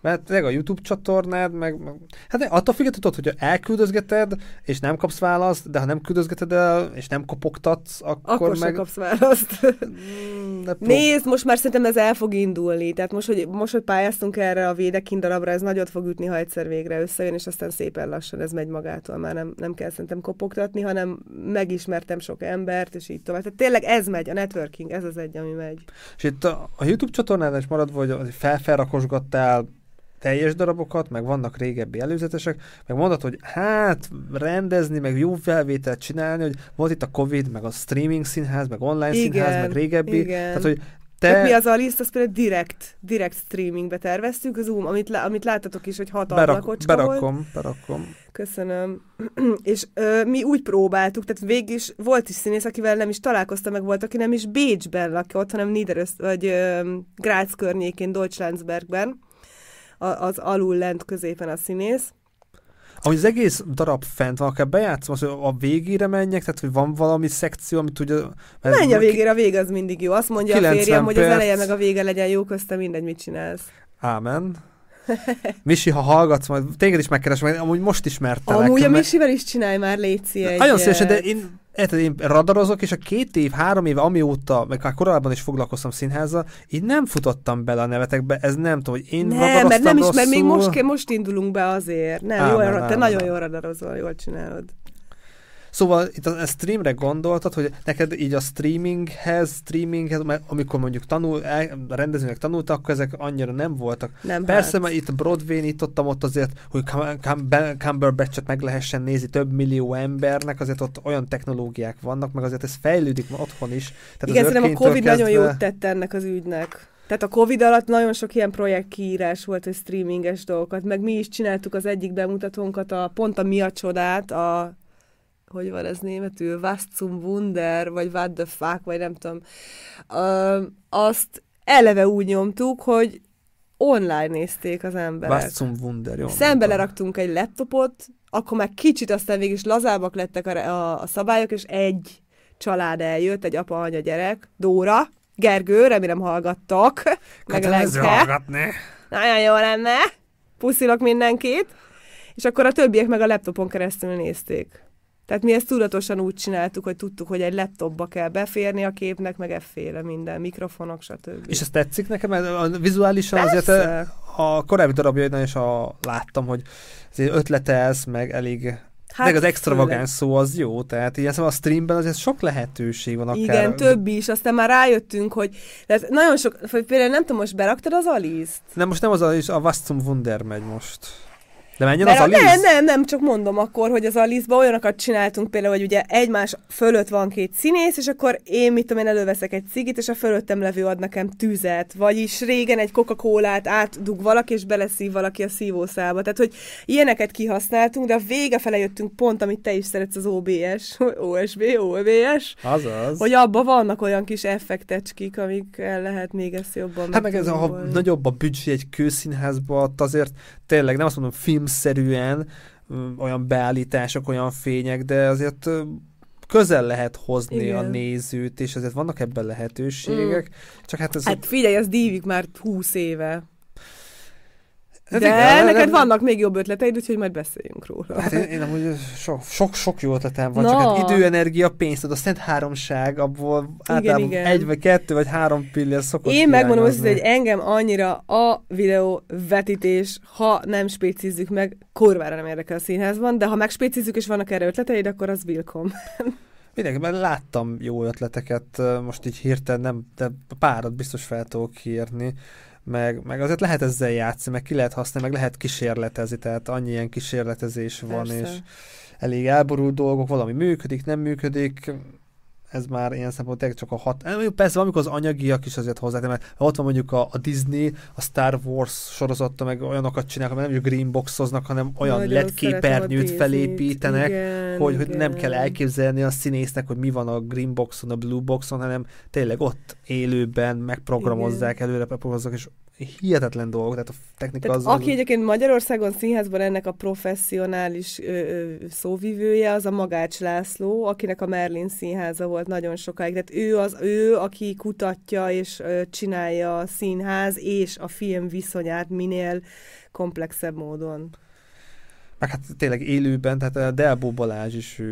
Mert tényleg a YouTube csatornád, meg, meg hát attól függetlenül tudod, hogyha elküldözgeted, és nem kapsz választ, de ha nem küldözgeted el, és nem kopogtatsz, akkor, Akkor meg... kapsz választ. Mm, prób- Nézd, most már szerintem ez el fog indulni. Tehát most, hogy, most, hogy pályáztunk erre a védekin darabra, ez nagyot fog ütni, ha egyszer végre összejön, és aztán szépen lassan ez megy magától. Már nem, nem kell szerintem kopogtatni, hanem megismertem sok embert, és így tovább. Tehát tényleg ez megy, a networking, ez az egy, ami megy. És itt a, a YouTube csatornán is maradva, hogy felfelrakosgattál teljes darabokat, meg vannak régebbi előzetesek, meg mondod, hogy hát rendezni, meg jó felvételt csinálni, hogy volt itt a Covid, meg a streaming színház, meg online Igen, színház, meg régebbi. igen. Tehát, hogy Te... Tehát mi az a liszt, azt például direkt, direkt streamingbe terveztük, Zoom, amit, lá- amit láttatok is, hogy hat berak, ablakocska volt. berakom, berakom. Köszönöm. [clears throat] és ö, mi úgy próbáltuk, tehát végig is volt is színész, akivel nem is találkoztam, meg volt, aki nem is Bécsben lakott, hanem Niederösz, vagy ö, Grácz környékén, Deutschlandsbergben, az alul lent középen a színész. Ahogy az egész darab fent van, akár bejátszom, az, hogy a végére menjek, tehát hogy van valami szekció, amit ugye... Menj a végére, a vége az mindig jó. Azt mondja a 90 férjem, hogy az perc. eleje meg a vége legyen jó, köztem mindegy, mit csinálsz. Ámen. Misi, ha hallgatsz, majd téged is megkeresem, mert amúgy most ismertelek. Amúgy a mert- Misivel is csinálj már, Léci, egy... Nagyon szívesen, de én, érted, én radarozok, és a két év, három éve, amióta, meg már korábban is foglalkoztam színházzal, így nem futottam bele a nevetekbe, ez nem tudom, hogy én Nem, mert radaroztam nem is, mert még rosszul. most, most indulunk be azért. Nem, Ámen, jól, te ámen, nagyon ámen. jól radarozol, jól csinálod. Szóval itt a, a streamre gondoltad, hogy neked így a streaminghez, streaminghez, mert amikor mondjuk tanul, a rendezőnek tanultak, akkor ezek annyira nem voltak. Nem Persze, hát. mert itt Broadway-n itt ott, ott azért, hogy Cum- Cumber- Cumberbatch-et meg lehessen nézni több millió embernek, azért ott olyan technológiák vannak, meg azért ez fejlődik ma otthon is. Tehát Igen, szerintem a Covid nagyon kezdve- jót tett ennek az ügynek. Tehát a Covid alatt nagyon sok ilyen projekt kiírás volt, hogy streaminges dolgokat, meg mi is csináltuk az egyik bemutatónkat, a, pont a Mi a csodát, a hogy van ez németül, Was zum Wunder, vagy What the fuck, vagy nem tudom. Azt eleve úgy nyomtuk, hogy online nézték az emberek. Was zum Wunder, jó. Szembe mondtam. leraktunk egy laptopot, akkor már kicsit aztán végig is lazábbak lettek a, a, a szabályok, és egy család eljött, egy apa, anya, gyerek, Dóra, Gergő, remélem hallgattak, [laughs] meg Kötelező hallgatni. Nagyon jó lenne, puszilok mindenkit, és akkor a többiek meg a laptopon keresztül nézték. Tehát mi ezt tudatosan úgy csináltuk, hogy tudtuk, hogy egy laptopba kell beférni a képnek, meg efféle minden, mikrofonok, stb. És ez tetszik nekem? Mert a- vizuálisan Persze. azért eh, a korábbi darabjaidnál is a, láttam, hogy azért ötletelsz, meg elég Hát, de az extravagáns szó az jó, tehát ilyen szóval a streamben azért sok lehetőség van akár. Igen, több is, aztán már rájöttünk, hogy tehát nagyon sok, például nem tudom, most beraktad az Alice-t? Nem, most nem az Alice, a Wastum Wunder megy most. De menjen Mert az Alice? Nem, nem, nem, csak mondom akkor, hogy az Alice-ba olyanokat csináltunk például, hogy ugye egymás fölött van két színész, és akkor én, mit tudom én, előveszek egy cigit, és a fölöttem levő ad nekem tüzet. Vagyis régen egy Coca-Colát átdug valaki, és beleszív valaki a szívószába. Tehát, hogy ilyeneket kihasználtunk, de a vége fele jöttünk pont, amit te is szeretsz az OBS, [laughs] OSB, OBS. Azaz. Hogy abban vannak olyan kis effektecskik, amik el lehet még ezt jobban Hát meg ez, ha nagyobb a büdzsé egy kőszínházba, azért tényleg nem azt mondom filmszerűen olyan beállítások, olyan fények, de azért közel lehet hozni Igen. a nézőt, és azért vannak ebben lehetőségek. Mm. Csak hát ez... Hát figyelj, az dívik már 20 éve. De igen, neked nem, vannak még jobb ötleteid, úgyhogy majd beszéljünk róla. Hát én, én amúgy sok, sok, sok jó ötletem van, no. csak hát idő, energia, pénz, a szent háromság, abból igen, általában igen. egy vagy kettő vagy három pillér szokott Én megmondom azt, hogy engem annyira a videó vetítés, ha nem spécizzük meg, korvára nem érdekel a színházban, de ha megspécizzük és vannak erre ötleteid, akkor az vilkom. [laughs] Mindenképpen láttam jó ötleteket, most így hirtelen nem, de párat biztos fel tudok írni meg, meg azért lehet ezzel játszani, meg ki lehet használni, meg lehet kísérletezni, tehát annyi ilyen kísérletezés van, Persze. és elég elborult dolgok, valami működik, nem működik, ez már ilyen szempontból csak a hat... Persze valamikor az anyagiak is azért hozzá, mert ott van mondjuk a, a Disney, a Star Wars sorozatta, meg olyanokat csinálnak, nem mondjuk greenboxoznak, hanem olyan Nagyon LED képernyőt felépítenek, igen, hogy, igen. hogy nem kell elképzelni a színésznek, hogy mi van a greenboxon, a blue boxon, hanem tényleg ott élőben megprogramozzák, igen. előre programozzák, és hihetetlen dolgok, tehát a technika tehát az... Aki az... egyébként Magyarországon színházban ennek a professzionális ö, ö, szóvivője, az a Magács László, akinek a Merlin színháza volt nagyon sokáig. Tehát ő az ő, aki kutatja és ö, csinálja a színház és a film viszonyát minél komplexebb módon. Meg hát tényleg élőben, tehát a Delbo Balázs is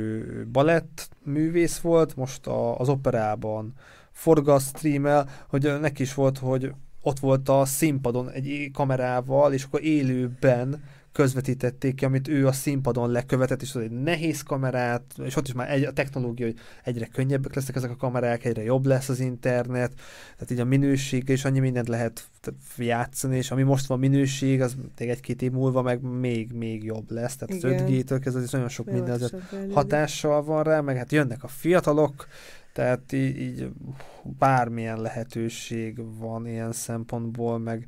balett művész volt, most a, az operában forgat, streamel, hogy neki is volt, hogy ott volt a színpadon egy kamerával, és akkor élőben közvetítették ki, amit ő a színpadon lekövetett, és az egy nehéz kamerát, és ott is már egy, a technológia, hogy egyre könnyebbek lesznek ezek a kamerák, egyre jobb lesz az internet, tehát így a minőség, és annyi mindent lehet játszani, és ami most van minőség, az még egy-két év múlva meg még, még jobb lesz, tehát Igen. az 5G-től ez nagyon sok minden hatással van rá, meg hát jönnek a fiatalok, tehát így, így bármilyen lehetőség van ilyen szempontból, meg,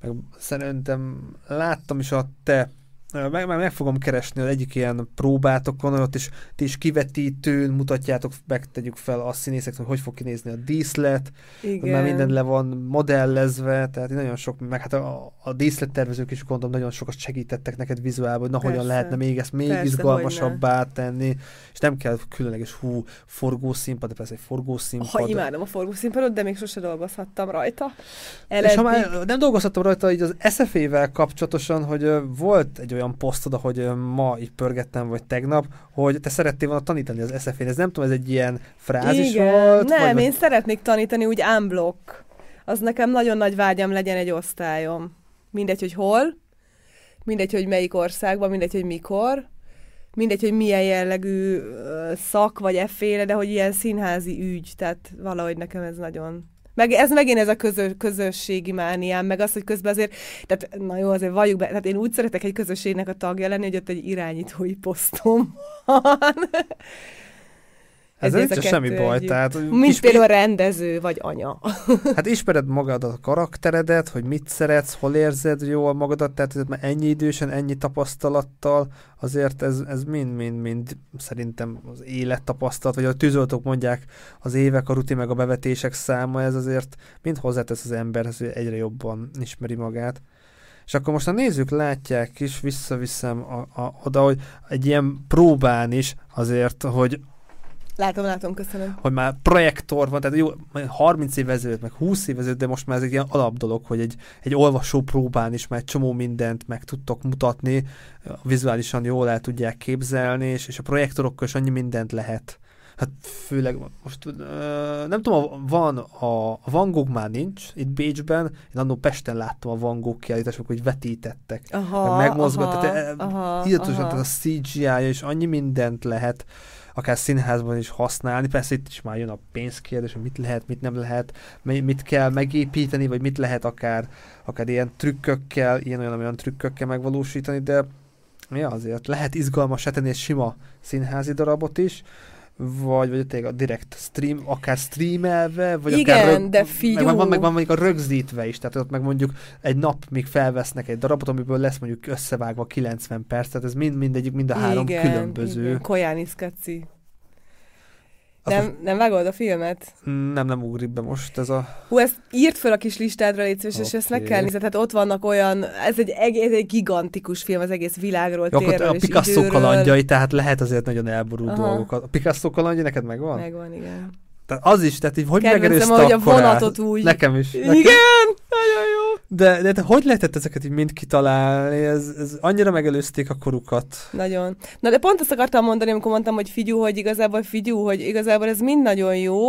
meg szerintem láttam is a te meg, meg, meg fogom keresni az egyik ilyen próbátokon, ott is ti is kivetítőn mutatjátok, megtegyük fel a színészek, hogy hogy fog kinézni a díszlet, Igen. mert minden le van modellezve, tehát nagyon sok, meg hát a, a díszlettervezők is gondolom nagyon sokat segítettek neked vizuálban, hogy na Persze. hogyan lehetne még ezt még Persze, izgalmasabbá tenni, és nem kell különleges hú, forgószínpad, de persze egy forgószínpad. Ha imádom a forgószínpadot, de még sose dolgozhattam rajta. Eleddig. És ha már nem dolgozhattam rajta, így az SFA-vel kapcsolatosan, hogy volt egy olyan olyan posztod, hogy ma így pörgettem, vagy tegnap, hogy te szerettél volna tanítani az SFN. Ez nem tudom, ez egy ilyen frázis Igen, volt? Nem, vagy... én szeretnék tanítani úgy unblock. Az nekem nagyon nagy vágyam legyen egy osztályom. Mindegy, hogy hol, mindegy, hogy melyik országban, mindegy, hogy mikor, mindegy, hogy milyen jellegű szak vagy efféle, de hogy ilyen színházi ügy, tehát valahogy nekem ez nagyon meg ez megint ez a közös, közösségi mániám, meg az, hogy közben azért, tehát na jó, azért valljuk be, tehát én úgy szeretek egy közösségnek a tagja lenni, hogy ott egy irányítói posztom van. Ez, nincs semmi baj. Tehát, mint ismer... például rendező vagy anya. [laughs] hát ismered magadat, a karakteredet, hogy mit szeretsz, hol érzed jól magadat, tehát már ennyi idősen, ennyi tapasztalattal, azért ez, ez mind-mind-mind szerintem az élettapasztalat, vagy a tűzoltók mondják, az évek, a rutin meg a bevetések száma, ez azért mind hozzátesz az emberhez, hogy egyre jobban ismeri magát. És akkor most a nézők látják is, visszaviszem a, a, oda, hogy egy ilyen próbán is azért, hogy Látom, látom, köszönöm. Hogy már projektor van, tehát jó, 30 év ezelőtt, meg 20 év ezelőtt, de most már ez egy ilyen alap dolog, hogy egy, egy olvasó próbán is már egy csomó mindent meg tudtok mutatni, vizuálisan jól el tudják képzelni, és, és a projektorokkal is annyi mindent lehet Hát főleg most uh, nem tudom, van a, a Van Gogh már nincs itt Bécsben, én annól Pesten láttam a Van Gogh kiállítások, hogy vetítettek, aha, megmozgott, aha, tehát aha, aha. tehát a CGI-ja és annyi mindent lehet akár színházban is használni. Persze itt is már jön a pénzkérdés, hogy mit lehet, mit nem lehet, mi- mit kell megépíteni, vagy mit lehet akár, akár ilyen trükkökkel, ilyen olyan, olyan trükkökkel megvalósítani, de ja, azért lehet izgalmas tenni egy sima színházi darabot is, vagy, vagy tényleg a direkt stream, akár streamelve, vagy akár Igen, de figyú. meg, van, meg van mondjuk a rögzítve is, tehát ott meg mondjuk egy nap még felvesznek egy darabot, amiből lesz mondjuk összevágva 90 perc, tehát ez mind mindegyik, mind a három igen, különböző. Igen. Kojánis Kaci. Az Nem, nem vágod a filmet? Nem, nem ugrik be most ez a... Hú, ezt írt föl a kis listádra, légy szíves, és ezt meg kell nézni. Tehát ott vannak olyan, ez egy, eg- ez egy gigantikus film az egész világról, Jó, térről a Picasso időről. kalandjai, tehát lehet azért nagyon elborult Aha. dolgokat. A Picasso kalandja neked megvan? Megvan, igen. Tehát az is, tehát így hogy megerőzte ahogy a vonatot úgy... Nekem is. Nekem. Igen, nagyon. De, de, de hogy lehetett ezeket így mind kitalálni? Ez, ez annyira megelőzték a korukat. Nagyon. Na de pont azt akartam mondani, amikor mondtam, hogy figyú, hogy igazából figyú, hogy igazából ez mind nagyon jó,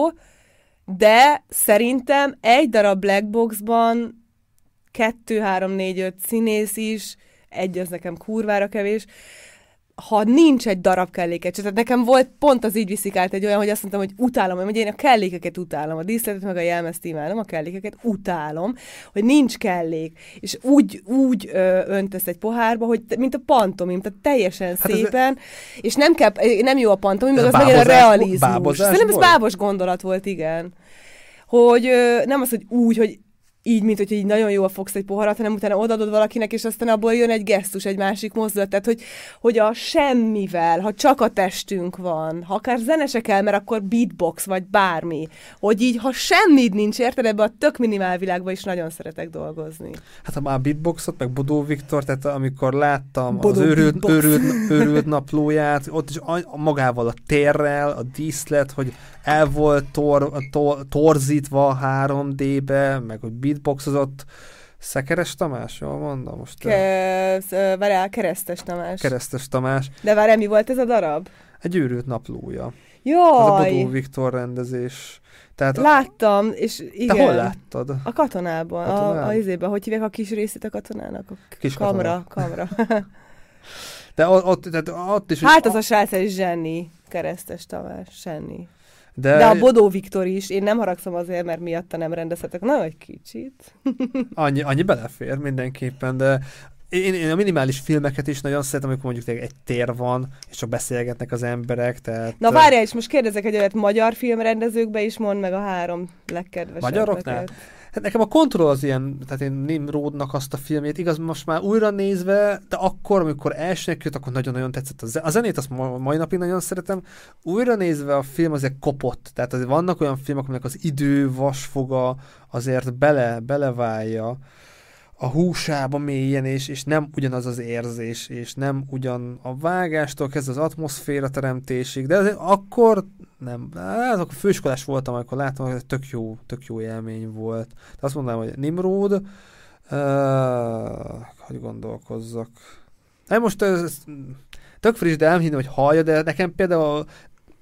de szerintem egy darab Black Boxban kettő, három, négy, öt színész is, egy az nekem kurvára kevés, ha nincs egy darab kelléket, tehát nekem volt pont az így viszik át egy olyan, hogy azt mondtam, hogy utálom, hogy én a kellékeket utálom, a díszletet meg a jelmezt imádom, a kellékeket utálom, hogy nincs kellék, és úgy, úgy ö, öntesz egy pohárba, hogy mint a pantomim, tehát teljesen Hát hát ez- szépen, és nem, kell, nem jó a pantomim, meg az nagyon a realizmus. bábozás Szerintem ez bábos gondolat volt, igen. Hogy ö, nem az, hogy úgy, hogy így, mint hogy így nagyon jól fogsz egy poharat, hanem utána odadod valakinek, és aztán abból jön egy gesztus, egy másik mozdulat. Tehát, hogy, hogy a semmivel, ha csak a testünk van, ha akár zene se kell, mert akkor beatbox, vagy bármi, hogy így, ha semmid nincs, érted, ebbe a tök minimál világban is nagyon szeretek dolgozni. Hát ha már beatboxot, meg Bodó Viktor, tehát amikor láttam Bodó az őrült, őrült, őrült naplóját, ott is a- magával a térrel, a díszlet, hogy el volt tor, tor, torzítva 3D-be, meg hogy beatboxozott. Szekeres Tamás, jól mondom most? Ke- Várjál, keresztes Tamás. Keresztes Tamás. De várjál, mi volt ez a darab? Egy őrült naplója. Ez a Bodó Jaj, Viktor rendezés. Tehát láttam, és igen. te hol láttad? A katonában, a, Katonában? a izében, hogy hívják a kis részét a katonának? A Kis kamra, kamra. [laughs] De ott, ott, tehát ott is... hát az a srác egy zseni, keresztes Tamás, zseni. De, De a Bodó Viktor is, én nem haragszom azért, mert miatta nem rendezhetek. Na, egy kicsit. [laughs] Annyi, annyi belefér mindenképpen, de én, én a minimális filmeket is nagyon szeretem, amikor mondjuk egy tér van, és csak beszélgetnek az emberek, tehát... Na várjál, és most kérdezek egy olyat magyar filmrendezőkbe is, mondd meg a három legkedvesebbeket. Magyaroknál? Hát nekem a kontroll az ilyen, tehát én Nimrodnak azt a filmét, igaz, most már újra nézve, de akkor, amikor elsőnek jött, akkor nagyon-nagyon tetszett a, ze- a zenét, azt ma, mai napig nagyon szeretem. Újra nézve a film azért kopott, tehát azért vannak olyan filmek, aminek az idő vasfoga azért bele, beleválja a húsába mélyen, és, és nem ugyanaz az érzés, és nem ugyan a vágástól kezdve az atmoszféra teremtésig, de akkor nem, hát akkor főiskolás voltam, amikor láttam, hogy ez tök jó, tök jó élmény volt. De azt mondanám, hogy Nimrod, uh, hogy gondolkozzak. Hát most ez, ez tök friss, de nem hinni, hogy hallja, de nekem például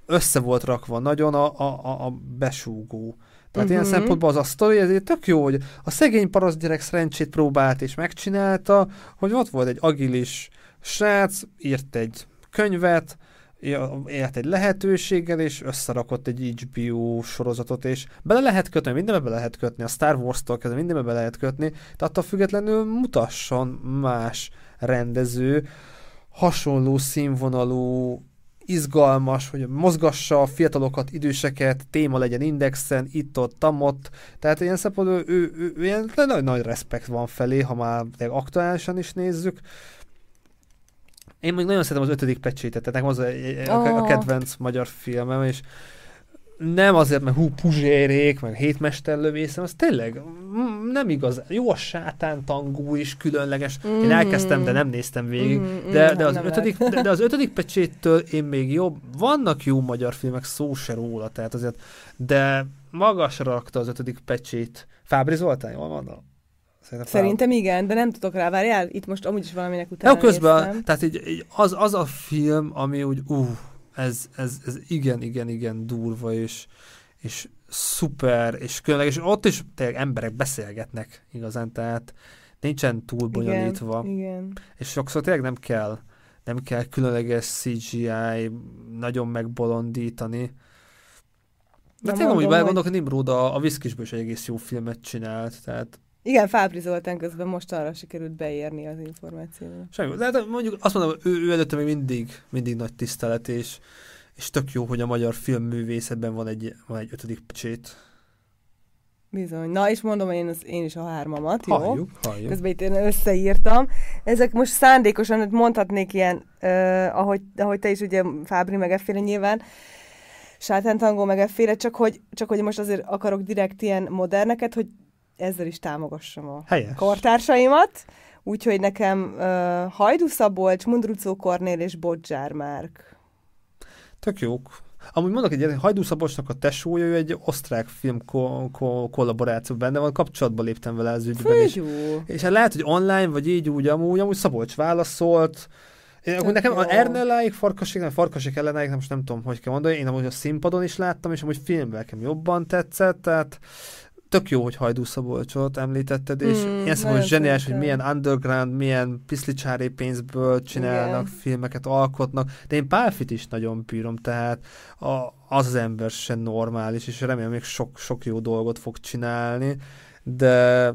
össze volt rakva nagyon a, a, a, a besúgó. Tehát uh-huh. ilyen Mhm. szempontból az a sztori, ezért tök jó, hogy a szegény paraszt gyerek szerencsét próbált és megcsinálta, hogy ott volt egy agilis srác, írt egy könyvet, élt egy lehetőséggel, és összerakott egy HBO sorozatot, és bele lehet kötni, mindenbe bele lehet kötni, a Star Wars-tól kezdve mindenbe bele lehet kötni, de attól függetlenül mutasson más rendező hasonló színvonalú izgalmas, hogy mozgassa a fiatalokat, időseket, téma legyen indexen, itt-ott, tamott. Tehát ilyen szempontból ő, ő, ő, ő ilyen nagy, nagy respekt van felé, ha már aktuálisan is nézzük. Én még nagyon szeretem az ötödik pecsétet, tehát nekem az a, a, a kedvenc magyar filmem, és nem azért, mert hú, puzsérék, meg hétmesterlövészem, az tényleg mm, nem igaz. Jó a sátán tangó is különleges. Én elkezdtem, de nem néztem végig. Mhm, De, de, az nem ötödik, de, de az ötödik pecséttől én még jobb. Vannak jó magyar filmek, szó se róla, tehát azért, de magasra rakta az ötödik pecsét. Fábri Zoltán, jól mondom? Szerintem, Szerintem igen, de nem tudok rá, várjál, itt most amúgy is valaminek utána Ja, közben, néztem. tehát így, így az, az a film, ami úgy, ú, ez, ez, ez igen, igen, igen durva, és, és szuper, és különleges, és ott is tényleg emberek beszélgetnek igazán, tehát nincsen túl bonyolítva. Igen, igen. És sokszor tényleg nem kell, nem kell különleges CGI nagyon megbolondítani. De Na, tényleg, hogy belegondolok, hogy Nimrod a, a Viszkisből is egy egész jó filmet csinált, tehát Igen, Fábri Zoltán közben mostanra sikerült beérni az információra. semmi. De hát mondjuk azt mondom, ő, ő előtte még mindig, mindig nagy tisztelet, és, és tök jó, hogy a magyar filmművészetben van egy, van egy ötödik pecsét. Bizony. Na, és mondom én, az, én is a hármamat, jó? Halljuk, halljuk. Közben itt én összeírtam. Ezek most szándékosan hogy mondhatnék ilyen, uh, ahogy, ahogy te is ugye Fábri meg efféle nyilván, sátántangó meg efféle, csak hogy, csak hogy most azért akarok direkt ilyen moderneket, hogy ezzel is támogassam a Helyes. kortársaimat. Úgyhogy nekem uh, Hajdu Szabolcs, Mundrucó Kornél és Bodzsár Márk. Tök jók. Amúgy mondok egy Hajdú Szabolcsnak a tesója, ő egy osztrák film ko- ko- kollaboráció benne van, kapcsolatba léptem vele az ügyben, és, Fú, és hát lehet, hogy online, vagy így úgy, amúgy, amúgy Szabolcs válaszolt, én, akkor nekem jó. a Ernelláig, Farkasig, nem Farkasig ellenáig, nem most nem tudom, hogy kell mondani, én amúgy a színpadon is láttam, és amúgy filmben nekem jobban tetszett, tehát tök jó, hogy Hajdú Szabolcsot említetted, és Mm, ilyen szempontból zseniális, hogy milyen underground, milyen piszlicsári pénzből csinálnak, Igen. filmeket alkotnak, de én Pálfit is nagyon bírom, tehát a, az az ember se normális, és remélem még sok, sok jó dolgot fog csinálni, de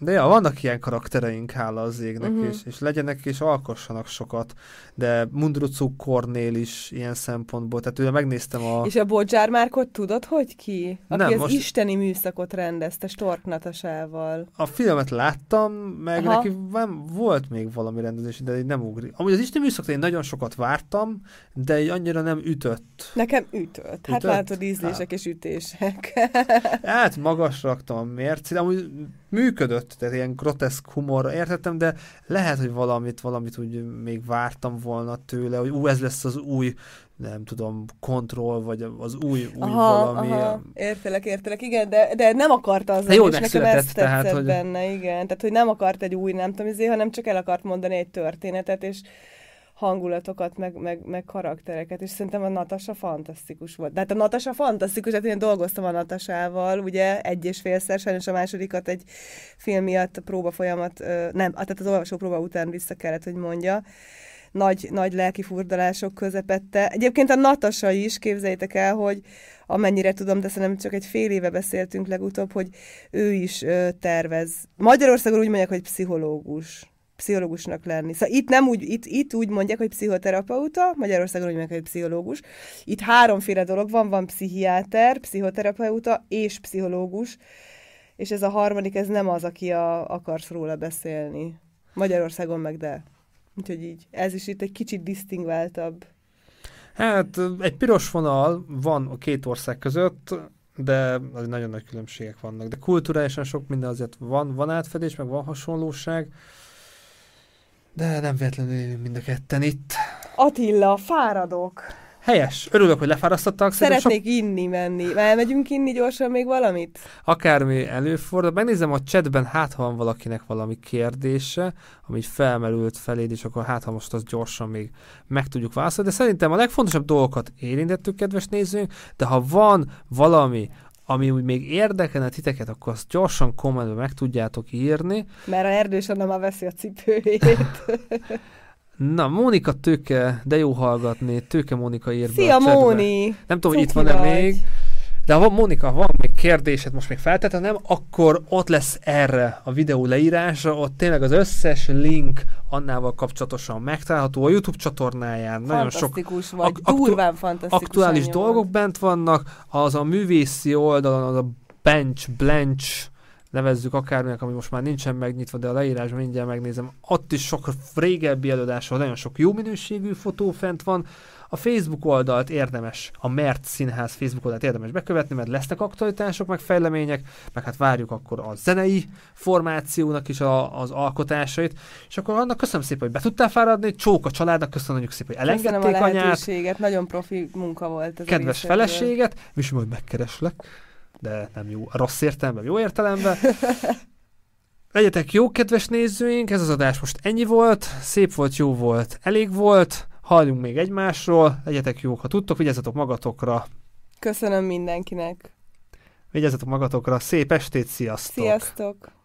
de ja, vannak ilyen karaktereink, hála az égnek, Mhm. uh-huh. és, és legyenek és alkossanak sokat, de Mundrucu Kornél is ilyen szempontból, tehát ugye megnéztem a... És a Bodzsár Márkot tudod, hogy ki? Aki Nem, az most- isteni műszakot rendezte Stork Natasával. A filmet láttam, meg Aha. neki van, volt még valami rendezés, de így nem ugri. Amúgy az Isten műszakot én nagyon sokat vártam, de így annyira nem ütött. Nekem ütött. Hát Ütött? látod, ízlések és ütések. [laughs] Hát magasra raktam a mércét, amúgy működött, tehát ilyen groteszk humorra értettem, de lehet, hogy valamit, valamit úgy még vártam volna tőle, hogy ú, ez lesz az új, nem tudom, kontroll, vagy az új, új aha, valami. aha, értelek, értelek, igen, de, de nem akarta az jól és nekem megszületett, ez tetszett tehát, hogy- benne, igen. Tehát, hogy nem akart egy új, nem tudom, izé, hanem csak el akart mondani egy történetet, és hangulatokat, meg, meg, meg karaktereket, és szerintem a Natasa fantasztikus volt. De hát a Natasa fantasztikus, hát én dolgoztam a Natasával, ugye, egy és félszer, sajnos a másodikat egy film miatt a próba folyamat, nem, tehát az olvasó próba után vissza kellett, hogy mondja, nagy, nagy lelki furdalások közepette. Egyébként a Natasa is, képzeljétek el, hogy amennyire tudom, de szerintem csak egy fél éve beszéltünk legutóbb, hogy ő is ö, tervez. Magyarországon úgy mondják, hogy pszichológus pszichológusnak lenni. Szóval itt nem úgy, itt, itt úgy mondják, hogy pszichoterapeuta, Magyarországon úgy mondják, hogy pszichológus. Itt háromféle dolog van, van pszichiáter, pszichoterapeuta és pszichológus, és ez a harmadik, ez nem az, aki a, akarsz róla beszélni. Magyarországon meg de. Úgyhogy így, ez is itt egy kicsit disztingváltabb. Hát egy piros vonal van a két ország között, de az nagyon nagy különbségek vannak. De kulturálisan sok minden azért van, van átfedés, meg van hasonlóság. De nem véletlenül élünk mind a ketten itt. Attila, fáradok. Helyes. Örülök, hogy lefárasztottak. Szerintem sok Szeretnék inni menni. Elmegyünk inni gyorsan még valamit? akármi előfordul. Megnézem a chatben, hát ha van valakinek valami kérdése, ami felmerült feléd, és akkor hát ha most azt gyorsan még meg tudjuk válaszolni. De szerintem a legfontosabb dolgokat érintettük, kedves nézőink, de ha van valami, ami úgy még érdekelne titeket, akkor azt gyorsan kommentben meg tudjátok írni. Mert a erdős Anna már veszi a cipőjét. [laughs] Na, Mónika Tőke, de jó hallgatni, Tőke Mónika ír Szia. Móni! Nem tudom, hogy itt van-e még. De ha van, Mónika, van még kérdésed, most még feltettem, nem, akkor ott lesz erre a videó leírása, ott tényleg az összes link Annával kapcsolatosan megtalálható a YouTube csatornáján. Nagyon sok vagy, ak- aktu- durván fantasztikus. aktuális dolgok bent vannak, az a művészi oldalon, az a bench, blanch, nevezzük akárminek, ami most már nincsen megnyitva, de a leírásban mindjárt megnézem. Ott is sok régebbi előadásról, nagyon sok jó minőségű fotó fent van. A Facebook oldalt érdemes, a Mert Színház Facebook oldalt érdemes bekövetni, mert lesznek aktualitások, meg fejlemények, meg hát várjuk akkor a zenei formációnak is a, az alkotásait. És akkor annak köszönöm szépen, hogy be tudtál fáradni, csók a családnak, köszönjük szépen, hogy Köszönöm a elengedték anyát, lehetőséget, nagyon profi munka volt ez a kedves feleséget, és majd megkereslek, de nem jó, rossz értelemben, jó értelemben. [laughs] Legyetek jó, kedves nézőink, ez az adás most ennyi volt, szép volt, jó volt, elég volt. Halljunk még egymásról, legyetek jók, ha tudtok, vigyázzatok magatokra, Köszönöm mindenkinek. vigyázzatok magatokra, szép estét, sziasztok! Sziasztok!